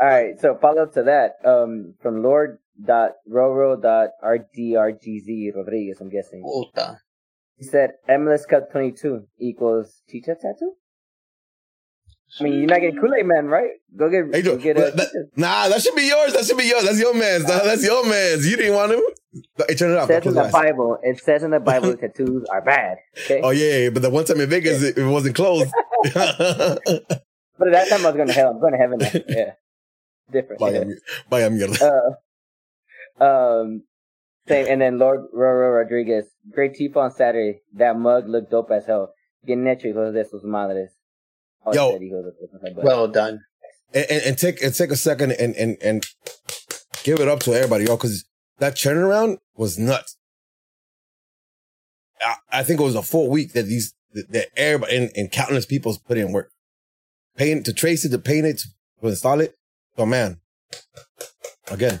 Speaker 4: all right. So follow up to that. Um, from Lord dot Roro dot RDRGZ Rodriguez. I'm guessing
Speaker 3: Puta.
Speaker 4: he said MLS Cup 22 equals Chicha tattoo. I mean, you're not getting Kool Aid Man, right? Go get,
Speaker 2: Hey,
Speaker 4: go
Speaker 2: dude,
Speaker 4: get a.
Speaker 2: that- that- nah, that should be yours. That should be yours. That's your man's. dog. That's your man's. You didn't want him. Hey, turn it
Speaker 4: It
Speaker 2: off.
Speaker 4: says in the
Speaker 2: eyes.
Speaker 4: Bible. It says in the Bible tattoos are bad. Okay.
Speaker 2: Oh yeah, yeah, but the one time in Vegas, it, it wasn't closed.
Speaker 4: But at that time, I was going to hell. I'm going to heaven now. Yeah. Different.
Speaker 2: Vaya,
Speaker 4: yeah.
Speaker 2: mi- vaya mierda.
Speaker 4: Uh, um, same. And then Lord Roro Rodriguez, great tifo on Saturday. That mug looked dope as hell. Bien hecho, hijos de sus madres.
Speaker 2: Yo.
Speaker 4: I said hijos de sus madres, but-
Speaker 3: Well done.
Speaker 2: and, and, and take and take a second and and and give it up to everybody, yo, because that turnaround was nuts. I, I think it was a full week that these that, that everybody and, and countless people's put in work, paying to trace it, to paint it, to install it. So man, again,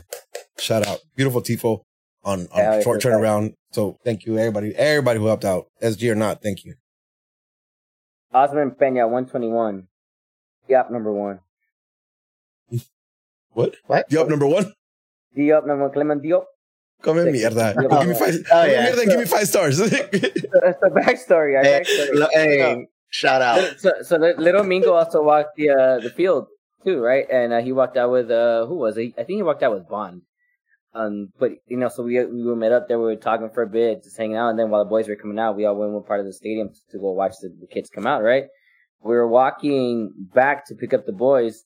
Speaker 2: shout out, beautiful tifo on on
Speaker 4: Yeah,
Speaker 2: short
Speaker 4: it's a
Speaker 2: turnaround. So thank you everybody, everybody who helped out, SG or not, thank you.
Speaker 4: Osman Peña, 121. Yep, number one.
Speaker 2: What?
Speaker 3: What?
Speaker 2: You up number one?
Speaker 4: Diop, number one. Clement Diop.
Speaker 2: Come in,
Speaker 4: Thank you.
Speaker 2: mierda.
Speaker 4: Yeah.
Speaker 2: Give me five.
Speaker 3: Oh, yeah.
Speaker 2: here, then give me five stars.
Speaker 4: That's the backstory. Our
Speaker 3: Hey,
Speaker 4: backstory.
Speaker 3: lo- hey, shout out.
Speaker 4: So, so little Mingo also walked the uh, the field too, right? And uh, he walked out with uh, who was it? I think he walked out with Bond. Um, but you know, so we we were met up there. We were talking for a bit, just hanging out. And then while the boys were coming out, we all went one part of the stadium to go watch the, the kids come out. Right? We were walking back to pick up the boys.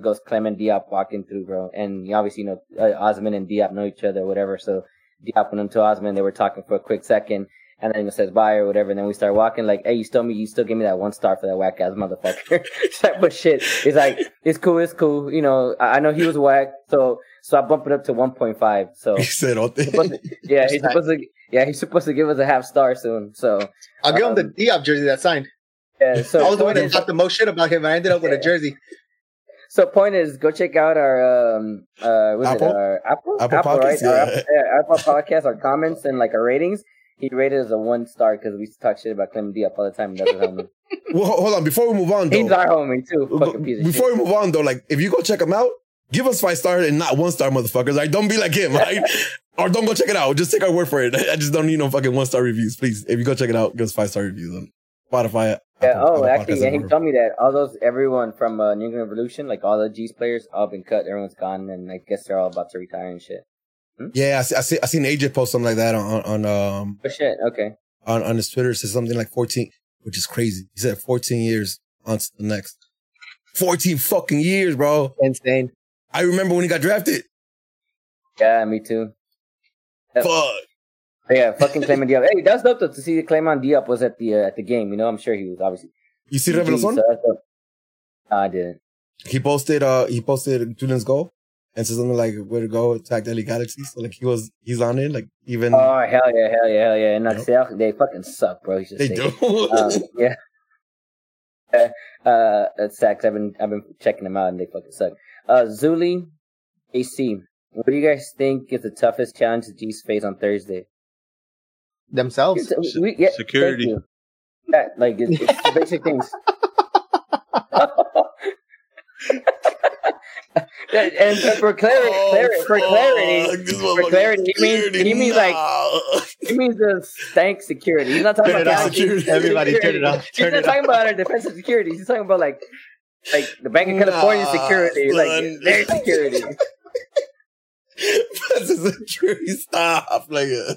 Speaker 4: Goes Clement Diop walking through, bro. And obviously, you know, uh, Osman and Diop know each other, whatever. So Diop went into Osman. They were talking for a quick second. And then he says bye or whatever. And then we start walking like, hey, you still me, you still give me that one star for that whack ass motherfucker. it's like, but shit. It's like, it's cool, it's cool. You know, I, I know he was whack. So, so I bumped it up to 1.5. So,
Speaker 2: he said, "Oh,
Speaker 4: supposed to- yeah, he's supposed to, yeah, he's supposed to give us a half star soon. So,
Speaker 3: I'll give him the
Speaker 4: Um,
Speaker 3: Diop jersey that signed.
Speaker 4: yeah, so
Speaker 3: I was the one
Speaker 4: that
Speaker 3: that
Speaker 4: is,
Speaker 3: talked the most shit about him, and I ended up with a jersey.
Speaker 4: so point is, go check out our, um, uh, what is
Speaker 2: Apple?
Speaker 4: it? Our Apple?
Speaker 2: Apple
Speaker 4: right?
Speaker 2: Podcasts,
Speaker 4: Our
Speaker 2: yeah.
Speaker 4: Apple, yeah, Apple podcast, our comments and like our ratings. He rated us a one star because we used to talk shit about Clement Diop all the time. That's homie.
Speaker 2: Well, hold on. Before we move on,
Speaker 4: He's
Speaker 2: though,
Speaker 4: our homie too. Fucking piece of
Speaker 2: before
Speaker 4: shit.
Speaker 2: we move on, though, like if you go check him out, give us five stars and not one star, motherfuckers. Like Don't be like him, right? or don't go check it out. Just take our word for it. I just don't need no fucking one star reviews, please. If you go check it out, give us five star reviews on Spotify.
Speaker 4: Yeah.
Speaker 2: Apple-
Speaker 4: Oh,
Speaker 2: Apple
Speaker 4: actually, yeah, he told me that all those, everyone from uh, New England Revolution, like all the G's players, all been cut. Everyone's gone, and I guess they're all about to retire and shit.
Speaker 2: Yeah, I see, I see. I seen AJ post something like that on on um
Speaker 4: But shit, okay.
Speaker 2: on on his Twitter. It says something like fourteen, which is crazy. He said fourteen years on to the next. Fourteen fucking years, bro.
Speaker 3: Insane.
Speaker 2: I remember when he got drafted.
Speaker 4: Yeah, me too.
Speaker 2: Fuck.
Speaker 4: But yeah, fucking Clement Diop. Hey, that's dope though to see Clement Diop was at the uh, at the game. You know, I'm sure he was obviously.
Speaker 2: You see
Speaker 4: G's,
Speaker 2: Revelason?
Speaker 4: so. No, I didn't.
Speaker 2: he posted uh he posted Julian's goal and said something like where to go attack the LA Galaxy. So like he was he's on it, like even
Speaker 4: Oh hell yeah, hell yeah, hell yeah! And
Speaker 2: Yep.
Speaker 4: Excel, they fucking suck, bro. You should
Speaker 2: they
Speaker 4: say.
Speaker 2: do.
Speaker 4: Um, yeah. Uh, that's sad 'cause I've been I've been checking them out and they fucking suck. Uh, Zuli, AC. What do you guys think is the toughest challenge the G's face on Thursday?
Speaker 3: Themselves.
Speaker 4: It's- we- yeah,
Speaker 5: Security.
Speaker 4: Yeah, like it's, it's the basic things. and, and for clarity,
Speaker 2: Oh,
Speaker 4: clarity for clarity, for clarity, he means he means like he means the stank security. He's not talking
Speaker 3: Turn
Speaker 4: about
Speaker 2: security.
Speaker 3: Everybody turn it off.
Speaker 4: He's not talking
Speaker 3: off.
Speaker 4: about our defensive security. He's talking about like like the Banc of California
Speaker 2: Nah,
Speaker 4: security,
Speaker 2: son.
Speaker 4: like their security.
Speaker 2: this is security stop, like. uh,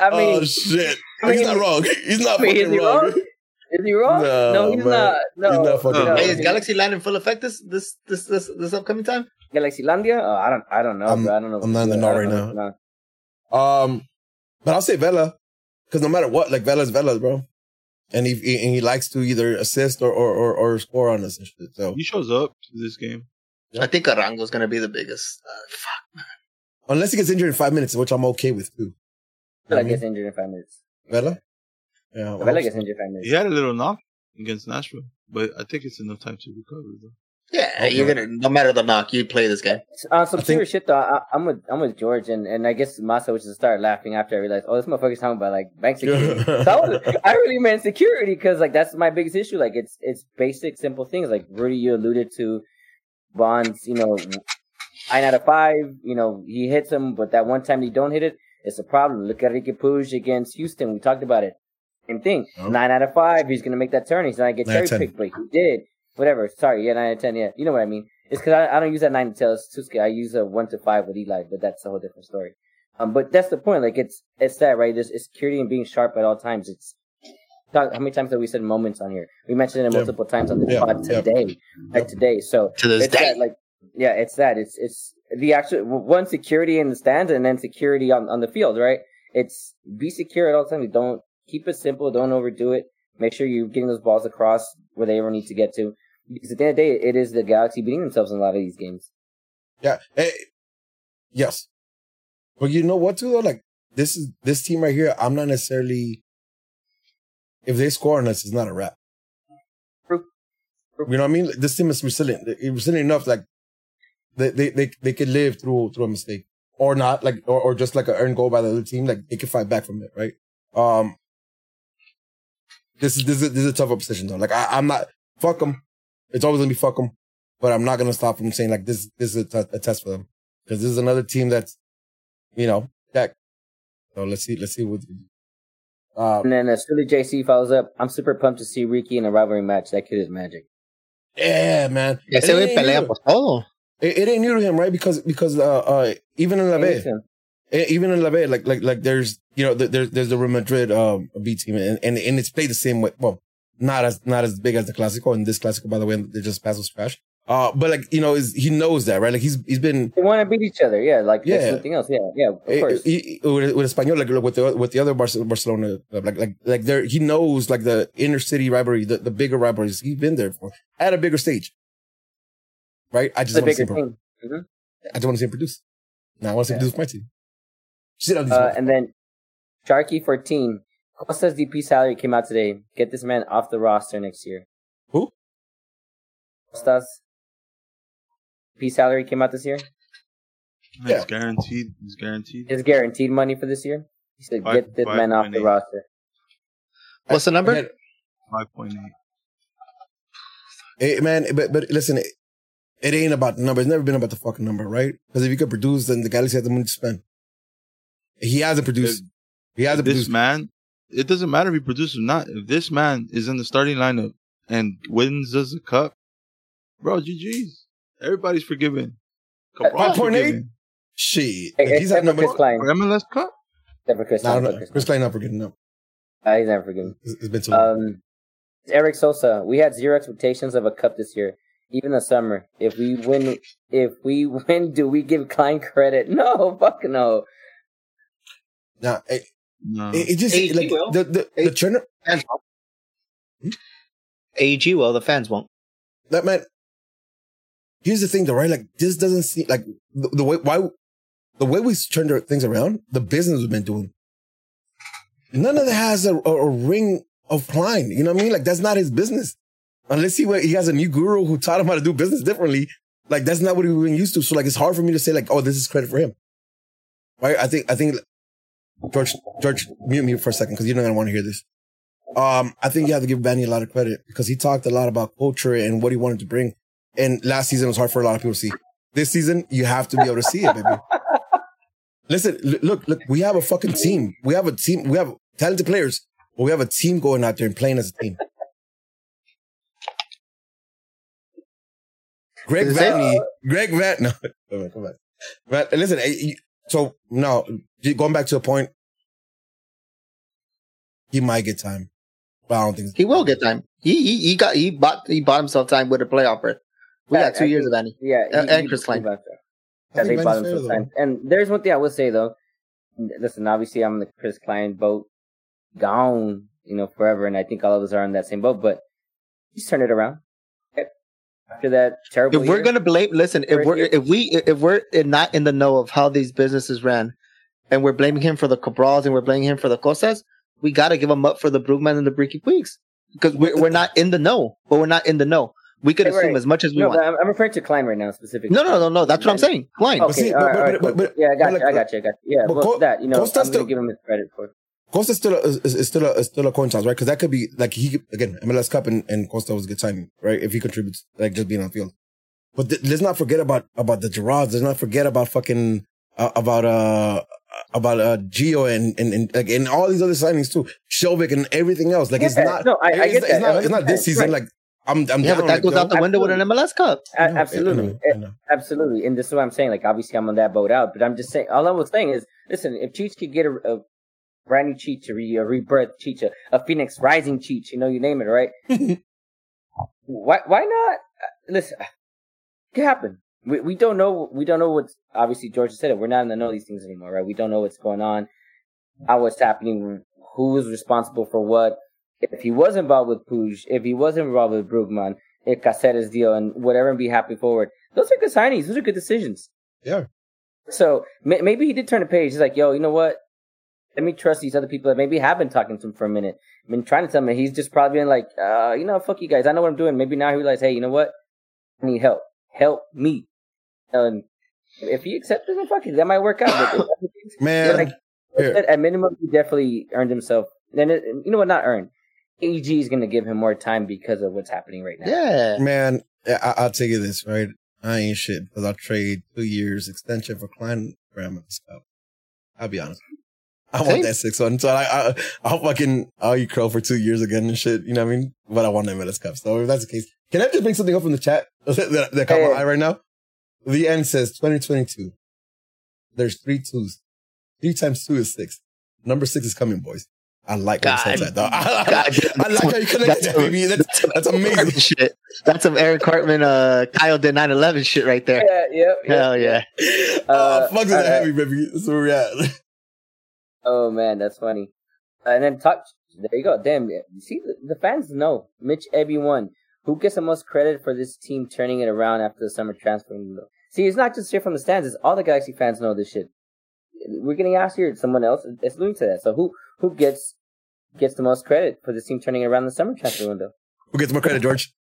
Speaker 4: I mean,
Speaker 2: oh shit!
Speaker 4: I mean,
Speaker 2: he's not wrong. He's not
Speaker 4: I mean,
Speaker 2: fucking wrong.
Speaker 4: wrong? Is he wrong?
Speaker 2: No,
Speaker 4: No, he's
Speaker 2: man.
Speaker 4: not. No,
Speaker 2: He's not fucking
Speaker 4: no.
Speaker 3: Hey, is Galaxy Land in full effect this this this this, this upcoming time?
Speaker 4: Galaxylandia? Oh, I don't, I don't know.
Speaker 2: I'm-
Speaker 4: bro. I don't know.
Speaker 2: I'm not in the know
Speaker 4: don't
Speaker 2: right now.
Speaker 4: No.
Speaker 2: Um, but I'll say Vela because no matter what, like Vela's Vela, bro, and he, he and he likes to either assist or or or, or score on us and shit. So
Speaker 5: He shows up to this game.
Speaker 3: I think Arango's gonna be the biggest. Uh, fuck. Man.
Speaker 2: Unless he gets injured in five minutes, which I'm okay with too.
Speaker 4: Vela
Speaker 2: I mean,
Speaker 4: gets injured in five minutes.
Speaker 2: Vela, yeah, I
Speaker 4: Vela
Speaker 2: hope
Speaker 4: gets in five minutes.
Speaker 5: He had a little knock against Nashville, but I think it's enough time to recover. Though.
Speaker 3: Yeah,
Speaker 2: Okay.
Speaker 3: you're gonna. No matter the knock, you play this game.
Speaker 4: On uh, some
Speaker 2: I think-
Speaker 4: serious shit though, I, I'm with I'm with George and, and I guess Masa, which is started laughing after I realized, oh, this motherfucker's talking about like bank security. so I, was, I really meant security because like that's my biggest issue. Like it's it's basic, simple things. Like Rudy, you alluded to Bonds. You know, nine out of five. You know, he hits him, but that one time he don't hit it, it's a problem. Look at Riqui Puig against Houston. We talked about it. Same thing.
Speaker 2: Oh.
Speaker 4: Nine out of five. He's gonna make that turn. He's not gonna get
Speaker 2: Nine out
Speaker 4: cherry picked, but he did. Whatever. Sorry. Yeah, nine out of ten. Yeah, you know what I mean. It's because I, I don't use that nine to tell. It's too scary. I use a one to five with Eli, but that's a whole different story. Um, but that's the point. Like it's it's that right. There's it's security and being sharp at all times. It's how many times have we said moments on here? We mentioned it
Speaker 2: Yeah.
Speaker 4: multiple times on the
Speaker 2: Yeah,
Speaker 4: pod
Speaker 2: yeah.
Speaker 4: today, like today. So
Speaker 3: To this
Speaker 4: it's
Speaker 3: day.
Speaker 4: that, like yeah, it's that. It's it's the actual one security in the stands and then security on on the field. Right. It's be secure at all times. Don't keep it simple. Don't overdo it. Make sure you're getting those balls across where they ever need to get to. Because at the end of the day, it is the Galaxy beating themselves in a lot of these games.
Speaker 2: Yeah. Hey, yes. But you know what too though? Like this is this team right here, I'm not necessarily if they score on us, it's not a wrap.
Speaker 4: True. True.
Speaker 2: You know what I mean? Like, This team is resilient. It's resilient enough like they they they, they could live through through a mistake. Or not, like or, or just like an earned goal by the other team, like they can fight back from it, right? Um this is this is this is a tough position though. Like I, I'm not fuck them. It's always gonna be fuck them, but I'm not gonna stop from saying like this. This is a, t- a test for them because this is another team that's, you know, that. So let's see. Let's see what. Uh,
Speaker 4: And then as soon as JC follows up, I'm super pumped to see Riqui in a rivalry match. That kid is magic.
Speaker 2: yeah, man.
Speaker 3: Ese
Speaker 2: It
Speaker 3: güey
Speaker 2: ain't
Speaker 3: pelea
Speaker 2: new.
Speaker 3: por todo.
Speaker 2: It, it ain't new to him, right? Because because uh, uh even in La Ve,
Speaker 4: Listen,
Speaker 2: E- even in La Ve, like like like there's you know there's there's the Real Madrid um B team and, and and it's played the same way. Well, not as not as big as the Clasico and this Clasico by the way. They just passed us crash. Uh, but like you know, is he knows that right? Like he's he's been
Speaker 4: They want to beat each other. Yeah, like
Speaker 2: Yeah.
Speaker 4: yeah. something else. Yeah, yeah, of
Speaker 2: eh,
Speaker 4: course.
Speaker 2: he- with, with Espanyol, like with the with the other Barcelona, like like like there he knows like the inner city rivalry, the, the bigger rivalries. He's been there for at a bigger stage, right? I just want to see him,
Speaker 4: thing.
Speaker 2: I just want to see him produce. Now I want to see him produce my team. Sit on these.
Speaker 4: Uh, and then Sharky 14. Costa's DP salary came out today. Get this man off the roster next year.
Speaker 2: Who?
Speaker 4: Costa's DP salary came out this year.
Speaker 2: Yeah.
Speaker 5: It's guaranteed. It's guaranteed.
Speaker 4: It's guaranteed money for this year. He said,
Speaker 5: Five-
Speaker 4: "Get this
Speaker 5: five
Speaker 4: man off
Speaker 5: point
Speaker 4: the
Speaker 5: eight.
Speaker 4: roster."
Speaker 3: What's the number?
Speaker 5: Five point eight.
Speaker 2: eh, man, but but listen, it, it ain't about the number. It's never been about the fucking number, right? Because if you could produce, then the Galaxy has the money to spend. He hasn't produced. He hasn't
Speaker 5: This
Speaker 2: produced.
Speaker 5: man, it doesn't matter if he produces or not. If this man is in the starting lineup and wins us a cup, bro, GG's. Everybody's forgiven. Cabral's
Speaker 2: 5.8?
Speaker 5: forgiven.
Speaker 2: Shit,
Speaker 4: Hey,
Speaker 2: he's had
Speaker 4: except for
Speaker 2: number.
Speaker 4: Chris Klein.
Speaker 5: MLS Cup?
Speaker 4: Except for Chris
Speaker 2: No,
Speaker 4: Klein.
Speaker 2: no,
Speaker 4: Fuck Chris
Speaker 2: Chris Klein not forgetting. No,
Speaker 4: Klein. Uh, he's never forgiven.
Speaker 2: it's, it's been too long.
Speaker 4: Um, Eric Sosa. We had zero expectations of a cup this year, even the summer. If we win, if we win, do we give Klein credit? No, fuck no.
Speaker 2: Now, it,
Speaker 5: No.
Speaker 2: it, it just
Speaker 3: AG
Speaker 2: like
Speaker 3: will.
Speaker 2: the the, the
Speaker 3: AG.
Speaker 2: Turner
Speaker 3: Fans won't. Hmm? AG will, the fans won't.
Speaker 2: that man. Here's the thing, though, right? Like this doesn't seem like the, the way why the way we turned things around. The business we've been doing. None of that has a, a, a ring of Klein. You know what I mean? Like that's not his business. Unless he he has a new guru who taught him how to do business differently. Like that's not what we've been used to. So like it's hard for me to say like, oh, this is credit for him. Right? I think I think George George mute me for a second because you don't going to want to hear this. Um, I think you have to give Benny a lot of credit because he talked a lot about culture and what he wanted to bring. And last season was hard for a lot of people to see. This season, you have to be able to see it, baby. Listen, look, look, we have a fucking team. We have a team. We have talented players, but we have a team going out there and playing as a team. Greg? Vanney, Greg Vanney, no, come on, come on. But listen, so no, going back to the point, he might get time, but I don't think
Speaker 3: He will get time. He he, he got he bought he bought himself time with a playoff berth. We
Speaker 4: Yeah,
Speaker 3: got two
Speaker 4: I
Speaker 3: years
Speaker 4: think-
Speaker 3: of Vanney.
Speaker 4: Yeah,
Speaker 3: Uh, and Chris
Speaker 4: he
Speaker 3: Klein.
Speaker 4: bounced Yeah, they bought
Speaker 2: Van's
Speaker 4: him
Speaker 2: fair,
Speaker 4: sometimes. And there's one thing I will say though. Listen, obviously I'm in the Chris Klein boat, gone, you know, forever, and I think all of us are in that same boat. But just turn it around. Okay. After that terrible,
Speaker 3: If we're
Speaker 4: year-
Speaker 3: gonna blame, listen, if we're
Speaker 4: here.
Speaker 3: if we if we're not in the know of how these businesses ran, and we're blaming him for the Cabrals and we're blaming him for the Costas, we got to give him up for the Brugman and the Bricky Queeks because we're we're not in the know, but we're not in the know. We could
Speaker 4: Right,
Speaker 3: assume
Speaker 4: right.
Speaker 3: as much as we
Speaker 4: no,
Speaker 3: want.
Speaker 4: I'm, I'm referring to Klein right now specifically.
Speaker 3: No, no, no, no. That's what I'm saying. Klein.
Speaker 4: Okay,
Speaker 2: see,
Speaker 4: all
Speaker 2: but- but-
Speaker 4: all right,
Speaker 2: but- but-
Speaker 4: yeah, I got
Speaker 2: but
Speaker 4: you, I got you, I got you. Yeah,
Speaker 2: but
Speaker 4: well,
Speaker 2: Co-
Speaker 4: that you know,
Speaker 2: Costa's
Speaker 4: I'm
Speaker 2: still-
Speaker 4: gonna give him his credit for. It.
Speaker 2: Costa still is, is still a, is still a coin toss, right? Because that could be like he could- again MLS Cup and, and Costa was a good timing, right? If he contributes, like just being on the field. But th- let's not forget about about the Gerards. Let's not forget about fucking uh, about uh about uh Gio and and and, like, and all these other signings too, Shelvick and everything else. Like it's
Speaker 4: Yeah,
Speaker 2: not.
Speaker 4: no, I- I
Speaker 2: it's,
Speaker 4: get
Speaker 2: it's
Speaker 4: that,
Speaker 2: not. It's not this season.
Speaker 4: right.
Speaker 2: Like I'm. I'm
Speaker 3: yeah,
Speaker 2: down
Speaker 3: but that
Speaker 2: on it,
Speaker 3: goes
Speaker 2: yo.
Speaker 3: out the window with an MLS Cup.
Speaker 4: A-
Speaker 2: I know,
Speaker 4: absolutely,
Speaker 2: I know, I know.
Speaker 4: absolutely. And this is what I'm saying. Like, obviously, I'm on that boat out, but I'm just saying. All I was saying is, listen, if Cheech could get a, a brand new Cheech, a, re, a rebirth Cheech, a, a Phoenix Rising Cheech, you know, you name it, right? why? Why not? Uh, Listen, it could happen. We we don't know. We don't know what's obviously George said it. We're not in the know these things anymore, right? We don't know what's going on, how what's happening, who's responsible for what. If he was involved with Puig, if he was involved with Brugman, if Caceres deal and whatever and be happy forward, those are good signings. Those are good decisions.
Speaker 2: Yeah.
Speaker 4: So maybe he did turn a page. He's like, yo, you know what? Let me trust these other people that maybe have been talking to him for a minute. I've been trying to tell him. He's just probably been like, uh, you know, fuck you guys. I know what I'm doing. Maybe now he realized, hey, you know what? I need help. Help me. And if he accepts it, then fuck it. That might work out. But
Speaker 2: Man,
Speaker 4: yeah, like,
Speaker 2: here.
Speaker 4: at minimum, he definitely earned himself. Then you know what? Not earned. AG is going to give him more time because of what's happening right now.
Speaker 3: Yeah.
Speaker 2: man, I, I'll tell you this, right? I ain't shit because I'll trade two years extension for Klein for MLS Cup. I'll be honest. I
Speaker 3: Same.
Speaker 2: want that six one. So I, I, I'll fucking, I'll eat crow for two years again and shit. You know what I mean? But I want the MLS Cup. So if that's the case, can I just bring something up from the chat that, that caught
Speaker 4: Yeah,
Speaker 2: my eye right now? The end says 2022. There's three twos. Three times two is six. Number six is coming, boys. I like what
Speaker 3: God.
Speaker 2: it says that, dog. I,
Speaker 3: God,
Speaker 2: I like how you connected
Speaker 3: that's
Speaker 2: that, baby. That's, that's amazing.
Speaker 3: shit. That's some Eric Cartman, uh, Kyle did 9/11 shit right there.
Speaker 4: Yeah, yeah, yeah.
Speaker 3: Hell yeah.
Speaker 2: oh,
Speaker 4: Uh,
Speaker 2: fuck that
Speaker 4: alright.
Speaker 2: heavy, baby. That's where we're at.
Speaker 4: Oh man, that's funny. And then talk. There you go. Damn. You see, the, the fans know. Mitch Ebby won. Who gets the most credit for this team turning it around after the summer transfer window? See, it's not just here from the stands. It's all the Galaxy fans know this shit. We're getting asked here. Someone else is alluding to that. So who who gets gets the most credit for this team turning around the summer transfer window?
Speaker 2: Who gets more credit, George?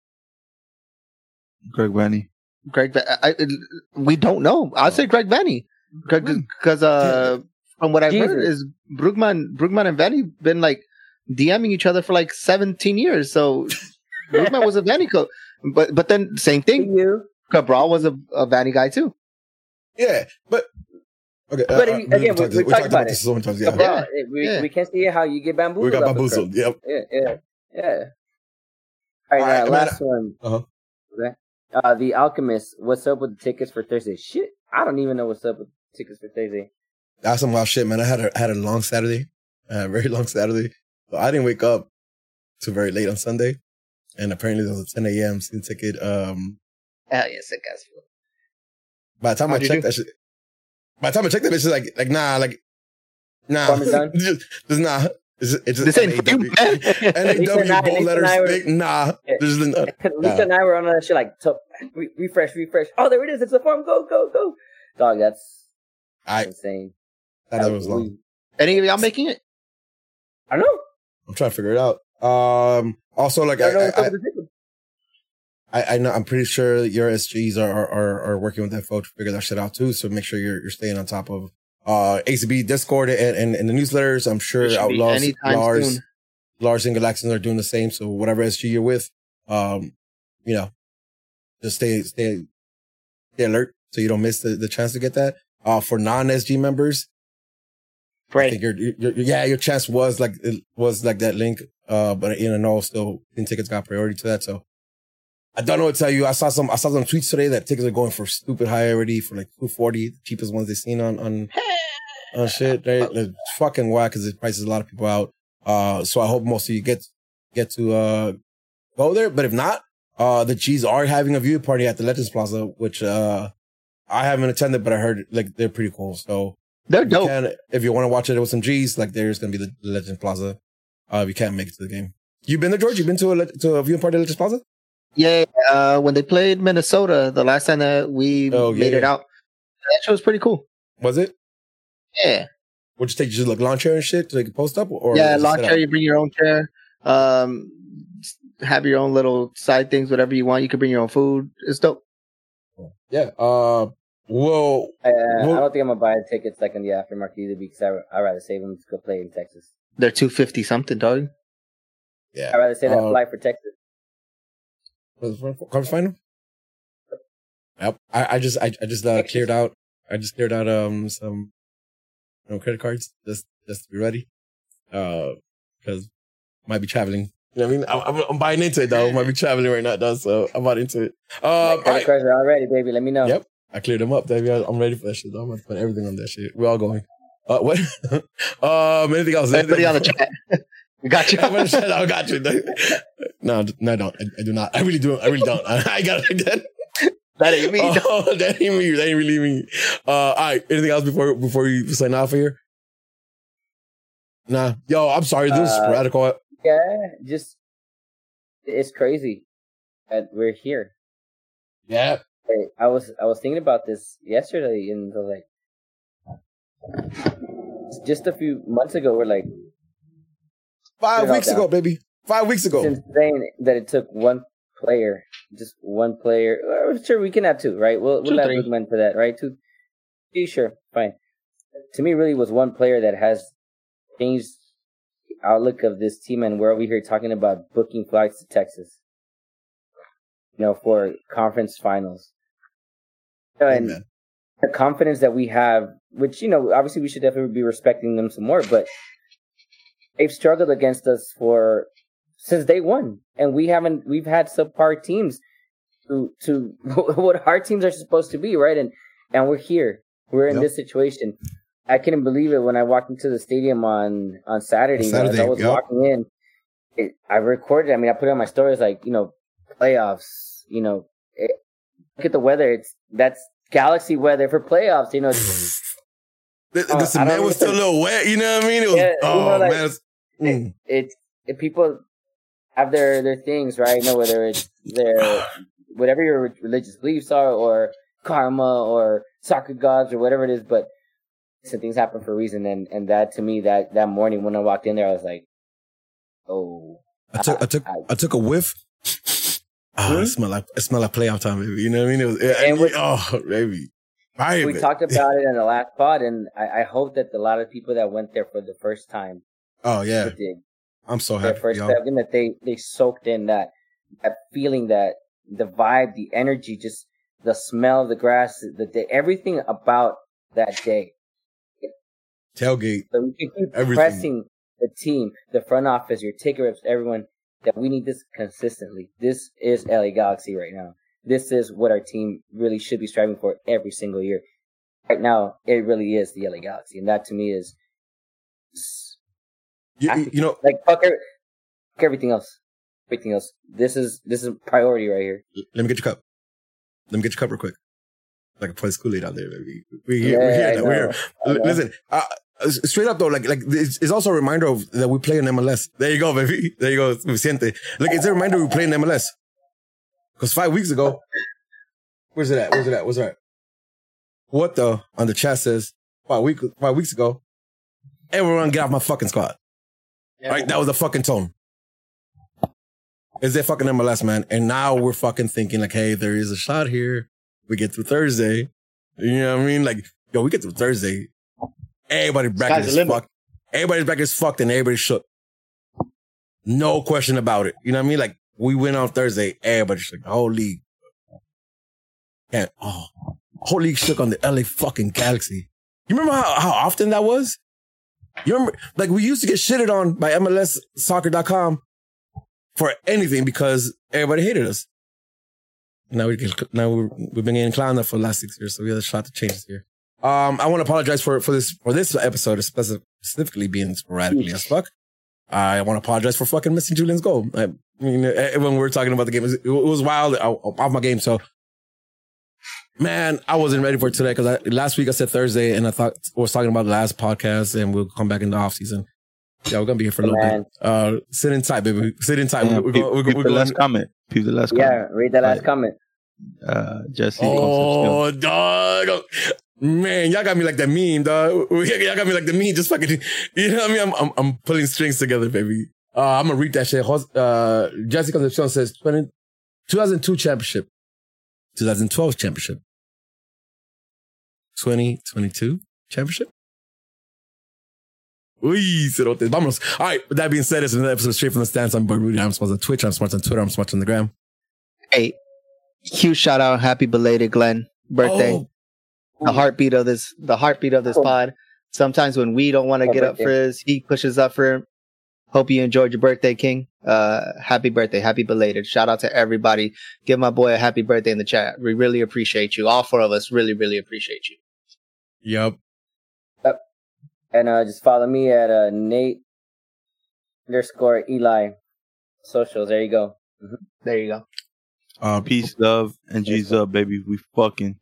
Speaker 5: Greg Vanney.
Speaker 3: Greg, Va- I, I, we don't know. I'd say Greg Vanney. Because uh, from what I've heard is Brugman, Brugman and Vanney been like DMing each other for like 17 years. So Brugman was a Vanney coach. But, but then same thing.
Speaker 4: You.
Speaker 3: Cabral was a, a Vanney guy too.
Speaker 2: Yeah, but okay.
Speaker 4: But
Speaker 2: uh,
Speaker 4: if you-
Speaker 2: uh,
Speaker 4: again,
Speaker 2: talked
Speaker 4: we- we
Speaker 2: we
Speaker 4: talked
Speaker 2: talked
Speaker 4: about
Speaker 2: this so many times. Yeah,
Speaker 4: Yeah, we,
Speaker 3: Yeah.
Speaker 4: we can't see how you get bamboozled.
Speaker 2: we got bamboozled. Yep.
Speaker 4: Yeah, yeah, yeah. All right,
Speaker 2: All right,
Speaker 4: now,
Speaker 2: man.
Speaker 4: last one.
Speaker 2: Uh-huh.
Speaker 4: Okay. Uh, the Alchemist. What's up with the tickets for Thursday? Shit, I don't even know what's up with tickets for Thursday.
Speaker 2: That's some wild shit, man. I had a had a long Saturday, a very long Saturday. So I didn't wake up too very late on Sunday, and apparently there was a 10 a.m. season ticket. Um,
Speaker 3: Hell yeah, sick ass.
Speaker 2: by the time I
Speaker 3: How'd you
Speaker 2: checked
Speaker 3: do?
Speaker 2: that shit, by the time I checked that, it's just like like nah, like nah,
Speaker 4: Parmesan?
Speaker 2: just, just nah. It's just, it's just
Speaker 3: This ain't for you,
Speaker 2: NAW.
Speaker 3: man.
Speaker 4: Lisa and I-
Speaker 2: NAW bold letters
Speaker 4: were-
Speaker 2: big. Nah,
Speaker 4: Yeah.
Speaker 2: there's no,
Speaker 4: Lisa and I were on that shit like, to, re- refresh, refresh. Oh, there it is. It's the form. Go, go, go. Dog, that's
Speaker 2: I
Speaker 4: insane.
Speaker 2: That was long.
Speaker 3: Any of y'all making it?
Speaker 4: I don't know.
Speaker 2: I'm trying to figure it out. Um, also like
Speaker 4: I know
Speaker 2: I,
Speaker 4: what's up
Speaker 2: I,
Speaker 4: with the tickets.
Speaker 2: I, I know I'm pretty sure your SGs are, are are are working with that folks to figure that shit out too. So make sure you're you're staying on top of uh ACB Discord and and, and the newsletters. I'm sure
Speaker 3: It should be
Speaker 2: Outlaws, Lars,
Speaker 3: soon.
Speaker 2: Lars and Galaxians are doing the same. So whatever SG you're with, um, you know, just stay stay stay alert so you don't miss the, the chance to get that. Uh, for non SG members, I
Speaker 3: Pray.
Speaker 2: think your, your, yeah your chance was like it was like that link. Uh, but you know, no, still in tickets got priority to that. So I don't know what to tell you. I saw some I saw some tweets today that tickets are going for stupid high already for like two forty, the cheapest ones they've seen on on on shit. Right? It's fucking whack because it prices a lot of people out. Uh, so I hope most of you get get to uh go there. But if not, Uh, the G's are having a view party at the Legends Plaza, which uh, I haven't attended, but I heard like they're pretty cool. So
Speaker 3: They're
Speaker 2: if you, can, if you want to watch it with some G's, like there's gonna be the Legend Plaza. Uh, if you can't make it to the game, you've been there, George? You've been to a to a viewing party at Legend Plaza?
Speaker 3: Yeah, uh, when they played Minnesota the last time that we
Speaker 2: Oh, yeah,
Speaker 3: made it out, that show was pretty cool.
Speaker 2: Was it?
Speaker 3: Yeah,
Speaker 2: Would you take just like lawn chair and shit to like post up or
Speaker 3: yeah. Lawn chair,
Speaker 2: up?
Speaker 3: you bring your own chair. Um, have your own little side things, whatever you want. You can bring your own food. It's dope.
Speaker 2: Yeah. Uh. Well.
Speaker 4: Uh,
Speaker 2: Well-
Speaker 4: I don't think I'm gonna buy tickets like in the aftermarket either because I I'd rather save them to go play in Texas.
Speaker 3: They're two fifty something, dog.
Speaker 2: Yeah.
Speaker 4: I'd rather save that
Speaker 2: Uh,
Speaker 4: flight for Texas.
Speaker 2: Conference final. Yep. I, I just I, I just uh, cleared out. I just cleared out um some you know, credit cards just just to be ready. Uh, because might be traveling. You know what I mean? I'm, I'm, I'm buying into it though. Might be traveling right now, though. So I'm bought into it. Uh,
Speaker 4: My credit cards are all ready, baby. Let me know.
Speaker 2: Yep. I cleared them up. I- I'm ready for that shit. I'm gonna put everything on that shit. We're all going. Uh, what? um, anything else?
Speaker 3: Everybody on the chat. We got you.
Speaker 2: I got you. No, no, I don't. I, I do not. I really do. I really don't. I, I got it. That,
Speaker 3: that ain't me.
Speaker 2: oh, that ain't me. That ain't really me. Uh, all right. Anything else before before you sign off here? Nah. Yo, I'm sorry. This is
Speaker 4: Uh,
Speaker 2: radical.
Speaker 4: Yeah, just it's crazy that we're here.
Speaker 2: Yeah.
Speaker 4: Hey, I was I was thinking about this yesterday, in the like, just a few months ago, we're like,
Speaker 2: Five
Speaker 4: Put it all
Speaker 2: weeks ago, baby. Five weeks ago.
Speaker 4: since saying that it took one player, just one player. Sure, we can have two, right? We'll we'll
Speaker 3: Two,
Speaker 4: have
Speaker 3: three.
Speaker 4: Bookman for that, right? Two, three, sure, fine. To me, really was one player that has changed the outlook of this team, and we're over here talking about booking flights to Texas, you know, for conference finals. And
Speaker 2: Amen.
Speaker 4: the confidence that we have, which you know, obviously we should definitely be respecting them some more, but they've struggled against us for since day one, and we haven't. We've had subpar teams to to what our teams are supposed to be, right? And and we're here. We're in
Speaker 2: Yep.
Speaker 4: this situation. I couldn't believe it when I walked into the stadium on on Saturday.
Speaker 2: On
Speaker 4: you know, I was
Speaker 2: yep.
Speaker 4: walking in, it, I recorded. I mean, I put it on my stories like you know playoffs. You know, it, look at the weather. It's that's galaxy weather for playoffs. You know,
Speaker 2: The,
Speaker 4: Oh,
Speaker 2: the
Speaker 4: I
Speaker 2: cement was still a little wet. You know what I mean? It was.
Speaker 4: Yeah, you
Speaker 2: oh
Speaker 4: know, like-
Speaker 2: man. It's, mm.
Speaker 4: it's it, people have their their things, right? You know, whether it's their whatever your religious beliefs are, or karma, or soccer gods, or whatever it is. But some things happen for a reason, and and that to me, that that morning when I walked in there, I was like, oh,
Speaker 2: I took I took
Speaker 4: I-
Speaker 2: I took a whiff. Oh,
Speaker 4: Hmm?
Speaker 2: it smelled like it smelled like playoff time, baby. You know what I mean? It was yeah,
Speaker 4: And
Speaker 2: oh baby. Right,
Speaker 4: we
Speaker 2: man.
Speaker 4: talked about it in the last pod, and I, I hope that a lot of people that went there for the first time
Speaker 2: Oh yeah,
Speaker 4: did
Speaker 2: I'm so happy.
Speaker 4: first step in that they they soaked in that that feeling that the vibe the energy just the smell of the grass the day everything about that day
Speaker 2: Tailgate.
Speaker 4: so we can keep
Speaker 2: Everything.
Speaker 4: pressing the team the front office your ticket reps everyone that we need this consistently this is LA Galaxy right now this is what our team really should be striving for every single year right now it really is the LA Galaxy and that to me is
Speaker 2: You, you- you know,
Speaker 4: like fuck, every, fuck everything else. Everything else. This is this is priority right here.
Speaker 2: let me get your cup. Let me get your cup real quick. Like a place Kool Aid out there, baby. We're here.
Speaker 4: Yeah,
Speaker 2: we're here. We're here.
Speaker 4: I
Speaker 2: L-
Speaker 4: know.
Speaker 2: Listen, uh, straight up though, like like it's, it's also a reminder of that we play in MLS. There you go, baby. There you go, Vicente. Look, it's a reminder we play in MLS. Because five weeks ago, where's it at? Where's it at? What's it at? What the on the chat says five week five weeks ago, everyone get off my fucking squad. Right? That was the fucking tone. Is that fucking MLS, man? And now we're fucking thinking like, hey, there is a shot here. We get through Thursday. You know what I mean? Like, yo, we get through Thursday. Everybody bracket
Speaker 3: the
Speaker 2: is fucked. Everybody's bracket is fucked and everybody's shook. No question about it. You know what I mean? Like, we win on Thursday. Everybody's shook. holy. whole league. And, oh, whole league shook on the LA fucking Galaxy. You remember how, how often that was? You remember, like, we used to get shitted on by MLSsoccer.com for anything because everybody hated us. Now we get, now we're, we've been getting clowned up for the last six years, so we had a shot to change this here. Um, I want to apologize for for this for this episode, specifically being sporadically as fuck. I want to apologize for fucking missing Julian's goal. I mean, eh, when we were talking about the game, it was, it was wild I- off my game. So, man, I wasn't ready for today because last week I said Thursday and I thought I was talking about the last podcast and we'll come back in the off season. Yeah, we're gonna be here for a little
Speaker 4: Man.
Speaker 2: bit. Uh, sit in tight, baby. Sit in tight.
Speaker 5: Yeah,
Speaker 2: We're, we're, going- we're,
Speaker 5: peep the last comment. Peep the last
Speaker 4: Yeah,
Speaker 5: comment.
Speaker 4: read the last
Speaker 5: Right.
Speaker 4: comment.
Speaker 5: Uh, Jesse.
Speaker 2: Oh, dog. Man, y'all got me like that meme, dog. Y'all got me like the meme. Just fucking, you know what I mean? I'm, I'm, I'm pulling strings together, baby. Uh, I'm gonna read that shit. Uh, Jesse Concepcion says 20, 2002 championship, 2012 championship, 2022 championship. Uy, cerotes. Vámonos. All right. With that being said, it's another episode Straight from the Stands. I'm Boy Rudy. I'm smart on Twitch. I'm smart on Twitter. I'm smart on the gram.
Speaker 3: Hey, huge shout out, happy belated Glenn birthday.
Speaker 2: Oh,
Speaker 3: the heartbeat of this, the heartbeat of this pod. Sometimes when we don't want to get up for
Speaker 4: birthday.
Speaker 3: his, he pushes up for him. Hope you enjoyed your birthday, King. Uh, happy birthday, happy belated. Shout out to everybody. Give my boy a happy birthday in the chat. We really appreciate you. All four of us really, really appreciate you. Yep.
Speaker 2: Yep.
Speaker 4: And uh, just follow me at uh, Nate underscore Eli socials. There you go.
Speaker 3: There you go.
Speaker 2: Uh,
Speaker 5: Peace, love, and Jesus up, baby. We fucking.